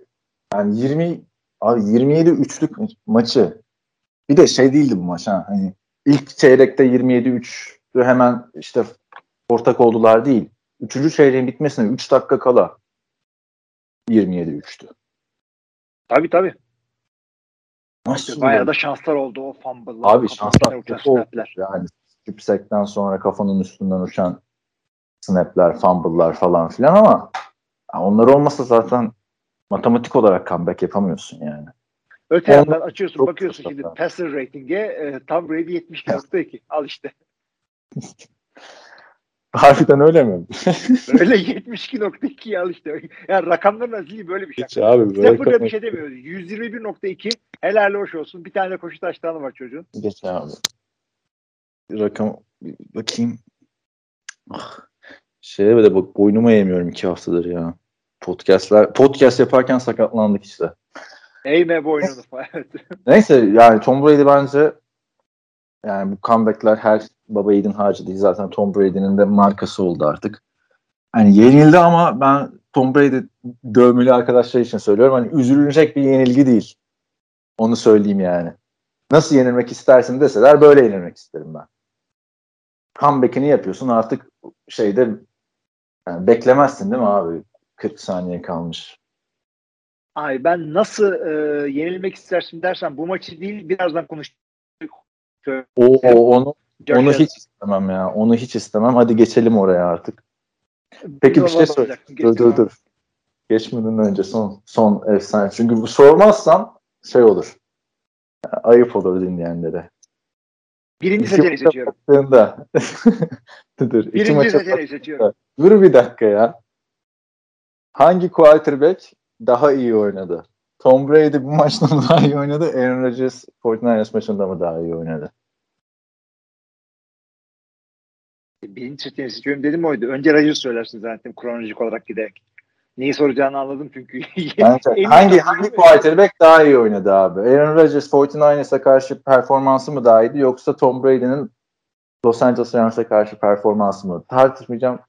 S4: yani 20 abi 27 üçlük maçı. Bir de şey değildi bu maç ha. Hani ilk çeyrekte 27 3'tü hemen işte ortak oldular değil. Üçüncü çeyreğin bitmesine 3 dakika kala 27 3'tü.
S3: Tabii tabii.
S4: Nasıl
S3: Bayağı da şanslar oldu o fumble'lar.
S4: Abi şanslar oldu. Yani strip sonra kafanın üstünden uçan snapler, fumble'lar falan filan ama ya onlar olmasa zaten matematik olarak comeback yapamıyorsun yani.
S3: Öte yandan açıyorsun bakıyorsun şimdi passer rating'e e, Tom Brady 72.2. [LAUGHS] Al işte. [LAUGHS]
S4: Harbiden öyle mi? [LAUGHS]
S3: Öyle 72.2 al işte. Yani rakamların azizliği böyle bir şey.
S4: Hiç abi böyle
S3: Stafford'a
S4: kafa-
S3: bir şey demiyoruz. 121.2 helal hoş olsun. Bir tane koşu taştanı var çocuğun.
S4: Geç abi. Rakam bakayım. Ah. Şeye de bak boynuma yemiyorum iki haftadır ya. Podcastler, podcast yaparken sakatlandık işte.
S3: Eğme boynunu. evet. [LAUGHS]
S4: Neyse yani Tom Brady bence yani bu comebackler her baba yiğidin harcı değil. Zaten Tom Brady'nin de markası oldu artık. Hani yenildi ama ben Tom Brady dövmeli arkadaşlar için söylüyorum. Hani üzülünecek bir yenilgi değil. Onu söyleyeyim yani. nasıl yenilmek istersin deseler böyle yenilmek isterim ben. Comeback'ini yapıyorsun artık şeyde yani beklemezsin değil mi abi? 40 saniye kalmış.
S3: Ay ben nasıl e, yenilmek istersin dersen bu maçı değil birazdan konuştuk.
S4: O, o onu onu hiç istemem ya. Onu hiç istemem. Hadi geçelim oraya artık. Peki bir şey söyle. Dur dur dur. Geçmeden önce son son efsane. Çünkü bu sormazsam şey olur. Ayıp olur dinleyenlere.
S3: Birinci seçeneği seçiyorum. [LAUGHS]
S4: dur,
S3: Birinci seçeneği seçiyorum.
S4: Dur bir dakika ya. Hangi quarterback daha iyi oynadı? Tom Brady bu maçta mı daha iyi oynadı? Aaron Rodgers 49ers maçında mı daha iyi oynadı?
S3: Birinci seçeneği seçiyorum dedim oydu. Önce Rodgers söylersin zaten kronolojik olarak giderek. Neyi soracağını anladım çünkü. [LAUGHS]
S4: Bence, hangi hangi quarterback daha iyi oynadı abi? Aaron Rodgers 49ers'a karşı performansı mı daha iyiydi yoksa Tom Brady'nin Los Angeles Rams'e karşı performansı mı? Tartışmayacağım.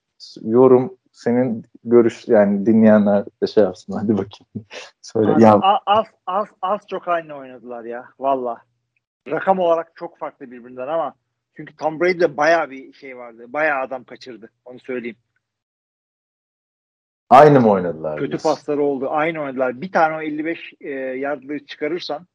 S4: Yorum senin görüş yani dinleyenler de şey yapsın. Hadi bakayım. [LAUGHS] Söyle.
S3: Az,
S4: ya.
S3: az, az, az çok aynı oynadılar ya. Valla. Rakam olarak çok farklı birbirinden ama çünkü Tom Brady'de bayağı bir şey vardı. Bayağı adam kaçırdı. Onu söyleyeyim.
S4: Aynı mı oynadılar?
S3: Kötü
S4: biz?
S3: pasları oldu. Aynı oynadılar. Bir tane o 55 e, yardları çıkarırsan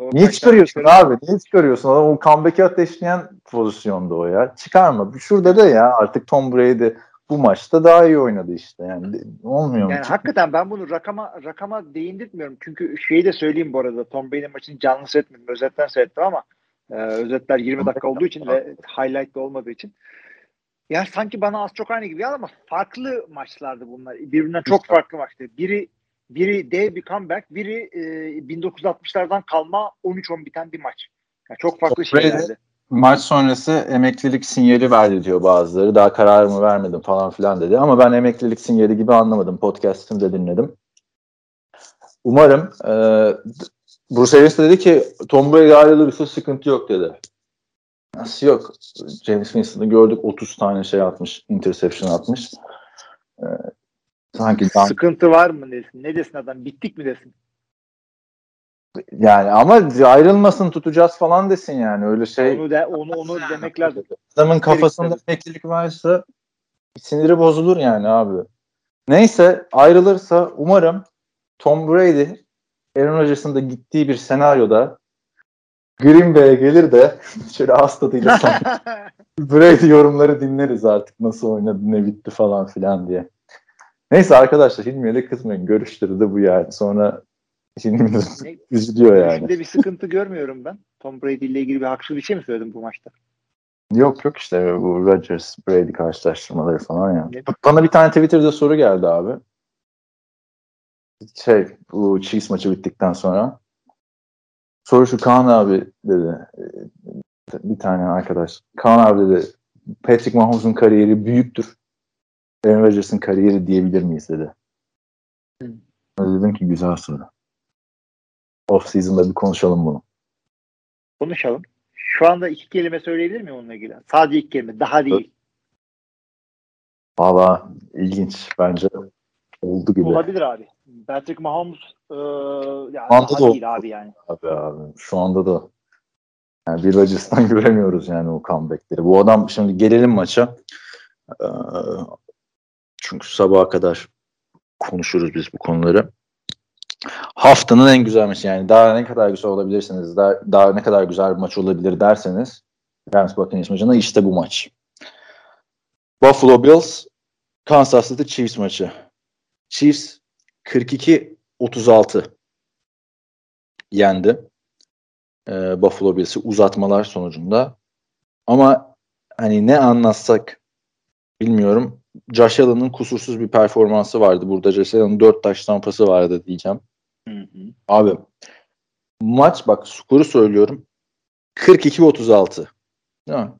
S4: Niye çıkarıyorsun abi? Niye çıkarıyorsun? Adam o comeback'i ateşleyen pozisyonda o ya. Çıkarma. Şurada da ya artık Tom Brady bu maçta daha iyi oynadı işte. Yani olmuyor mu?
S3: Yani hakikaten ben bunu rakama rakama değindirmiyorum. Çünkü şeyi de söyleyeyim bu arada. Tom Brady maçını canlı seyretmedim. Özetten seyrettim ama e, özetler 20 dakika olduğu için ve highlight de olmadığı için. Ya sanki bana az çok aynı gibi ama farklı maçlardı bunlar. Birbirinden çok farklı maçtı. Biri biri dev bir comeback, biri e, 1960'lardan kalma 13-10 biten bir maç. Yani çok farklı şeylerdi.
S4: Maç sonrası emeklilik sinyali verdi diyor bazıları. Daha kararımı vermedim falan filan dedi. Ama ben emeklilik sinyali gibi anlamadım. Podcast'ımı da dinledim. Umarım e, Bruce Arians dedi ki Tom Brady ayrılırsa sıkıntı yok dedi. Nasıl yok? James Winston'ı gördük 30 tane şey atmış, interception atmış. Ee, sanki.
S3: Sıkıntı var mı desin? Ne desin adam? Bittik mi desin?
S4: Yani ama ayrılmasın tutacağız falan desin yani öyle şey.
S3: Onu de, onu onu demek lazım.
S4: Adamın kafasında emeklilik varsa siniri bozulur yani abi. Neyse ayrılırsa umarım Tom Brady Aaron Rodgers'ın da gittiği bir senaryoda Green Bay'e gelir de [LAUGHS] şöyle ağız tadıyla [LAUGHS] Brady yorumları dinleriz artık nasıl oynadı ne bitti falan filan diye. Neyse arkadaşlar Hilmi'ye de kızmayın. Görüşleri de bu yani. Sonra Hilmi üzülüyor yani.
S3: Şimdi bir sıkıntı görmüyorum ben. Tom Brady ile ilgili bir haksız bir şey mi söyledim bu maçta?
S4: Yok yok işte bu Rodgers Brady karşılaştırmaları falan ya. Yani. Bana bir tane Twitter'da soru geldi abi. Şey bu Chiefs maçı bittikten sonra soru şu Kaan abi dedi. Bir tane arkadaş. Kaan abi dedi. Patrick Mahomes'un kariyeri büyüktür. Aaron Rodgers'ın kariyeri diyebilir miyiz dedi. Hı. Dedim ki güzel soru. Off season'da bir konuşalım bunu.
S3: Konuşalım. Şu anda iki kelime söyleyebilir miyim onunla ilgili? Sadece iki kelime. Daha değil.
S4: Valla ilginç. Bence oldu gibi.
S3: Olabilir abi. Patrick Mahomes e, yani daha da değil abi yani.
S4: Abi abi. Şu anda da yani bir Rodgers'tan [LAUGHS] göremiyoruz yani o comeback'leri. Bu adam şimdi gelelim maça. Ee, çünkü sabaha kadar konuşuruz biz bu konuları. Haftanın en güzel maçı yani daha ne kadar güzel olabilirsiniz, daha, daha ne kadar güzel bir maç olabilir derseniz Rams Buccaneers maçında işte bu maç. Buffalo Bills Kansas City Chiefs maçı. Chiefs 42-36 yendi. Ee, Buffalo Bills'i uzatmalar sonucunda. Ama hani ne anlatsak bilmiyorum. Josh Allen'ın kusursuz bir performansı vardı burada. Josh Allen'ın 4 taş tampası vardı diyeceğim.
S3: Hı hı.
S4: Abi maç bak skoru söylüyorum. 42-36. Değil mi?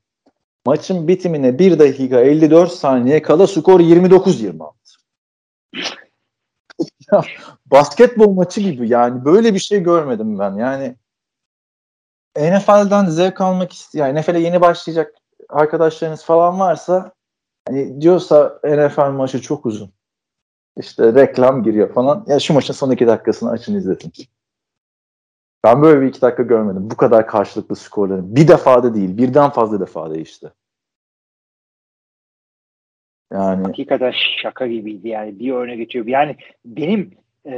S4: Maçın bitimine 1 dakika 54 saniye kala skor 29-26. [LAUGHS] basketbol maçı gibi yani böyle bir şey görmedim ben. Yani NFL'den zevk almak isteyen, yani NFL'e yeni başlayacak arkadaşlarınız falan varsa hani diyorsa NFL maçı çok uzun. İşte reklam giriyor falan. Ya şu maçın son iki dakikasını açın izletin. Ben böyle bir iki dakika görmedim. Bu kadar karşılıklı skorların. Bir defada değil, birden fazla defa değişti.
S3: Yani hakikaten şaka gibiydi yani bir öne geçiyor. Yani benim e,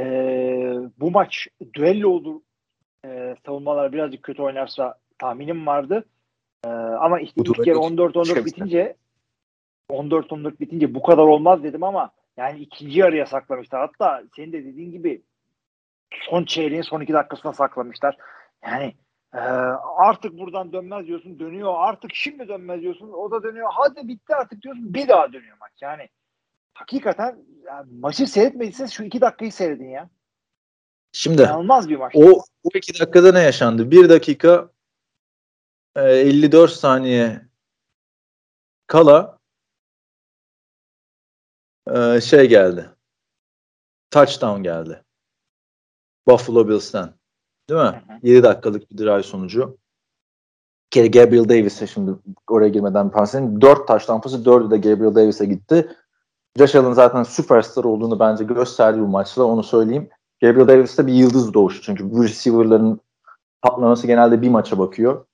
S3: bu maç düello olur e, savunmalar birazcık kötü oynarsa tahminim vardı. E, ama işte ilk kere 14-14 bitince 14-14 bitince bu kadar olmaz dedim ama yani ikinci yarıya saklamışlar. Hatta senin de dediğin gibi son çeyreğin son iki dakikasına saklamışlar. Yani e, artık buradan dönmez diyorsun dönüyor. Artık şimdi dönmez diyorsun. O da dönüyor. Hadi bitti artık diyorsun. Bir daha dönüyor maç. Yani hakikaten yani maçı seyretmediyseniz şu iki dakikayı seyredin ya.
S4: Şimdi
S3: İnanılmaz bir maç.
S4: O, o iki dakikada ne yaşandı? Bir dakika e, 54 saniye kala e, şey geldi. Touchdown geldi. Buffalo Bills'ten. Değil mi? Hı hı. 7 dakikalık bir drive sonucu. Bir kere Gabriel Davis'e şimdi oraya girmeden bahsedeyim. 4 taş tampası 4'ü de Gabriel Davis'e gitti. Josh Allen zaten süperstar olduğunu bence gösterdi bu maçla onu söyleyeyim. Gabriel Davis de bir yıldız doğuşu çünkü bu receiver'ların patlaması genelde bir maça bakıyor.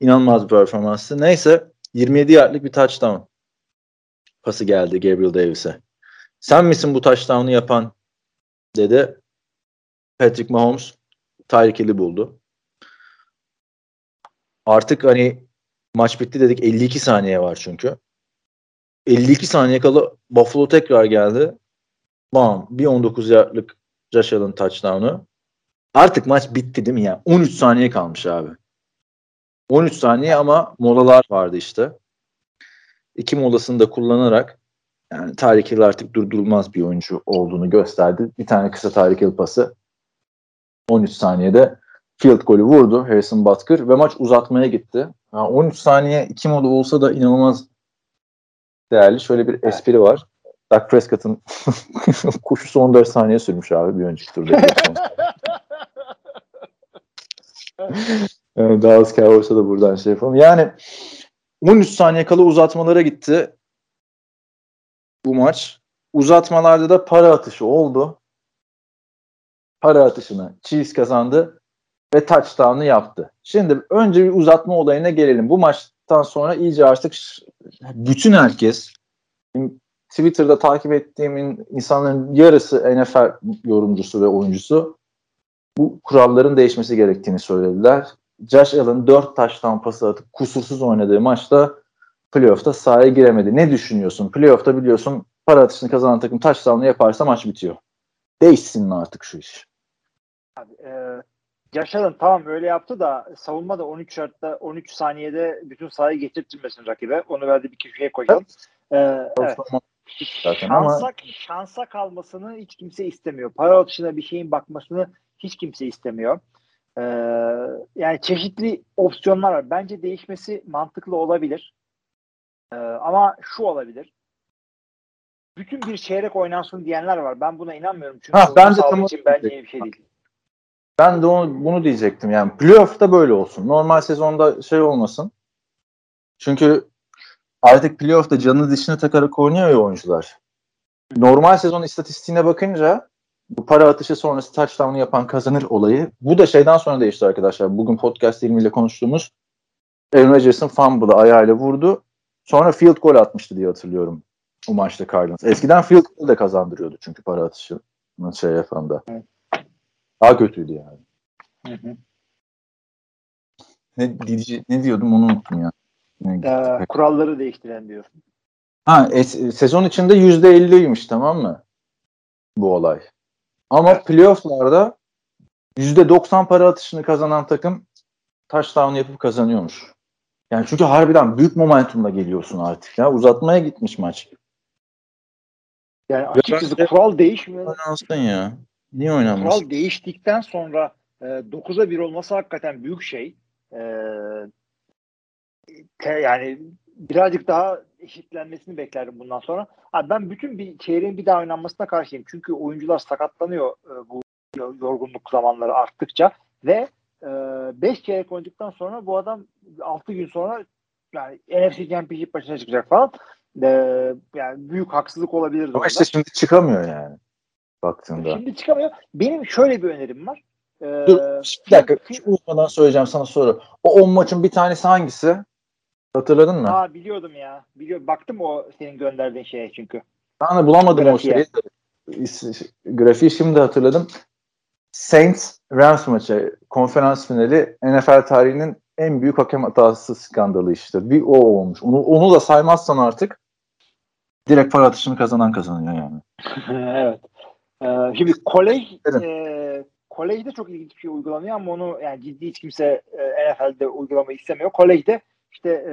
S4: İnanılmaz bir performansı. Neyse 27 yardlık bir touchdown pası geldi Gabriel Davis'e. Sen misin bu touchdown'u yapan dedi. Patrick Mahomes Tyreek Hill'i buldu. Artık hani maç bitti dedik 52 saniye var çünkü. 52 saniye kala Buffalo tekrar geldi. Bam bir 19 yardlık Josh Allen touchdown'u. Artık maç bitti değil mi ya? 13 saniye kalmış abi. 13 saniye ama molalar vardı işte. İki molasını da kullanarak yani Tarık Hill artık durdurulmaz bir oyuncu olduğunu gösterdi. Bir tane kısa Tarık Hill pası 13 saniyede field golü vurdu Harrison Butker ve maç uzatmaya gitti. Yani 13 saniye iki moda olsa da inanılmaz değerli. Şöyle bir espri var. Dak Prescott'ın [LAUGHS] koşusu 14 saniye sürmüş abi bir önceki turda. [LAUGHS] yani Dallas Cowboys'a da buradan şey yapalım. Yani 13 saniye kala uzatmalara gitti bu maç. Uzatmalarda da para atışı oldu. Para atışını Chiefs kazandı ve touchdown'ı yaptı. Şimdi önce bir uzatma olayına gelelim. Bu maçtan sonra iyice artık bütün herkes Twitter'da takip ettiğimin insanların yarısı NFL yorumcusu ve oyuncusu bu kuralların değişmesi gerektiğini söylediler. Josh Allen 4 taş tampası atıp kusursuz oynadığı maçta playoff'ta sahaya giremedi. Ne düşünüyorsun? Playoff'ta biliyorsun para atışını kazanan takım touchdown'u yaparsa maç bitiyor. Değişsin mi artık şu iş?
S3: Abi, e, Allen tamam öyle yaptı da savunma da 13 şartta 13 saniyede bütün sahayı getirtmesin rakibe. Onu verdi bir köşeye koyalım. Ee, evet. Zaten şansa, ama... şansa kalmasını hiç kimse istemiyor. Para atışına bir şeyin bakmasını hiç kimse istemiyor. Ee, yani çeşitli opsiyonlar var. Bence değişmesi mantıklı olabilir. Ee, ama şu olabilir. Bütün bir çeyrek oynansın diyenler var. Ben buna inanmıyorum. Çünkü ha, ben de tam için bence iyi bir şey değil.
S4: Ben de onu, bunu diyecektim. Yani playoff'ta böyle olsun. Normal sezonda şey olmasın. Çünkü artık playoff'ta canını dişine takarak oynuyor ya oyuncular. Normal sezon istatistiğine bakınca bu para atışı sonrası touchdown'u yapan kazanır olayı. Bu da şeyden sonra değişti arkadaşlar. Bugün podcast ilmiyle konuştuğumuz Aaron Rodgers'ın fumble'ı ayağıyla vurdu. Sonra field goal atmıştı diye hatırlıyorum o maçta Cardinals. Eskiden field goal de kazandırıyordu çünkü para atışı şey yapan da. Daha kötüydü yani. Hı hı. Ne, ne diyordum onu unuttum ya.
S3: Ee, kuralları değiştiren diyor.
S4: Ha, e, sezon içinde yüzde elliymiş tamam mı? Bu olay. Ama playofflarda yüzde doksan para atışını kazanan takım touchdown yapıp kazanıyormuş. Yani çünkü harbiden büyük momentumla geliyorsun artık ya. Uzatmaya gitmiş maç.
S3: Yani açıkçası Ve kural değişmiyor.
S4: Oynansın ya. Niye oynanmasın?
S3: Kural değiştikten sonra e, 9'a 1 olması hakikaten büyük şey. E, te, yani birazcık daha eşitlenmesini beklerdim bundan sonra. Abi ben bütün bir çeyreğin bir daha oynanmasına karşıyım. Çünkü oyuncular sakatlanıyor e, bu yorgunluk zamanları arttıkça ve 5 e, çeyrek oynadıktan sonra bu adam 6 gün sonra yani NFC Championship başına çıkacak falan. E, yani büyük haksızlık olabilir.
S4: Ama işte şimdi çıkamıyor yani baktığında.
S3: Şimdi çıkamıyor. Benim şöyle bir önerim var. e,
S4: Dur bir dakika. Hiç unutmadan söyleyeceğim sana soru. O 10 maçın bir tanesi hangisi? Hatırladın mı?
S3: Aa biliyordum ya. Biliyorum. Baktım o senin gönderdiğin şeye çünkü.
S4: Ben de bulamadım
S3: Grafiğe.
S4: o şeyi. Grafiği şimdi hatırladım. Saints Rams maçı konferans finali NFL tarihinin en büyük hakem hatası skandalı işte. Bir o olmuş. Onu, onu da saymazsan artık direkt para atışını kazanan kazanıyor yani. [LAUGHS]
S3: evet. Ee, şimdi kolej
S4: Evet.
S3: e, kolejde çok ilginç bir şey uygulanıyor ama onu yani ciddi hiç kimse e, NFL'de uygulamayı istemiyor. Kolejde işte e,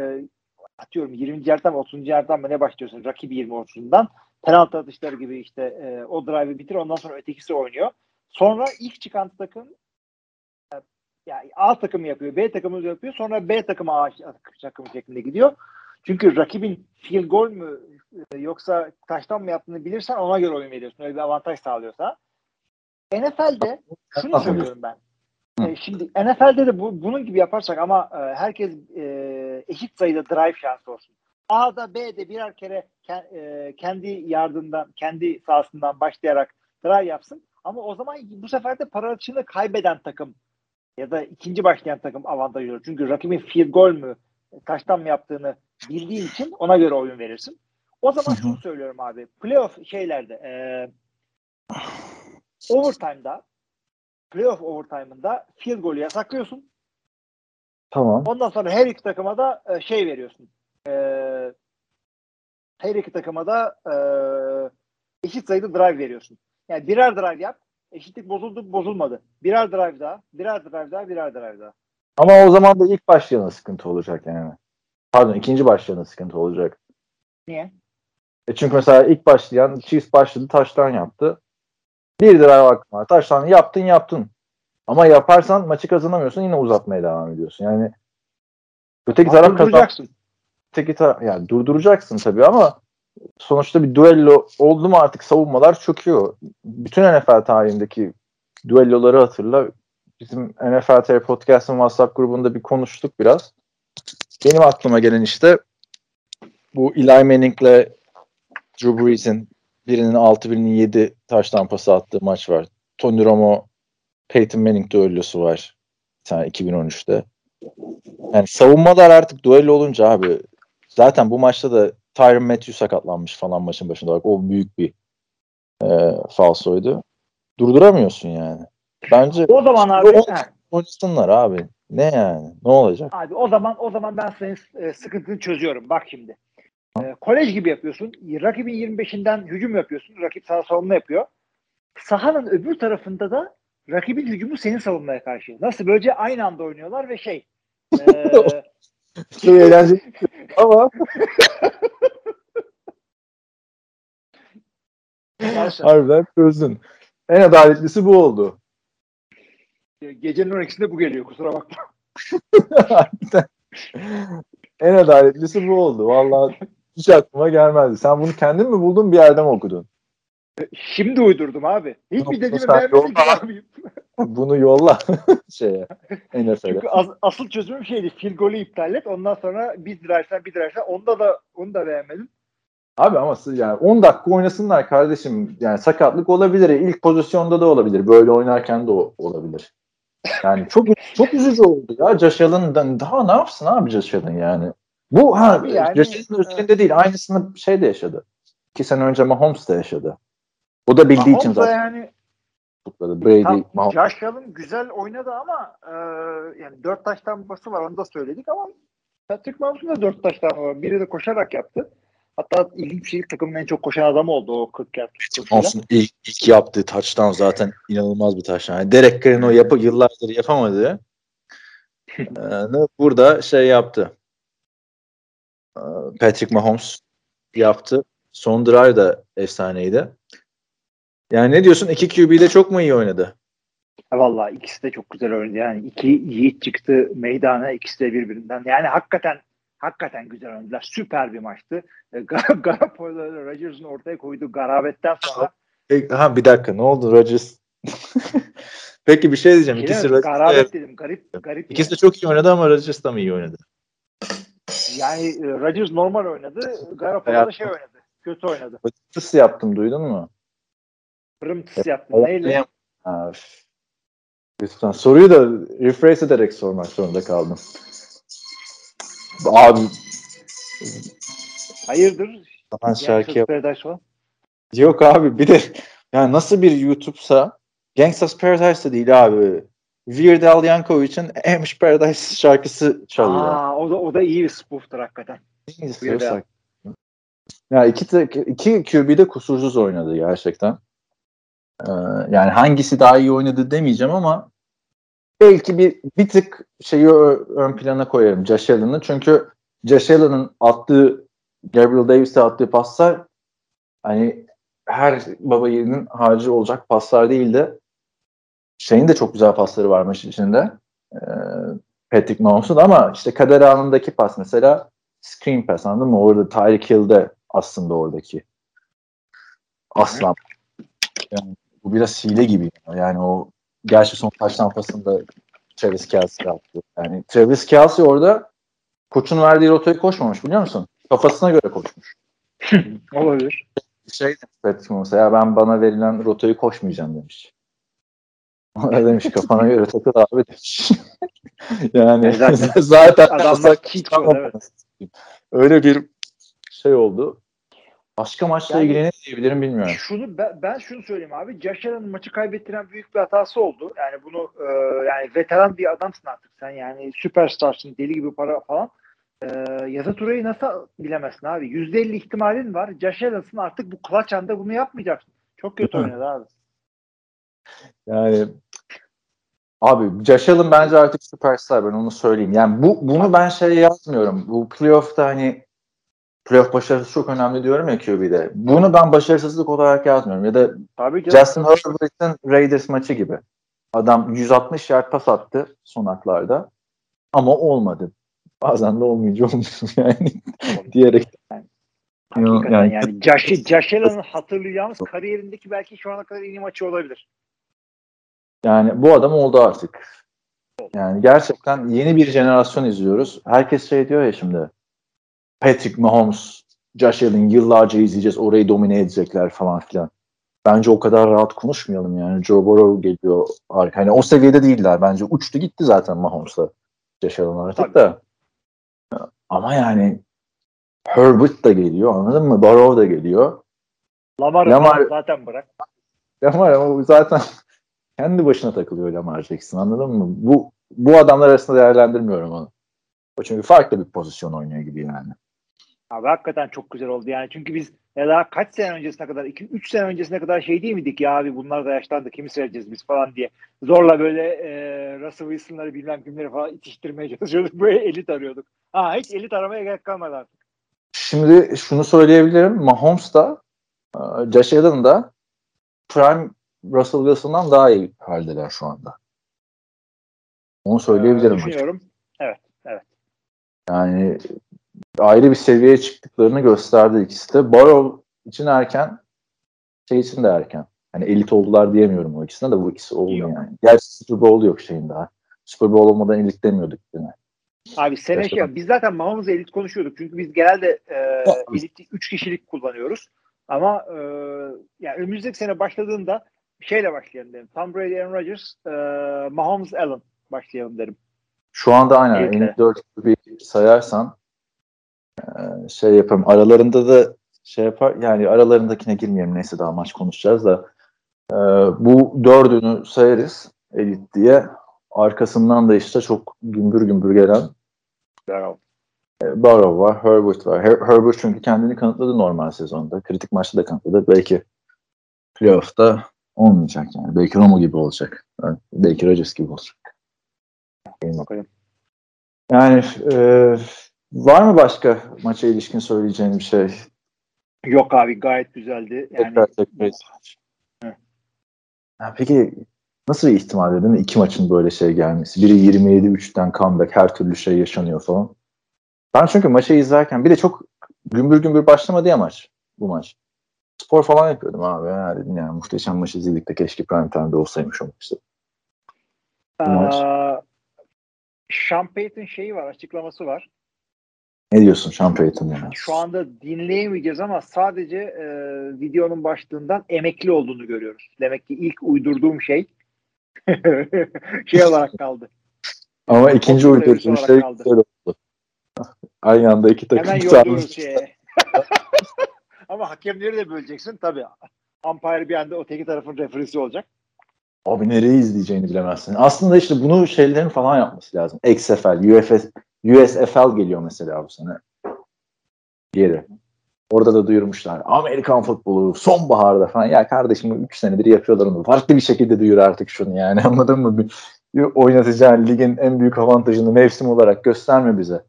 S3: atıyorum 20. yerden mi 30. yerden mi ne başlıyorsun rakibi 20 30'undan penaltı atışları gibi işte e, o drive'ı bitir ondan sonra ötekisi oynuyor. Sonra ilk çıkan takım e, yani A takımı yapıyor, B takımı yapıyor. Sonra B takımı A takımı şeklinde gidiyor. Çünkü rakibin field goal mü e, yoksa taştan mı yaptığını bilirsen ona göre oyun veriyorsun. Öyle bir avantaj sağlıyorsa. NFL'de şunu söylüyorum ben. E, şimdi NFL'de de bu, bunun gibi yaparsak ama e, herkes e, eşit sayıda drive şansı olsun. A'da B'de birer kere ke- e, kendi yardımdan, kendi sahasından başlayarak drive yapsın. Ama o zaman bu sefer de para açığını kaybeden takım ya da ikinci başlayan takım avantaj olur. Çünkü rakibin field goal mü, taştan mı yaptığını bildiğin için ona göre oyun verirsin. O zaman şunu söylüyorum abi. Playoff şeylerde e, overtime'da playoff overtime'ında field golü yasaklıyorsun.
S4: Tamam.
S3: Ondan sonra her iki takıma da e, şey veriyorsun. E, her iki takıma da e, eşit sayıda drive veriyorsun. Yani birer drive yap. Eşitlik bozuldu bozulmadı. Birer drive daha, birer drive daha, birer drive daha.
S4: Ama o zaman da ilk başlayana sıkıntı olacak yani. Pardon ikinci başlayana sıkıntı olacak.
S3: Niye?
S4: E çünkü mesela ilk başlayan Chiefs başladı taştan yaptı. Bir drive hakkın var. Taştan yaptın yaptın. Ama yaparsan maçı kazanamıyorsun yine uzatmaya devam ediyorsun. Yani öteki taraf kazan öteki taraf yani durduracaksın tabii ama sonuçta bir duello oldu mu artık savunmalar çöküyor. Bütün NFL tarihindeki düelloları hatırla. Bizim NFL TR Podcast'ın WhatsApp grubunda bir konuştuk biraz. Benim aklıma gelen işte bu Eli Manning'le Drew Brees'in birinin 6 birinin 7 taş tampası attığı maç var. Tony Romo Peyton Manning düellosu var. Bir tane 2013'te. Yani savunmalar artık duello olunca abi zaten bu maçta da Tyron Matthew sakatlanmış falan maçın başında. Bak, o büyük bir e, falsoydu. Durduramıyorsun yani. Bence
S3: O zaman abi
S4: oynasınlar abi. Ne yani? Ne olacak?
S3: Abi o zaman o zaman ben senin e, sıkıntını çözüyorum. Bak şimdi. E, kolej gibi yapıyorsun. Rakibin 25'inden hücum yapıyorsun. Rakip sana savunma yapıyor. Sahanın öbür tarafında da rakibin hücumu senin savunmaya karşı. Nasıl? Böylece aynı anda oynuyorlar ve şey e,
S4: Çok [LAUGHS] eğlenceli [LAUGHS] ama [LAUGHS] harbiden çözdün. En adaletlisi bu oldu.
S3: gecenin 12'sinde bu geliyor. Kusura bakma. [LAUGHS]
S4: Harbiden. en adaletlisi bu oldu. Vallahi hiç aklıma gelmezdi. Sen bunu kendin mi buldun bir yerden mi okudun?
S3: Şimdi uydurdum abi. Hiçbir
S4: Yok,
S3: dediğimi beğenmedin ki abi. [LAUGHS]
S4: Bunu yolla [LAUGHS] şeye NFL'e.
S3: Çünkü as- asıl çözümüm şeydi. Field golü iptal et. Ondan sonra bir dilersen bir dilersen. Onda da onu da beğenmedim.
S4: Abi ama yani 10 dakika oynasınlar kardeşim. Yani sakatlık olabilir. İlk pozisyonda da olabilir. Böyle oynarken de olabilir. Yani çok çok üzücü oldu ya Josh Allen'dan. Daha ne yapsın abi Josh Allen yani? Bu ha
S3: yani,
S4: Josh Allen'ın üzerinde değil. Aynısını şey de yaşadı. İki sene önce Mahomes da yaşadı. O da bildiği için
S3: Mahomes da
S4: zaten
S3: yani
S4: tutladı. Brady,
S3: Tam
S4: Mahomes.
S3: Josh Allen güzel oynadı ama e, yani dört taştan bası var onu da söyledik ama Patrick Mahomes'un da dört taştan var. Biri de koşarak yaptı. Hatta ilginç bir şey takımın en çok koşan adamı oldu o 40 yard.
S4: Mahomes'un ilk, ilk yaptığı touchdown zaten inanılmaz bir touchdown. Yani Derek Carr'ın o yapı yıllardır yapamadığı [LAUGHS] eee, burada şey yaptı. Eee, Patrick Mahomes yaptı. Son drive da efsaneydi. Yani ne diyorsun? İki QB'de çok mu iyi oynadı?
S3: Ha, Vallahi ikisi de çok güzel oynadı. Yani iki yiğit çıktı meydana ikisi de birbirinden. Yani hakikaten hakikaten güzel oynadılar. Süper bir maçtı. E, Gar- [LAUGHS] Garoppolo Rodgers'ın ortaya koyduğu garabetten sonra
S4: E, ha bir dakika ne oldu Rodgers? [LAUGHS] Peki bir şey diyeceğim. İkisi, Rodgers-
S3: garabet dedim. Garip garip.
S4: ikisi de
S3: yani.
S4: çok iyi oynadı ama Rodgers da mı iyi oynadı?
S3: Yani e, Rodgers normal oynadı. Garoppolo da şey oynadı. Kötü oynadı.
S4: Tıs yaptım duydun mu?
S3: Pırımtıs yaptı. Neyle?
S4: Ha, üf. Lütfen. Soruyu da rephrase ederek sormak zorunda kaldım. Abi
S3: Hayırdır?
S4: ben şarkı yap-. Yok abi bir de yani nasıl bir YouTube'sa Gangsta's Paradise değil abi. Weird Al Yankovic'in Amish Paradise şarkısı çalıyor.
S3: Aa, o da o da iyi bir spoof'tur hakikaten.
S4: Ne istiyorsak. Ya iki, iki QB'de kusursuz oynadı gerçekten. Ee, yani hangisi daha iyi oynadı demeyeceğim ama belki bir bir tık şeyi ön plana koyarım Josh Allen'ı. Çünkü Josh Allen'ın attığı Gabriel Davis'e attığı paslar hani her baba yiğidin harcı olacak paslar değil de şeyin de çok güzel pasları var maç içinde. Ee, Patrick Mahomes'un ama işte kader anındaki pas mesela screen pass anladın mı? Orada Tyreek Hill'de aslında oradaki aslan. Yani bu biraz hile gibi. Yani o gerçi son taştan pasında Travis Kelsey yaptı. Yani Travis Kelsey orada koçun verdiği rotayı koşmamış biliyor musun? Kafasına göre koşmuş. [LAUGHS]
S3: Olabilir.
S4: Şey demiş Patrick Mahomes ya ben bana verilen rotayı koşmayacağım demiş. [LAUGHS] Öyle demiş kafana göre takıl abi demiş. [LAUGHS] yani
S3: Zaten-
S4: zaten
S3: Adamlar code, evet.
S4: Öyle bir şey oldu. Başka maçla
S3: Yani-
S4: ilgili ne diyebilirim bilmiyorum.
S3: Şunu ben, ben şunu söyleyeyim abi. Allen'ın maçı kaybettiren büyük bir hatası oldu. Yani bunu e, yani veteran bir adamsın artık sen yani süperstarsın deli gibi para falan. E, Yaza Ture'yi nasıl bilemezsin abi? %50 ihtimalin var. Allen'sın artık bu clutch anda bunu yapmayacaksın. Çok kötü oynadı abi.
S4: Yani abi Josh Allen bence artık süperstar ben onu söyleyeyim. Yani bu bunu ben şey yazmıyorum. Bu playoff'ta hani playoff başarısı çok önemli diyorum ya QB'de. Bunu ben başarısızlık olarak yazmıyorum. Ya da
S3: Tabii canım.
S4: Justin Herbert'in Raiders maçı gibi. Adam 160 yard pas attı son haklarda. Ama olmadı. Bazen de olmayınca olmuyor [LAUGHS] yani diyerek.
S3: Hakikaten
S4: Yani-
S3: yani, Josh, hatırlayacağımız kariyerindeki belki şu ana kadar en iyi maçı olabilir.
S4: Yani bu adam oldu artık. Yani gerçekten yeni bir jenerasyon izliyoruz. Herkes şey diyor ya şimdi. Patrick Mahomes, Josh Allen yıllarca izleyeceğiz. Orayı domine edecekler falan filan. Bence o kadar rahat konuşmayalım yani. Joe Burrow geliyor. arka- Hani o seviyede değiller. Bence uçtu gitti zaten Mahomes'la. Josh Allen artık
S3: Tabii.
S4: da. Ama yani Herbert da geliyor anladın mı? Burrow da geliyor.
S3: Lamar'ı
S4: Lamar-
S3: zaten bırak.
S4: Lamar ama zaten [LAUGHS] kendi başına takılıyor Lamar Jackson anladın mı? Bu bu adamlar arasında değerlendirmiyorum onu. O çünkü farklı bir pozisyon oynuyor gibi yani.
S3: Abi hakikaten çok güzel oldu yani çünkü biz ya daha kaç sene öncesine kadar 2-3 sene öncesine kadar şey değil miydik ya abi bunlar da yaşlandı kimi seyredeceğiz biz falan diye. Zorla böyle e, Russell Wilson'ları bilmem kimleri falan itiştirmeye [LAUGHS] çalışıyorduk böyle elit arıyorduk. Ha hiç elit aramaya gerek kalmadı artık.
S4: Şimdi şunu söyleyebilirim. Mahomes da e, Josh Allen da Prime Russell Wilson'dan daha iyi haldeler şu anda. Onu söyleyebilirim.
S3: Ee, düşünüyorum.
S4: Yani ayrı bir seviyeye çıktıklarını gösterdi ikisi de. Burrow için erken, şey için de erken. Hani elit oldular diyemiyorum o ikisine de bu ikisi oldu
S3: Yok.
S4: yani. Gerçi Super Bowl yok şeyin daha. Super Bowl olmadan elit demiyorduk yine.
S3: Abi sene şey, biz zaten Mahomes'la elit konuşuyorduk. Çünkü biz genelde e, elit 3 kişilik kullanıyoruz. Ama e, yani önümüzdeki sene başladığında şeyle başlayalım derim. Tom Brady, Aaron Rodgers, e, Mahomes, Allen başlayalım derim.
S4: Şu anda aynen
S3: de.
S4: 4 bir sayarsan şey yaparım. Aralarında da şey yapar yani aralarındakine girmeyelim neyse daha maç konuşacağız da e, bu dördünü sayarız elit diye. Arkasından da işte çok gümbür gümbür gelen
S3: Bravo.
S4: E, Burrow var, Herbert var. Her- Herbert çünkü kendini kanıtladı normal sezonda. Kritik maçta da kanıtladı. Belki playoff'ta olmayacak yani. Belki Romo gibi olacak. Yani belki Rodgers gibi olacak.
S3: Bakalım.
S4: Yani e, var mı başka maça ilişkin söyleyeceğin bir şey?
S3: Yok abi gayet güzeldi. Yani
S4: Tekrar tekrar.
S3: Hı.
S4: Ya peki nasıl bir ihtimal değil mi? İki maçın böyle şey gelmesi. Biri 27-3'ten comeback her türlü şey yaşanıyor falan. Ben çünkü maçı izlerken bir de çok gümbür gümbür başlamadı ya maç. Bu maç. Spor falan yapıyordum abi. Ya dedim yani muhteşem maç izledik de keşke prime time'de olsaymış o maçta. Bu maç.
S3: Aa, Sean Payton şeyi var, açıklaması var.
S4: Ne diyorsun Sean Payton ya?
S3: Şu anda dinleyemeyeceğiz ama sadece e, videonun başlığından emekli olduğunu görüyoruz. Demek ki ilk uydurduğum şey [LAUGHS] şey olarak kaldı.
S4: Ama ikinci uydurduğum şey güzel oldu. Aynı anda iki takım
S3: Hemen yolluyoruz şeye. [LAUGHS] Ama hakemleri de böleceksin tabii. Umpire bir anda öteki tarafın referisi olacak.
S4: Abi nereyi izleyeceğini bilemezsin. Aslında işte bunu şeylerin falan yapması lazım. XFL, UFS, USFL geliyor mesela bu sene. Yeri. Orada da duyurmuşlar. Amerikan futbolu sonbaharda falan. Ya kardeşim 3 senedir yapıyorlar onu. Farklı bir şekilde duyur artık şunu yani [LAUGHS] anladın mı? Bir, bir oynatacağın ligin en büyük avantajını mevsim olarak gösterme bize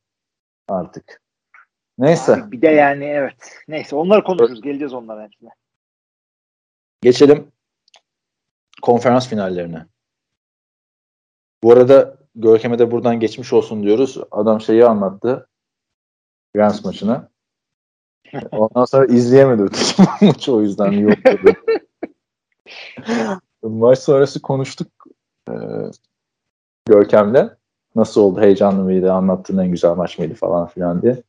S4: artık. Neyse.
S3: Abi bir de yani evet. Neyse onları konuşuruz. Geleceğiz onlara hepsine.
S4: Geçelim konferans finallerine. Bu arada Görkem'e de buradan geçmiş olsun diyoruz. Adam şeyi anlattı. Rams maçını. [LAUGHS] Ondan sonra izleyemedi öteki [LAUGHS] maçı o yüzden yokladı. Maç sonrası konuştuk e, Görkem'le. Nasıl oldu? Heyecanlı mıydı? Anlattığın en güzel maç mıydı falan filan diye.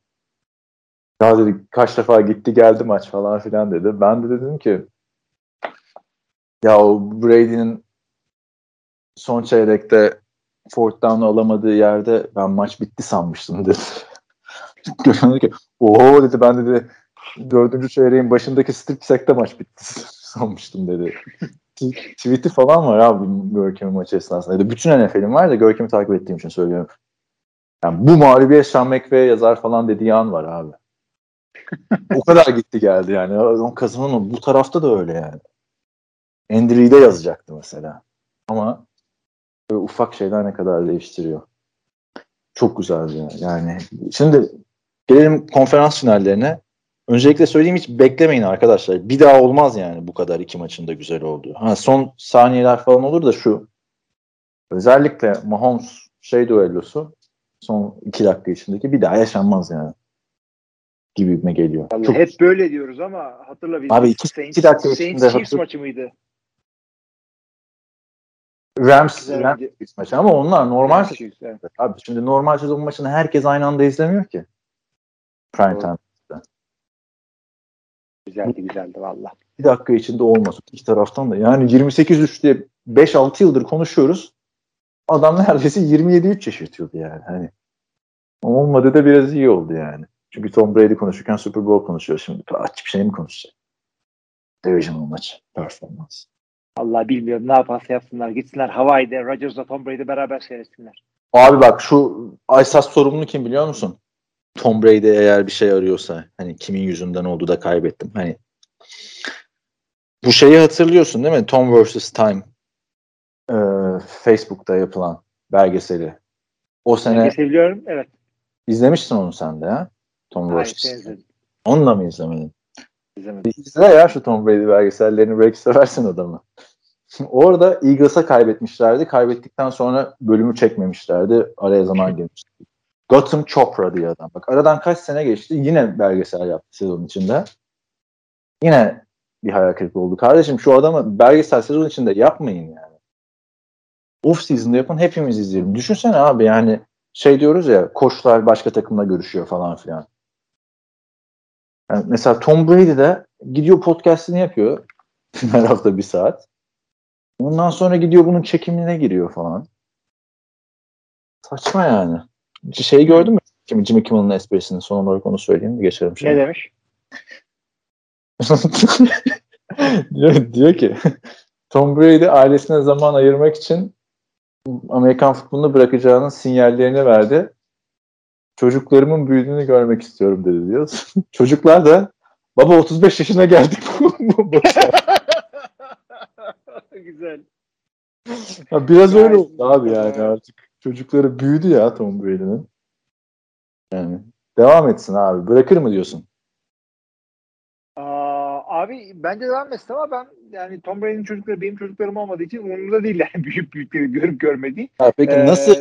S4: Ya dedi kaç defa gitti geldi maç falan filan dedi. Ben de dedim ki ya o Brady'nin son çeyrekte fourth down alamadığı yerde ben maç bitti sanmıştım dedi. [LAUGHS] Gökhan dedi ki oho dedi ben dedi dördüncü çeyreğin başındaki strip sack'te maç bitti [LAUGHS] sanmıştım dedi. Tweet'i falan var abi Görkem'in maçı esnasında. Dedi. Bütün NFL'in var da Görkem'i takip ettiğim için söylüyorum. Yani bu mağlubiyet Sean McVay yazar falan dediği an var abi. [LAUGHS] o kadar gitti geldi yani. O kazanan bu tarafta da öyle yani. Andrew'de yazacaktı mesela. Ama böyle ufak şeyler ne kadar değiştiriyor. Çok güzeldi ya. yani. Şimdi gelelim konferans finallerine. Öncelikle söyleyeyim hiç beklemeyin arkadaşlar. Bir daha olmaz yani bu kadar iki maçın da güzel olduğu. Ha, son saniyeler falan olur da şu. Özellikle Mahomes şey düellosu son iki dakika içindeki bir daha yaşanmaz yani. Gibime geliyor.
S3: Vallahi
S4: Çok
S3: hep böyle diyoruz ama hatırla.
S4: Abi iki-
S3: Saints,
S4: iki dakika
S3: Saints Chiefs maçı mıydı?
S4: Rams, Rams maçı ama onlar normal
S3: Chiefs, evet.
S4: Abi şimdi normal sezon maçını herkes aynı anda izlemiyor ki. Prime time.
S3: Güzeldi güzeldi valla.
S4: Bir dakika içinde olmasın. İki taraftan da. Yani 28-3 diye 5-6 yıldır konuşuyoruz. Adam neredeyse 27-3 yaşatıyordu yani. Hani olmadı da biraz iyi oldu yani. Çünkü Tom Brady konuşurken Super Bowl konuşuyor şimdi. Açık bir şey mi konuşacak? Divisional maç. Performans.
S3: Allah bilmiyorum ne yaparsa yapsınlar. Gitsinler Hawaii'de Rodgers'la Tom Brady beraber seyretsinler.
S4: Abi bak şu esas sorumlu kim biliyor musun? Tom Brady eğer bir şey arıyorsa hani kimin yüzünden oldu da kaybettim. Hani bu şeyi hatırlıyorsun değil mi? Tom vs. Time ee, Facebook'ta yapılan belgeseli. O sene
S3: Kesebiliyorum. Evet.
S4: izlemiştin onu sen de ha? Tom
S3: Hayır,
S4: vs.
S3: ben
S4: Time. Onu da mı izlemedin?
S3: İzlemedim.
S4: İzle ya şu Tom Brady belgesellerini belki seversin adamı. [LAUGHS] Orada Eagles'a kaybetmişlerdi. Kaybettikten sonra bölümü çekmemişlerdi. Araya zaman girmişti. Gotham Chopra diye adam. Bak aradan kaç sene geçti. Yine belgesel yaptı sezon içinde. Yine bir hayal kırıklığı oldu. Kardeşim şu adamı belgesel sezon içinde yapmayın yani. Off season'da yapın hepimiz izleyelim. Düşünsene abi yani şey diyoruz ya koçlar başka takımla görüşüyor falan filan. Yani mesela Tom Brady de gidiyor podcastini yapıyor. [LAUGHS] Her hafta bir saat. Ondan sonra gidiyor bunun çekimine giriyor falan. Saçma yani. Şey gördün mü? Jimmy, Jimmy Kimmel'ın esprisini son olarak onu söyleyeyim de geçelim.
S3: Ne
S4: Şimdi.
S3: demiş? [LAUGHS]
S4: diyor, diyor ki Tom Brady ailesine zaman ayırmak için Amerikan futbolunu bırakacağının sinyallerini verdi. Çocuklarımın büyüdüğünü görmek istiyorum dedi diyor. [LAUGHS] Çocuklar da baba 35 yaşına geldik. [LAUGHS] [LAUGHS]
S3: Güzel.
S4: Ya biraz öyle oldu abi yani artık. Çocukları büyüdü ya Tom Brady'nin. Yani devam etsin abi. Bırakır mı diyorsun?
S3: Abi bence devam etsin ama ben yani Tom Brady'nin çocukları benim çocuklarım olmadığı için umurumda değil yani [LAUGHS] büyük büyükleri görüp görmediği.
S4: Ha, peki
S3: Ee,
S4: nasıl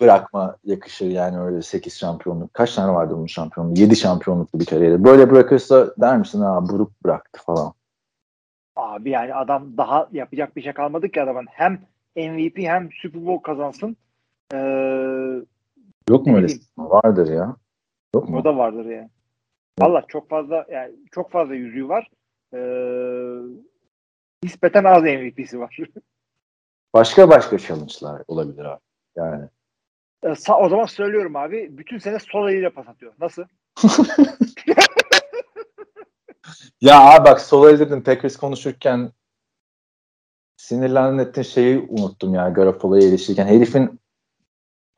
S4: bırakma yakışır yani öyle 8 şampiyonluk? Kaç tane vardı bunun şampiyonluğu? 7 şampiyonluklu bir kariyeri. Böyle bırakırsa der misin ha Brook bıraktı falan.
S3: Abi yani adam daha yapacak bir şey kalmadı ki adamın. Hem MVP hem Super Bowl kazansın. Ee,
S4: Yok mu öyle? Vardır ya. Yok mu?
S3: o da vardır yani. Valla çok fazla yani çok fazla yüzüğü var. Ee, nispeten az MVP'si var. [LAUGHS]
S4: başka başka challenge'lar olabilir abi. Yani.
S3: E, o zaman söylüyorum abi. Bütün sene sol eliyle pas atıyor. Nasıl? [LAUGHS] [LAUGHS]
S4: ya abi bak sol el dedim Packers konuşurken sinirlendim ettiğin şeyi unuttum ya Garoppolo'yu eleştirirken. Herifin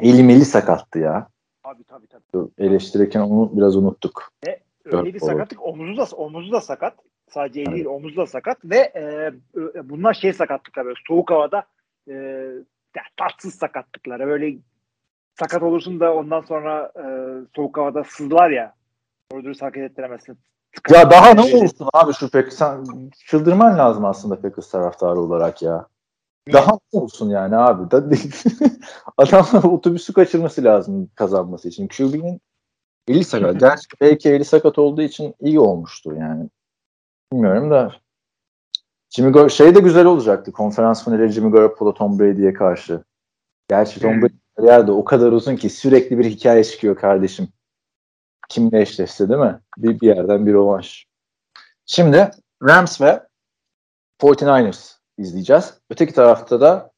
S4: eli meli sakattı ya.
S3: Abi tabii tabii.
S4: Eleştirirken onu biraz unuttuk.
S3: Ve öyle bir sakatlık omuzu da, omuzu da sakat. Sadece eli değil omuzu da sakat ve e, bunlar şey sakatlıklar böyle soğuk havada e, tatsız sakatlıklar. Böyle sakat olursun da ondan sonra e, soğuk havada sızlar ya. Doğru dürüst hareket ettiremezsin.
S4: Ya daha ne olursun abi şu pek sen çıldırman lazım aslında Packers taraftarı olarak ya. Daha ne olsun yani abi. Da [LAUGHS] Adamlar otobüsü kaçırması lazım kazanması için. QB'nin eli sakat. [LAUGHS] Gerçi belki eli sakat olduğu için iyi olmuştur yani. Bilmiyorum da Jimmy Gar şey de güzel olacaktı. Konferans finali Jimmy Garoppolo Tom Brady'ye karşı. Gerçi Tom Brady de o kadar uzun ki sürekli bir hikaye çıkıyor kardeşim. Kimle eşleşse değil mi? Bir, bir yerden bir rovanş. Şimdi Rams ve 49ers izleyeceğiz. Öteki tarafta da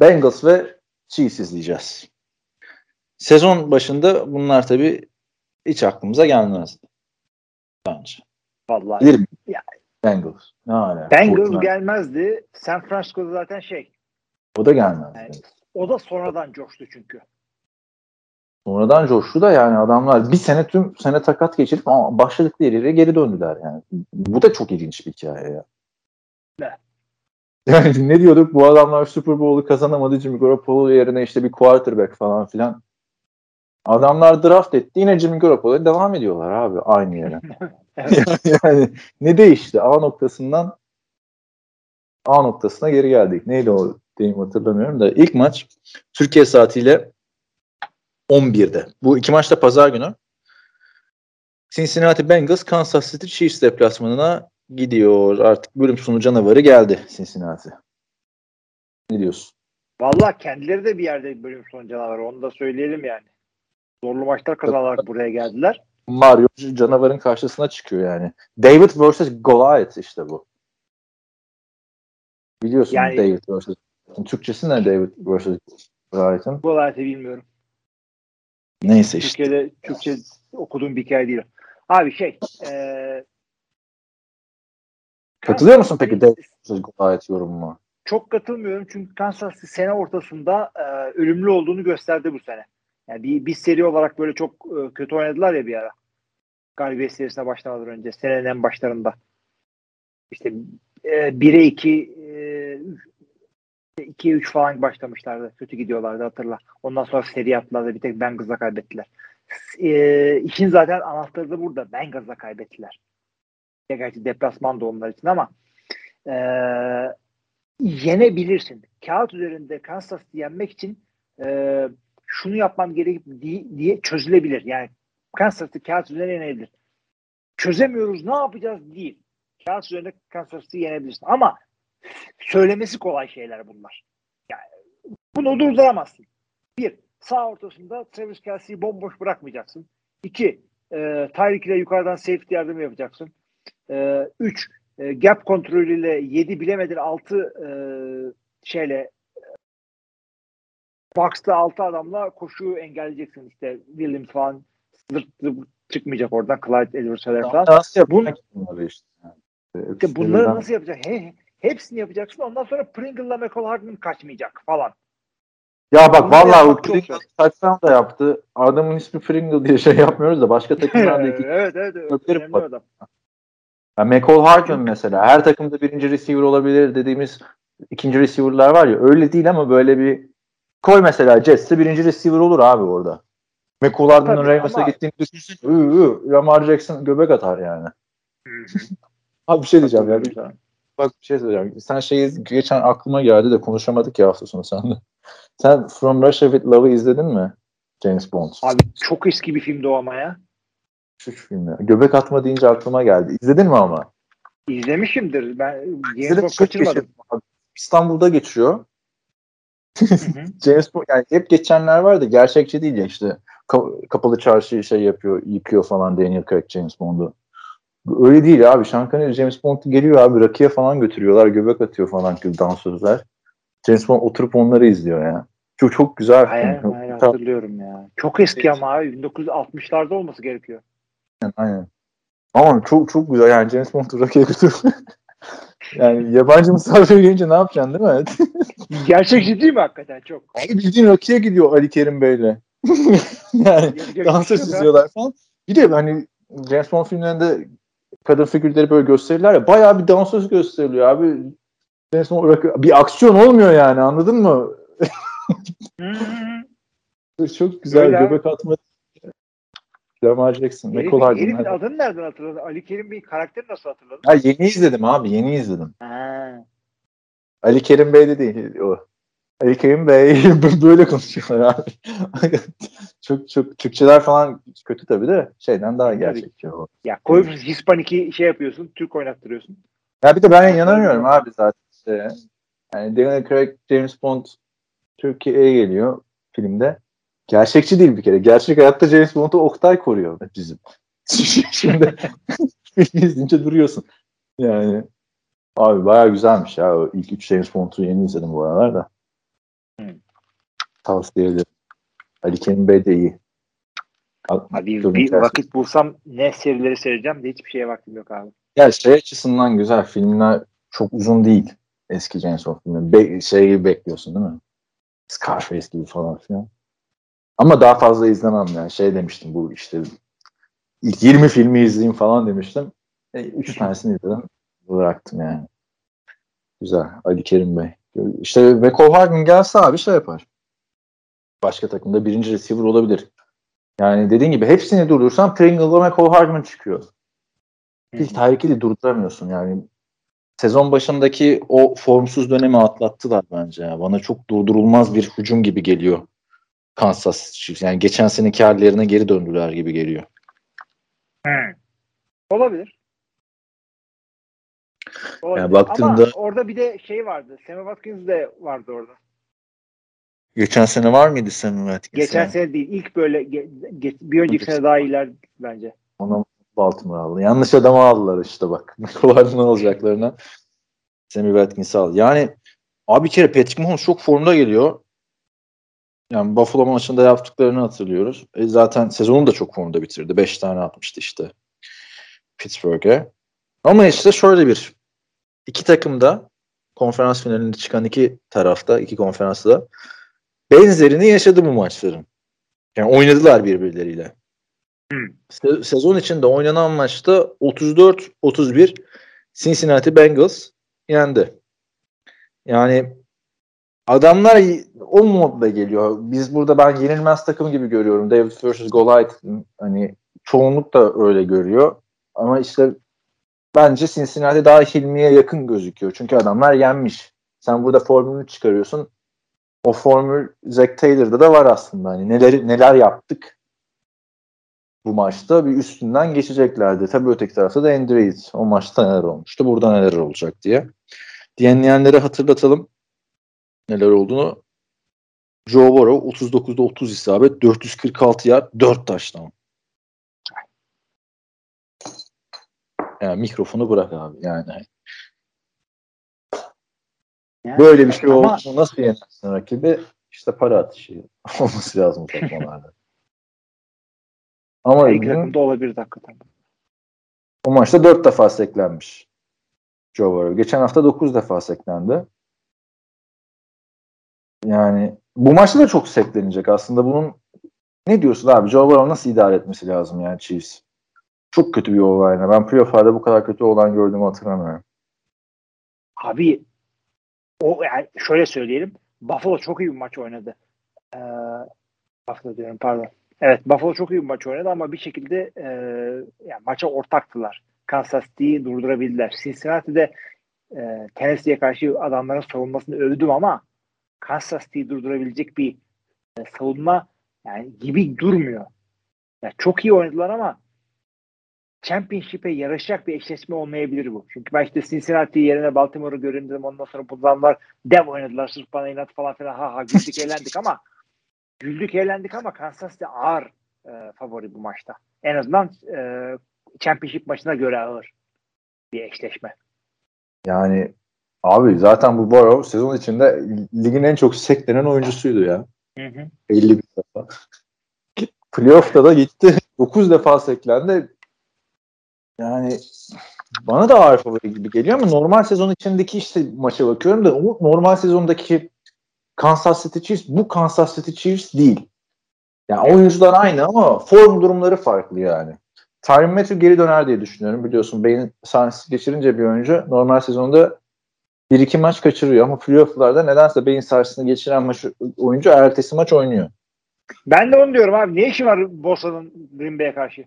S4: Bengals ve Chiefs izleyeceğiz. Sezon başında bunlar tabii hiç aklımıza gelmezdi. Bence.
S3: Vallahi.
S4: Bilir mi? Ya. Bengals. Hala?
S3: Bengals gelmezdi. San Francisco zaten şey.
S4: O da gelmezdi.
S3: Yani, o da sonradan coştu çünkü.
S4: Sonradan coştu da yani adamlar bir sene tüm sene takat geçirip başladıkları yere geri döndüler yani. Bu da çok ilginç bir hikaye ya.
S3: Ne?
S4: Yani ne diyorduk bu adamlar Super Bowl'u kazanamadı Jimmy Garoppolo yerine işte bir quarterback falan filan. Adamlar draft etti yine Jimmy Garoppolo'ya devam ediyorlar abi aynı yere. [LAUGHS] [LAUGHS] yani ne değişti? A noktasından A noktasına geri geldik. Neydi o deyim hatırlamıyorum da ilk maç Türkiye saatiyle 11'de. Bu iki maçta pazar günü. Cincinnati Bengals Kansas City Chiefs deplasmanına gidiyor. Artık bölüm sonu canavarı geldi Cincinnati. Ne diyorsun?
S3: Valla kendileri de bir yerde bölüm sonu canavarı. Onu da söyleyelim yani. Zorlu maçlar kazanarak buraya geldiler.
S4: Mario canavarın karşısına çıkıyor yani. David vs. Goliath işte bu. Biliyorsun yani, David vs. Türkçesi ne David vs. Goliath'ın?
S3: Goliath'ı bilmiyorum.
S4: Neyse işte.
S3: Türkiye'de Türkçe okuduğum bir hikaye değil. Abi şey e,
S4: Katılıyor musun peki David vs. Goliath yorumuma?
S3: Çok katılmıyorum çünkü Kansas sene ortasında e, ölümlü olduğunu gösterdi bu sene. Yani bir, bir seri olarak böyle çok e, kötü oynadılar ya bir ara. Galibiyet serisine başlamadan önce. Senenin en başlarında. İşte e, 1'e 2 e, 2'ye 3 falan başlamışlardı. Kötü gidiyorlardı hatırla. Ondan sonra seri yaptılar bir tek Bengals'a kaybettiler. E, işin zaten anahtarı da burada. Bengals'a kaybettiler. Ya gerçi deplasman da onlar için ama e, yenebilirsin. Kağıt üzerinde Kansas yenmek için e, şunu yapmam gerek diye, diye çözülebilir. Yani Kansas City kağıt üzerinde yenebilir. Çözemiyoruz ne yapacağız değil. Kağıt üzerinde Kansas yenebilirsin. Ama söylemesi kolay şeyler bunlar. Yani bunu durduramazsın. Bir, sağ ortasında Travis Kelsey'i bomboş bırakmayacaksın. İki, e, Tyreek ile yukarıdan safety yardımı yapacaksın. E, üç, e, gap kontrolüyle yedi bilemedin altı e, şeyle box'ta altı adamla koşuyu engelleyeceksin işte Williams falan zırt zırt çıkmayacak oradan Clyde edwards falan.
S4: Nasıl Bun, bunları işte.
S3: işte bunları nasıl yapacak? He, hepsini yapacaksın. Ondan sonra Pringle'la McCall Hardman kaçmayacak falan.
S4: Ya bak vallahi Pringle touchdown da yaptı. Adamın ismi Pringle diye şey yapmıyoruz da başka [LAUGHS] takımlarda iki
S3: evet evet. adam.
S4: Yani McCall Hardman mesela her takımda birinci receiver olabilir dediğimiz ikinci receiver'lar var ya öyle değil ama böyle bir Koy mesela Jets'te birinci receiver olur abi orada. McCullard'ın Ravens'a gittiğini düşünsün. Lamar Jackson göbek atar yani. abi bir şey diyeceğim ya. Bir, bak bir şey söyleyeceğim. Sen şeyi geçen aklıma geldi de konuşamadık ya hafta sonu seninle. Sen From Russia with Love'ı izledin mi? James Bond.
S3: Abi çok eski bir filmdi o ama ya.
S4: Şu film ya. Göbek atma deyince aklıma geldi. İzledin mi ama?
S3: İzlemişimdir. Ben James Bond kaçırmadım.
S4: İstanbul'da geçiyor. [LAUGHS] James Bond yani hep geçenler vardı gerçekçi değil ya işte kapalı çarşı şey yapıyor yıkıyor falan Daniel Craig James Bond'u. Öyle değil abi. Connery James Bond geliyor abi rakıya falan götürüyorlar göbek atıyor falan dansözler. James Bond oturup onları izliyor ya. Çok çok güzel.
S3: Hayır,
S4: film.
S3: hayır hatırlıyorum ya. Çok eski ama abi 1960'larda olması gerekiyor.
S4: Aynen, aynen. Ama çok çok güzel yani James Bond'u Rocky'ye götür. [LAUGHS] yani yabancı misafir gelince ne yapacaksın değil mi?
S3: Gerçekçi değil mi hakikaten çok?
S4: Abi bildiğin Rocky'ye gidiyor Ali Kerim Bey'le. [LAUGHS] yani
S3: ha.
S4: izliyorlar falan. Bir de hani James Bond filmlerinde kadın figürleri böyle gösterirler ya bayağı bir dansöz gösteriliyor abi. James Bond bir aksiyon olmuyor yani anladın mı?
S3: Hı. [LAUGHS]
S4: Çok güzel
S3: Öyle
S4: göbek atma. Lamar Jackson, Nicole Hardman.
S3: herifin adını nereden hatırladın? Ali Kerim Bey'in karakteri nasıl hatırladın?
S4: Ha, yeni izledim abi yeni izledim.
S3: Ha.
S4: Ali Kerim Bey de değil o. Ali Kerim Bey [LAUGHS] böyle konuşuyorlar abi. [LAUGHS] çok çok Türkçeler falan kötü tabii de şeyden daha gerçekçi o.
S3: Ya koyup Hispanik'i şey yapıyorsun, Türk oynattırıyorsun.
S4: Ya bir de ben inanamıyorum abi zaten işte. Yani Daniel Craig, James Bond Türkiye'ye geliyor filmde. Gerçekçi değil bir kere. Gerçek hayatta James Bond'u Oktay koruyor bizim. [LAUGHS] Şimdi filmi [LAUGHS] izleyince duruyorsun. Yani abi bayağı güzelmiş ya. İlk üç James Bond'u yeni izledim bu aralar da.
S3: Hı.
S4: Tavsiye ederim. Ali Kerim Bey de iyi.
S3: Abi
S4: Durum
S3: bir
S4: tersi.
S3: vakit bulsam ne serileri seyredeceğim de hiçbir şeye vaktim yok abi.
S4: Ya şey açısından güzel. Filmler çok uzun değil. Eski James Bond filmi. Be- şey gibi bekliyorsun değil mi? Scarface gibi falan filan. Ama daha fazla izlemem yani. Şey demiştim bu işte ilk 20 filmi izleyeyim falan demiştim. 3 tanesini izledim. Bıraktım yani. Güzel. Ali Kerim Bey. İşte Michael Hardman gelse abi şey yapar. Başka takımda birinci receiver olabilir. Yani dediğin gibi hepsini durdursan Pringle'la Michael Hardman çıkıyor. İlk Tyreek'i durduramıyorsun yani. Sezon başındaki o formsuz dönemi atlattılar bence. Ya. Bana çok durdurulmaz bir hücum gibi geliyor. Kansas Chiefs. Yani geçen seneki hallerine geri döndüler gibi geliyor.
S3: Hı. Olabilir. Olabilir.
S4: Yani baktığında-
S3: Ama orada bir de şey vardı. Sammy Watkins de vardı orada.
S4: Geçen sene var mıydı Sammy Watkins?
S3: Geçen
S4: yani?
S3: sene değil. ilk böyle ge- ge- bir önceki sene daha iyiler bence.
S4: Ona Baltimore aldı. Yanlış adamı aldılar işte bak. [LAUGHS] Michael Hardman alacaklarına Sammy Watkins'i aldı. Yani abi bir kere Patrick Mahomes çok formda geliyor. Yani Buffalo maçında yaptıklarını hatırlıyoruz. E zaten sezonu da çok formda bitirdi. 5 tane atmıştı işte Pittsburgh'e. Ama işte şöyle bir iki takım da konferans finalinde çıkan iki tarafta, iki konferansta benzerini yaşadı bu maçların. Yani oynadılar birbirleriyle. Se- sezon içinde oynanan maçta 34-31 Cincinnati Bengals yendi. Yani adamlar o modda geliyor. Biz burada ben yenilmez takım gibi görüyorum. David vs. Goliath hani çoğunluk da öyle görüyor. Ama işte bence Cincinnati daha Hilmi'ye yakın gözüküyor. Çünkü adamlar yenmiş. Sen burada formülünü çıkarıyorsun. O formül Zach Taylor'da da var aslında. Hani neler neler yaptık bu maçta bir üstünden geçeceklerdi. Tabii öteki tarafta da Andy Reid. O maçta neler olmuştu, burada neler olacak diye. Dinleyenlere hatırlatalım neler olduğunu. Joe Burrow 39'da 30 isabet, 446 yard, 4 taştan. Yani mikrofonu bırak abi yani.
S3: Yani-
S4: Böyle bir şey
S3: Ama-
S4: oldu. Nasıl yenersin rakibi? İşte para atışı [LAUGHS] olması lazım takımlarda. Ama
S3: İlk takımda olabilir hakikaten.
S4: O maçta 4 defa seklenmiş. Joe Burrow. Geçen hafta 9 defa seklendi. Yani bu maçta da çok seklenecek aslında. Bunun ne diyorsun abi? Joe Burrow nasıl idare etmesi lazım yani Chiefs? Çok kötü bir olayına. Ben playoff'larda bu kadar kötü olan gördüğümü hatırlamıyorum.
S3: Abi o yani şöyle söyleyelim. Buffalo çok iyi bir maç oynadı. Ee, Buffalo diyorum pardon. Evet Buffalo çok iyi bir maç oynadı ama bir şekilde e, yani maça ortaktılar. Kansas City'yi durdurabildiler. Cincinnati'de e, Tennessee'ye karşı adamların savunmasını övdüm ama Kansas City'yi durdurabilecek bir e, savunma yani gibi durmuyor. Yani çok iyi oynadılar ama Championship'e yarışacak bir eşleşme olmayabilir bu. Çünkü ben işte Cincinnati yerine Baltimore'u göründüm. Ondan sonra bunlar dev oynadılar. Sırf bana inat falan filan. Ha ha güldük [LAUGHS] eğlendik ama güldük eğlendik ama Kansas City ağır e, favori bu maçta. En azından e, Championship maçına göre ağır bir eşleşme.
S4: Yani Abi zaten bu Burrow sezon içinde ligin en çok seklenen oyuncusuydu ya.
S3: Hı hı.
S4: 50 bin defa. Playoff'ta da gitti. 9 defa seklendi. Yani bana da ağır favori gibi geliyor ama normal sezon içindeki işte maça bakıyorum da o normal sezondaki Kansas City Chiefs bu Kansas City Chiefs değil. Yani oyuncular aynı ama form durumları farklı yani. Tyron Matthew geri döner diye düşünüyorum. Biliyorsun beyin sahnesi geçirince bir oyuncu normal sezonda bir iki maç kaçırıyor ama playoff'larda nedense beyin sarsını geçiren maç, oyuncu ertesi maç oynuyor.
S3: Ben de onu diyorum abi. Ne işi var Boston'ın Green Bay'e karşı?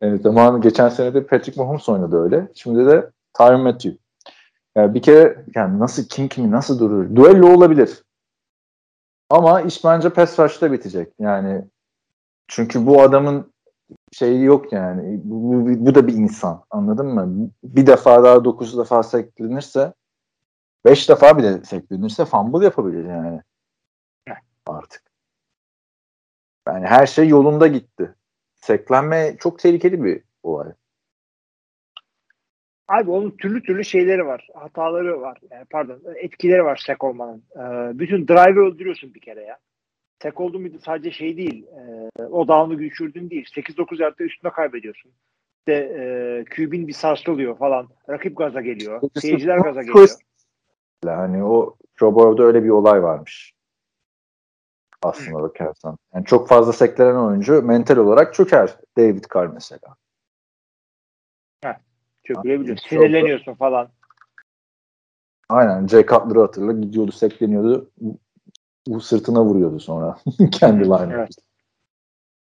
S4: Evet, zaman geçen sene de Patrick Mahomes oynadı öyle. Şimdi de Tyron Matthew. Yani bir kere yani nasıl kim kimi nasıl durur? Duello olabilir. Ama iş bence pass rush'ta bitecek. Yani çünkü bu adamın şeyi yok yani. Bu, bu, bu da bir insan. Anladın mı? Bir defa daha dokuz defa seklenirse beş defa bile seklenirse fumble yapabilir yani. Artık. Yani her şey yolunda gitti. Seklenme çok tehlikeli bir olay.
S3: Abi onun türlü türlü şeyleri var. Hataları var. Yani pardon etkileri var sek olmanın. Ee, bütün drive'ı öldürüyorsun bir kere ya. Sek oldu muydu sadece şey değil. E, o down'u düşürdün değil. 8-9 yardta üstüne kaybediyorsun. İşte e, QB'in bir sarsılıyor falan. Rakip gaza geliyor. Seyirciler gaza geliyor.
S4: Yani o Joe Burrow'da öyle bir olay varmış. Aslında bakarsan. Yani çok fazla seklenen oyuncu mental olarak çöker. David Carr mesela.
S3: Çökülebiliyor. Sinirleniyorsun falan.
S4: Aynen. Jay Cutler'ı hatırla. Gidiyordu, sekleniyordu. Bu sırtına vuruyordu sonra. [LAUGHS] Kendi line'ı. Evet.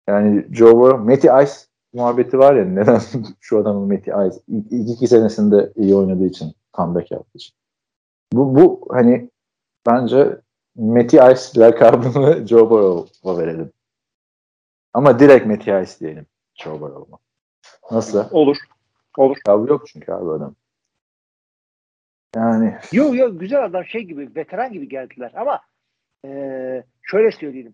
S4: Yani Joe Burrow, Matty Ice muhabbeti var ya neden [LAUGHS] şu adamın Matty Ice ilk iki senesinde iyi oynadığı için comeback yaptığı için. Bu, bu hani bence Matty Ice lakabını [LAUGHS] Joe Burrow'a verelim. Ama direkt Matty Ice diyelim Joe Burrow'a. Nasıl?
S3: Olur. Olur.
S4: Abi yok çünkü abi adam. Yani.
S3: Yok yok güzel adam şey gibi veteran gibi geldiler ama ee, şöyle söyleyelim.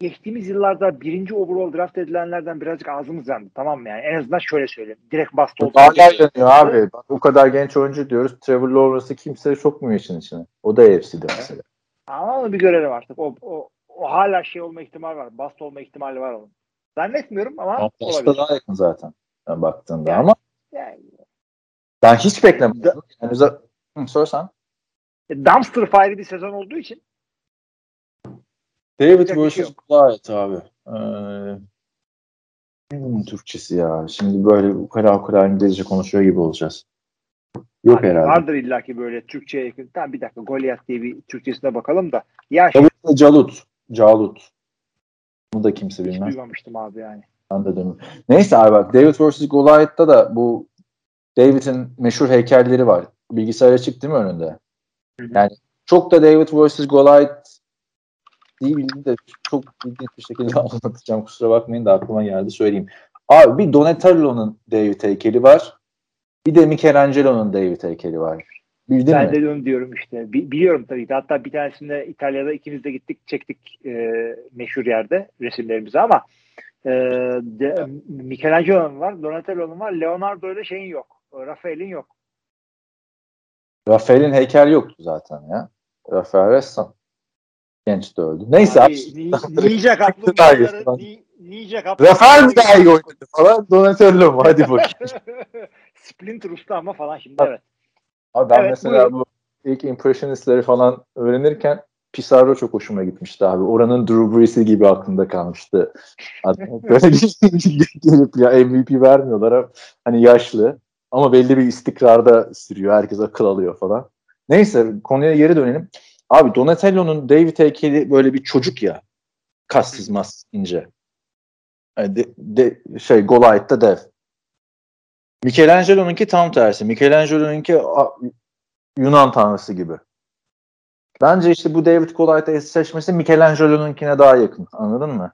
S3: Geçtiğimiz yıllarda birinci overall draft edilenlerden birazcık ağzımız yandı. Tamam mı yani? En azından şöyle söyleyeyim. Direkt bastı oldu.
S4: Hala yanıyor abi. Bak, bu kadar genç oyuncu diyoruz. Trevor Lawrence'ı kimse sokmuyor için içine. O da AFC'de mesela.
S3: Ama onu bir görelim artık. O, o, o hala şey olma ihtimali var. Bast olma ihtimali var onun. Zannetmiyorum ama
S4: Bast'a daha yakın zaten. Yani baktığında yani, ama yani, ben hiç beklemedim. Da, yani, Hı, sorsan.
S3: Dumpster fire bir sezon olduğu için
S4: David vs. Şey Goliath abi. Ee, ne bunun Türkçesi ya? Şimdi böyle ukala ukala İngilizce konuşuyor gibi olacağız. Yok
S3: Abi,
S4: herhalde.
S3: Vardır illaki böyle Türkçe'ye yakın. Tamam bir dakika Goliath diye bir Türkçesine bakalım da. Ya
S4: şey, Calut. Calut. Bunu da kimse bilmez.
S3: Hiç duymamıştım abi yani.
S4: Anladım. Neyse abi bak David vs. Goliath'ta da bu David'in meşhur heykelleri var. Bilgisayara çıktı mı önünde? Hı hı. Yani çok da David vs. Goliath değil de çok ilginç bir şekilde [LAUGHS] anlatacağım. Kusura bakmayın da aklıma geldi söyleyeyim. Abi bir Donatello'nun David heykeli var. Bir de Michelangelo'nun David heykeli var.
S3: Bildin ben mi? de onu diyorum işte. Bi- biliyorum tabii ki. Hatta bir tanesinde İtalya'da ikimiz de gittik çektik e, meşhur yerde resimlerimizi ama e, de, Michelangelo'nun var, Donatello'nun var, Leonardo'yla şeyin yok. Rafael'in yok.
S4: Rafael'in heykel yoktu zaten ya. Rafael ressam. Genç de öldü. Neyse abi. [LAUGHS]
S3: Ninja kaplumbağaları Ninja
S4: Rafael mi daha iyi oynadı falan? Donatello mu? Hadi bakayım. [LAUGHS]
S3: Splinter Usta ama falan şimdi evet.
S4: Abi ben evet, mesela buyurun. bu ilk Impressionist'leri falan öğrenirken Pizarro çok hoşuma gitmişti abi. Oranın Drew Brees'i gibi aklımda kalmıştı. [LAUGHS] Böyle gelip ya MVP vermiyorlar. Hani yaşlı ama belli bir istikrarda sürüyor. Herkes akıl alıyor falan. Neyse konuya geri dönelim. Abi Donatello'nun David heykeli böyle bir çocuk ya. Kassız mas ince. Yani de, de, şey Goliath'ta dev. Michelangelo'nunki tam tersi. Michelangelo'nunki Yunan tanrısı gibi. Bence işte bu David Goliath'ı eşleşmesi Michelangelo'nunkine daha yakın. Anladın mı?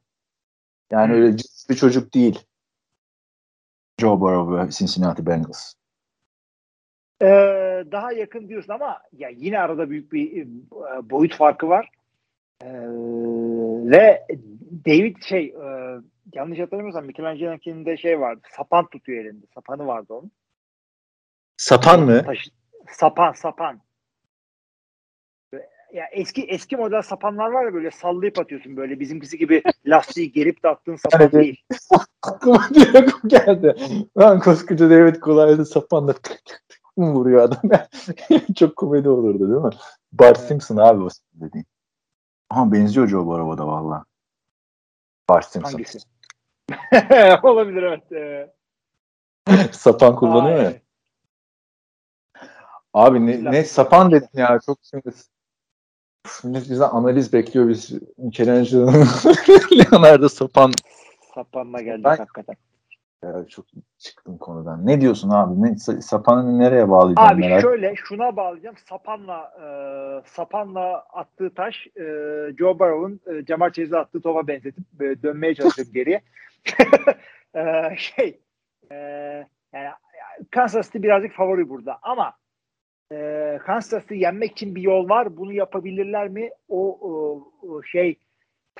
S4: Yani hmm. öyle cins bir çocuk değil. Joe Burrow ve Cincinnati Bengals.
S3: Ee, daha yakın diyorsun ama ya yine arada büyük bir e, boyut farkı var. Ee, ve David şey e, yanlış hatırlamıyorsam Michelangelo'nun de şey vardı. Sapan tutuyor elinde. Sapanı vardı onun.
S4: Sapan mı?
S3: Taşı, Sapan sapan. Ya eski eski model sapanlar var ya böyle sallayıp atıyorsun böyle bizimkisi gibi lastiği gerip de attığın sapan
S4: Evet.
S3: değil. [LAUGHS]
S4: Aklıma direkt geldi. Lan koskoca David Goliath'ı sapanla vuruyor adam. [LAUGHS] Çok komedi olurdu değil mi? Bart Simpson abi o dediğin. Aha benziyor Joe Burrow'a da valla. Bart Simpson.
S3: Hangisi? [LAUGHS] Olabilir evet. [LAUGHS]
S4: Sapan kullanıyor
S3: aa,
S4: ya. Abi ne, ne sapan dedin ya. Çok şimdi Şimdi bizden analiz bekliyor biz. Michelangelo Leonardo Sapan
S3: Sapanla geldik
S4: Ben-
S3: hakikaten.
S4: Ya çok çıktım konudan. Ne diyorsun abi? Ne, sa- sapanı nereye bağlayacağım
S3: Abi
S4: merak
S3: şöyle şuna bağlayacağım. Sapanla e, Sapanla attığı taş e, Joe Burrow'un e, Jamar Chase'e attığı topa benzetip e, dönmeye çalışıyorum [LAUGHS] geriye. [LAUGHS] E, şey e, yani Kansas City birazcık favori burada ama e, Kansas City yenmek için bir yol var. Bunu yapabilirler mi? O, o, o şey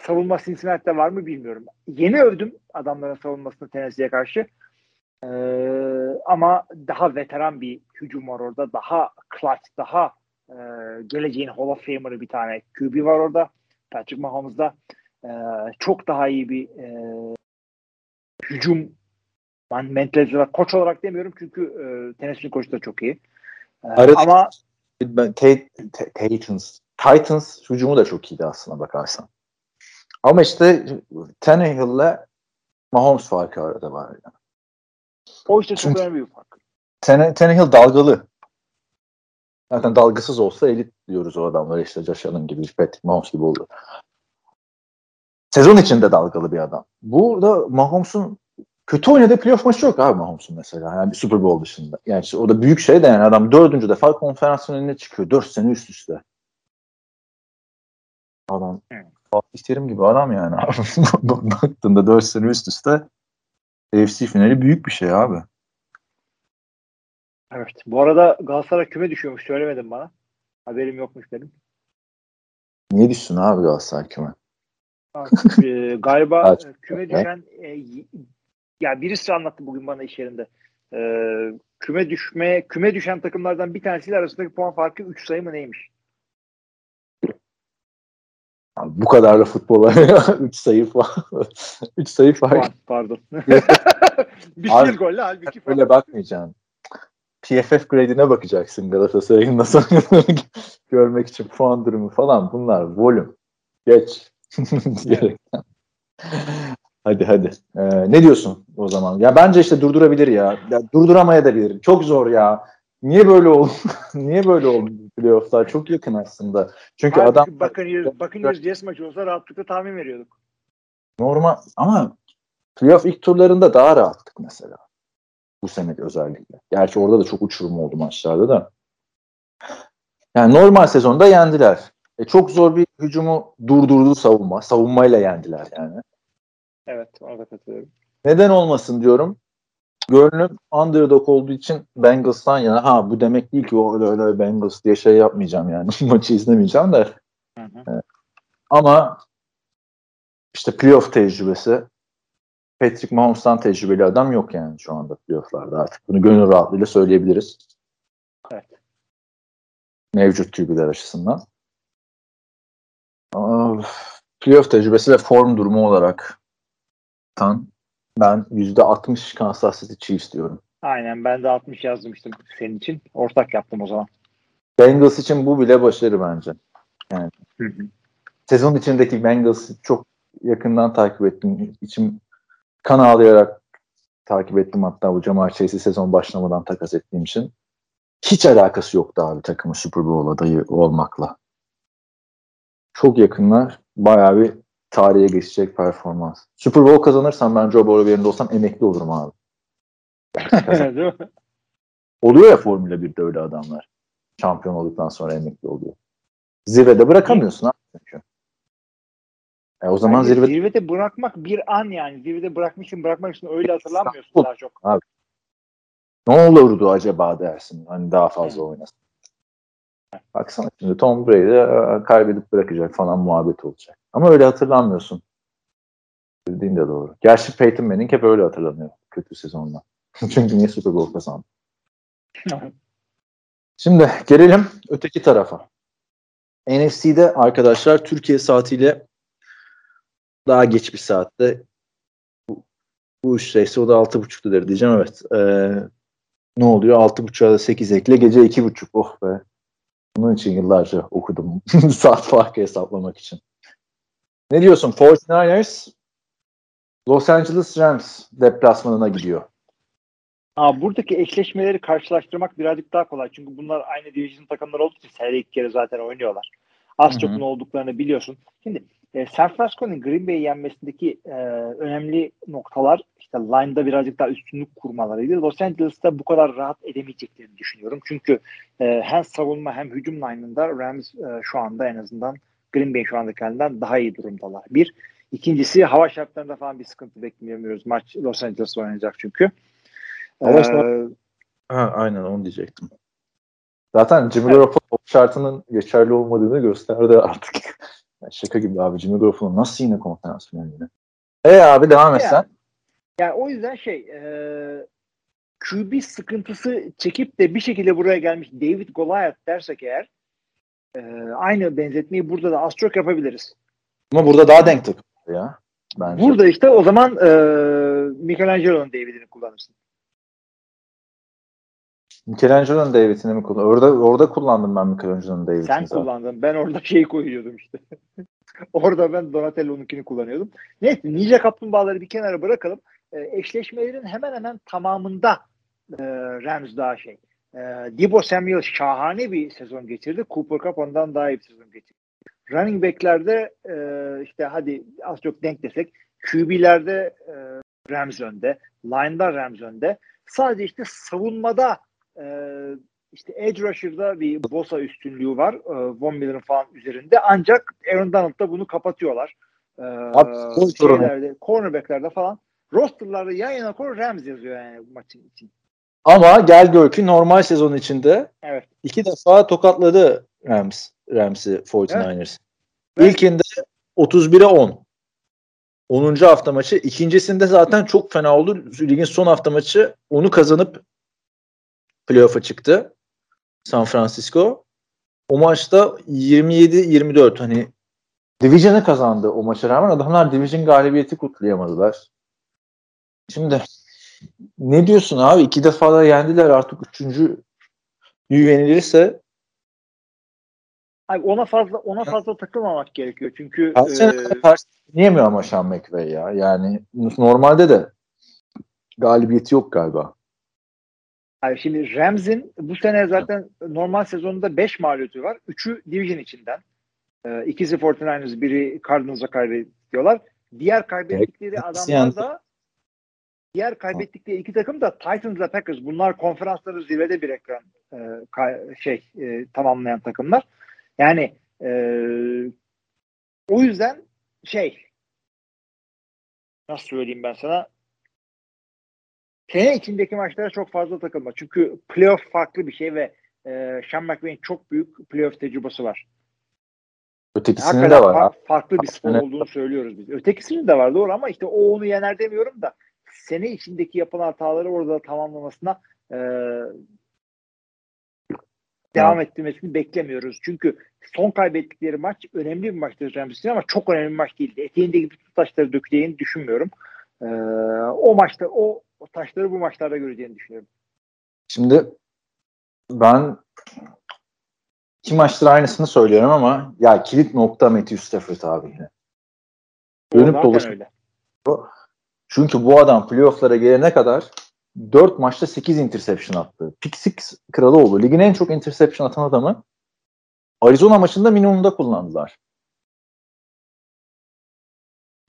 S3: savunma Cincinnati'de var mı bilmiyorum. Yeni övdüm adamların savunmasını Tennessee'ye karşı. Ee, ama daha veteran bir hücum var orada. Daha clutch, daha e, geleceğin Hall of Famer'ı bir tane QB var orada. Patrick Mahomes'da. Ee, çok daha iyi bir e, hücum ben mentalite olarak, koç olarak demiyorum çünkü e, Tennessee'nin koçu da çok iyi. Ee,
S4: Arada-
S3: ama
S4: Titans, Titans hücumu da çok iyiydi aslında bakarsan. Ama işte Tannehill'le Mahomes farkı arada var. Yani.
S3: o işte çok önemli bir fark.
S4: Tanne- Tannehill dalgalı. Zaten dalgasız olsa elit diyoruz o adamlara işte Josh Allen gibi, Patrick Mahomes gibi oluyor. Sezon içinde dalgalı bir adam. Burada Mahomes'un kötü oynadığı playoff maçı yok abi Mahomes'un mesela. Yani bir Super Bowl dışında. Yani işte o da büyük şey de yani adam dördüncü defa konferans finaline çıkıyor. Dört sene üst üste. Adam
S3: Evet.
S4: Fatih Terim gibi adam yani. [LAUGHS] Baktığında dört sene üst üste AFC finali büyük bir şey abi.
S3: Evet. Bu arada Galatasaray küme düşüyormuş. Söylemedin bana. Haberim yokmuş benim.
S4: Niye düşsün abi Galatasaray küme?
S3: Ee, galiba
S4: Evet. [LAUGHS]
S3: e, küme düşen e, ya birisi anlattı bugün bana iş yerinde. Ee, küme düşme küme düşen takımlardan bir tanesiyle arasındaki puan farkı 3 sayı mı neymiş?
S4: Abi bu kadar da futbola [LAUGHS] 3 sayı falan. [LAUGHS] 3 sayı fark.
S3: pardon. [LAUGHS] bir field golle halbuki.
S4: Öyle bakmayacaksın. PFF grade'ine bakacaksın Galatasaray'ın nasıl görmek için puan durumu falan bunlar volüm. Geç. Hadi hadi. Ee, ne diyorsun o zaman? Ya bence işte durdurabilir ya. ya durduramayabilir. Çok zor ya. Niye böyle oldu? Niye böyle oldu playoff'lar? Çok yakın aslında. Çünkü
S3: Halbuki
S4: adam
S3: Buccaneers, Buccaneers Jets maçı olsa rahatlıkla tahmin veriyorduk.
S4: normal ama playoff ilk turlarında daha rahattık mesela. Bu sene özellikle. Gerçi orada da çok uçurum oldu maçlarda da. Yani normal sezonda yendiler. E çok zor bir hücumu durdurdu savunma. Savunmayla yendiler yani.
S3: Evet ona da katılıyorum.
S4: Neden olmasın diyorum. Gönlüm underdog olduğu için Bengals'tan yana. Ha bu demek değil ki o öyle öyle Bengals diye şey yapmayacağım yani. [LAUGHS] Maçı izlemeyeceğim de.
S3: Hı hı.
S4: Ama işte playoff tecrübesi Patrick Mahomes'tan tecrübeli adam yok yani şu anda playoff'larda artık. Bunu gönül rahatlığıyla söyleyebiliriz.
S3: Evet.
S4: Mevcut QB'ler açısından. Aa, playoff tecrübesi ve form durumu olarak tan ben %60 Kansas City Chiefs diyorum.
S3: Aynen ben de 60 yazmıştım senin için. Ortak yaptım o zaman.
S4: Bengals için bu bile başarı bence.
S3: Hı hı.
S4: Sezon içindeki Bengals'ı çok yakından takip ettim. İçim kan ağlayarak takip ettim hatta bu Jamar Chase'i sezon başlamadan takas ettiğim için. Hiç alakası yoktu abi takımın Super Bowl adayı olmakla. Çok yakınlar. Bayağı bir tarihe geçecek performans. Super Bowl kazanırsam ben Joe Burrow yerinde olsam emekli olurum abi. [LAUGHS] Oluyor ya Formula 1'de öyle adamlar. Şampiyon olduktan sonra emekli oluyor. Zirvede bırakamıyorsun abi çünkü. E o zaman
S3: Bence
S4: zirve
S3: zirvede bırakmak bir an yani. Zirvede bırakmışsın bırakmak için öyle hatırlanmıyorsun daha çok.
S4: ne olurdu acaba dersin. Hani daha fazla oynasın. Baksana şimdi Tom Brady e, kaybedip bırakacak falan muhabbet olacak. Ama öyle hatırlanmıyorsun. Dediğin de doğru. Gerçi Peyton Manning hep öyle hatırlanıyor. Kötü sezonla. [LAUGHS] Çünkü niye Super Bowl kazandı? Şimdi gelelim öteki tarafa. NFC'de arkadaşlar Türkiye saatiyle daha geç bir saatte bu, bu üçteyse o da altı buçuktadır diyeceğim evet. Ee, ne oluyor? Altı buçuğa da sekiz ekle gece iki buçuk. Oh be. Bunun için yıllarca okudum. [LAUGHS] Saat farkı hesaplamak için. Ne diyorsun? 49ers Los Angeles Rams deplasmanına gidiyor.
S3: Aa, buradaki eşleşmeleri karşılaştırmak birazcık daha kolay. Çünkü bunlar aynı division takımları olduğu için senede iki kere zaten oynuyorlar. Az çok ne olduklarını biliyorsun. Şimdi e, San Francisco'nun Green Bay'i yenmesindeki e, önemli noktalar işte line'da birazcık daha üstünlük kurmalarıydı. Los Angeles'ta bu kadar rahat edemeyeceklerini düşünüyorum. Çünkü e, hem savunma hem hücum line'ında Rams e, şu anda en azından Green Bay şu andakilerden daha iyi durumdalar. Bir. İkincisi hava şartlarında falan bir sıkıntı beklemiyoruz. Maç Los Angeles'ta oynayacak çünkü.
S4: Hava ee, ha, aynen onu diyecektim. Zaten Jimmy evet. Garoppolo şartının geçerli olmadığını gösterdi artık. yani şaka gibi abi Jimmy Garoppolo nasıl yine konferans finaline? E abi devam et sen. Yani,
S3: yani o yüzden şey e, QB sıkıntısı çekip de bir şekilde buraya gelmiş David Goliath dersek eğer e, aynı benzetmeyi burada da az çok yapabiliriz.
S4: Ama burada daha denk takılıyor ya.
S3: Bence. Burada işte o zaman e, Michelangelo'nun David'ini kullanırsın.
S4: Michelangelo'nun David'ini mi kullandın? Orada, orada kullandım ben Michelangelo'nun David'ini.
S3: Sen zaten. kullandın. Ben orada şey koyuyordum işte. [LAUGHS] orada ben Donatello'nunkini kullanıyordum. Neyse Ninja Kaplumbağaları bir kenara bırakalım. E, eşleşmelerin hemen hemen tamamında e, Rams daha şey. E, Debo Samuel şahane bir sezon geçirdi. Cooper Cup ondan daha iyi bir sezon geçirdi. Running back'lerde e, işte hadi az çok denk desek QB'lerde e, Rams önde. Line'da Rams önde. Sadece işte savunmada e, işte edge rusher'da bir Bosa üstünlüğü var. E, Von Miller'ın falan üzerinde. Ancak Aaron Donald'da bunu kapatıyorlar. E, Abi, şeylerde, cornerback'lerde falan. Roster'larda yan yana koy Rams yazıyor yani maçın için.
S4: Ama gel gör ki normal sezon içinde
S3: evet.
S4: iki defa tokatladı Rams Rams'i 49ers. Evet. İlkinde 31'e 10. 10. hafta maçı. İkincisinde zaten çok fena oldu. Ligin son hafta maçı onu kazanıp playoff'a çıktı. San Francisco. O maçta 27-24 hani Division'ı kazandı o maça rağmen adamlar Division galibiyeti kutlayamadılar. Şimdi ne diyorsun abi? İki defa da yendiler artık üçüncü yenilirse
S3: Abi ona fazla ona fazla takılmamak gerekiyor çünkü
S4: e, yemiyor ama Sean McVay ya. Yani normalde de galibiyeti yok galiba.
S3: Abi şimdi Rams'in bu sene zaten normal sezonunda 5 mağlubiyeti var. 3'ü division içinden. Ee, ikisi 49ers, biri Cardinals'a kaybediyorlar. Diğer kaybettikleri adamlar da diğer kaybettikleri iki takım da Titans'la Packers. Bunlar konferansları zirvede bir ekran e, şey e, tamamlayan takımlar. Yani e, o yüzden şey nasıl söyleyeyim ben sana sene içindeki maçlara çok fazla takılma. Çünkü playoff farklı bir şey ve e, Sean McVay'in çok büyük playoff tecrübesi var.
S4: Ötekisinin de var. Fa-
S3: farklı bir spor olduğunu söylüyoruz biz. Ötekisinin de var doğru ama işte o onu yener demiyorum da sene içindeki yapılan hataları orada tamamlamasına e, devam ettirmesini beklemiyoruz. Çünkü son kaybettikleri maç önemli bir maçtı Rams'in ama çok önemli bir maç değildi. Eteğindeki bütün taşları döküleceğini düşünmüyorum. Ee, o maçta o, o taşları bu maçlarda göreceğini düşünüyorum.
S4: Şimdi ben iki maçtır aynısını söylüyorum ama ya kilit nokta Matthew Stafford abi yine. Dönüp dolaşıp. Çünkü bu adam playofflara gelene kadar 4 maçta 8 interception attı. Pick six kralı oldu. Ligin en çok interception atan adamı Arizona maçında minimumda kullandılar.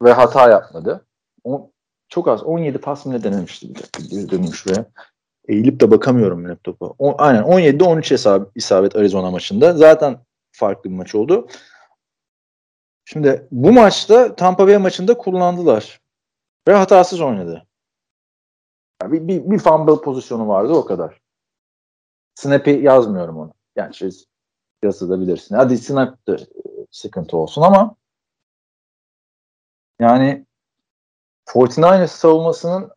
S4: Ve hata yapmadı. O, çok az. 17 pas mı ne denemişti bir dakika. Eğilip de bakamıyorum laptopa. O, aynen 17'de 13 hesabı, isabet Arizona maçında. Zaten farklı bir maç oldu. Şimdi bu maçta Tampa Bay maçında kullandılar. Ve hatasız oynadı. Yani bir, bir, bir fumble pozisyonu vardı o kadar. Snap'i yazmıyorum onu. Yani şey yazabilirsin. Hadi snap de sıkıntı olsun ama yani 49ers savunmasının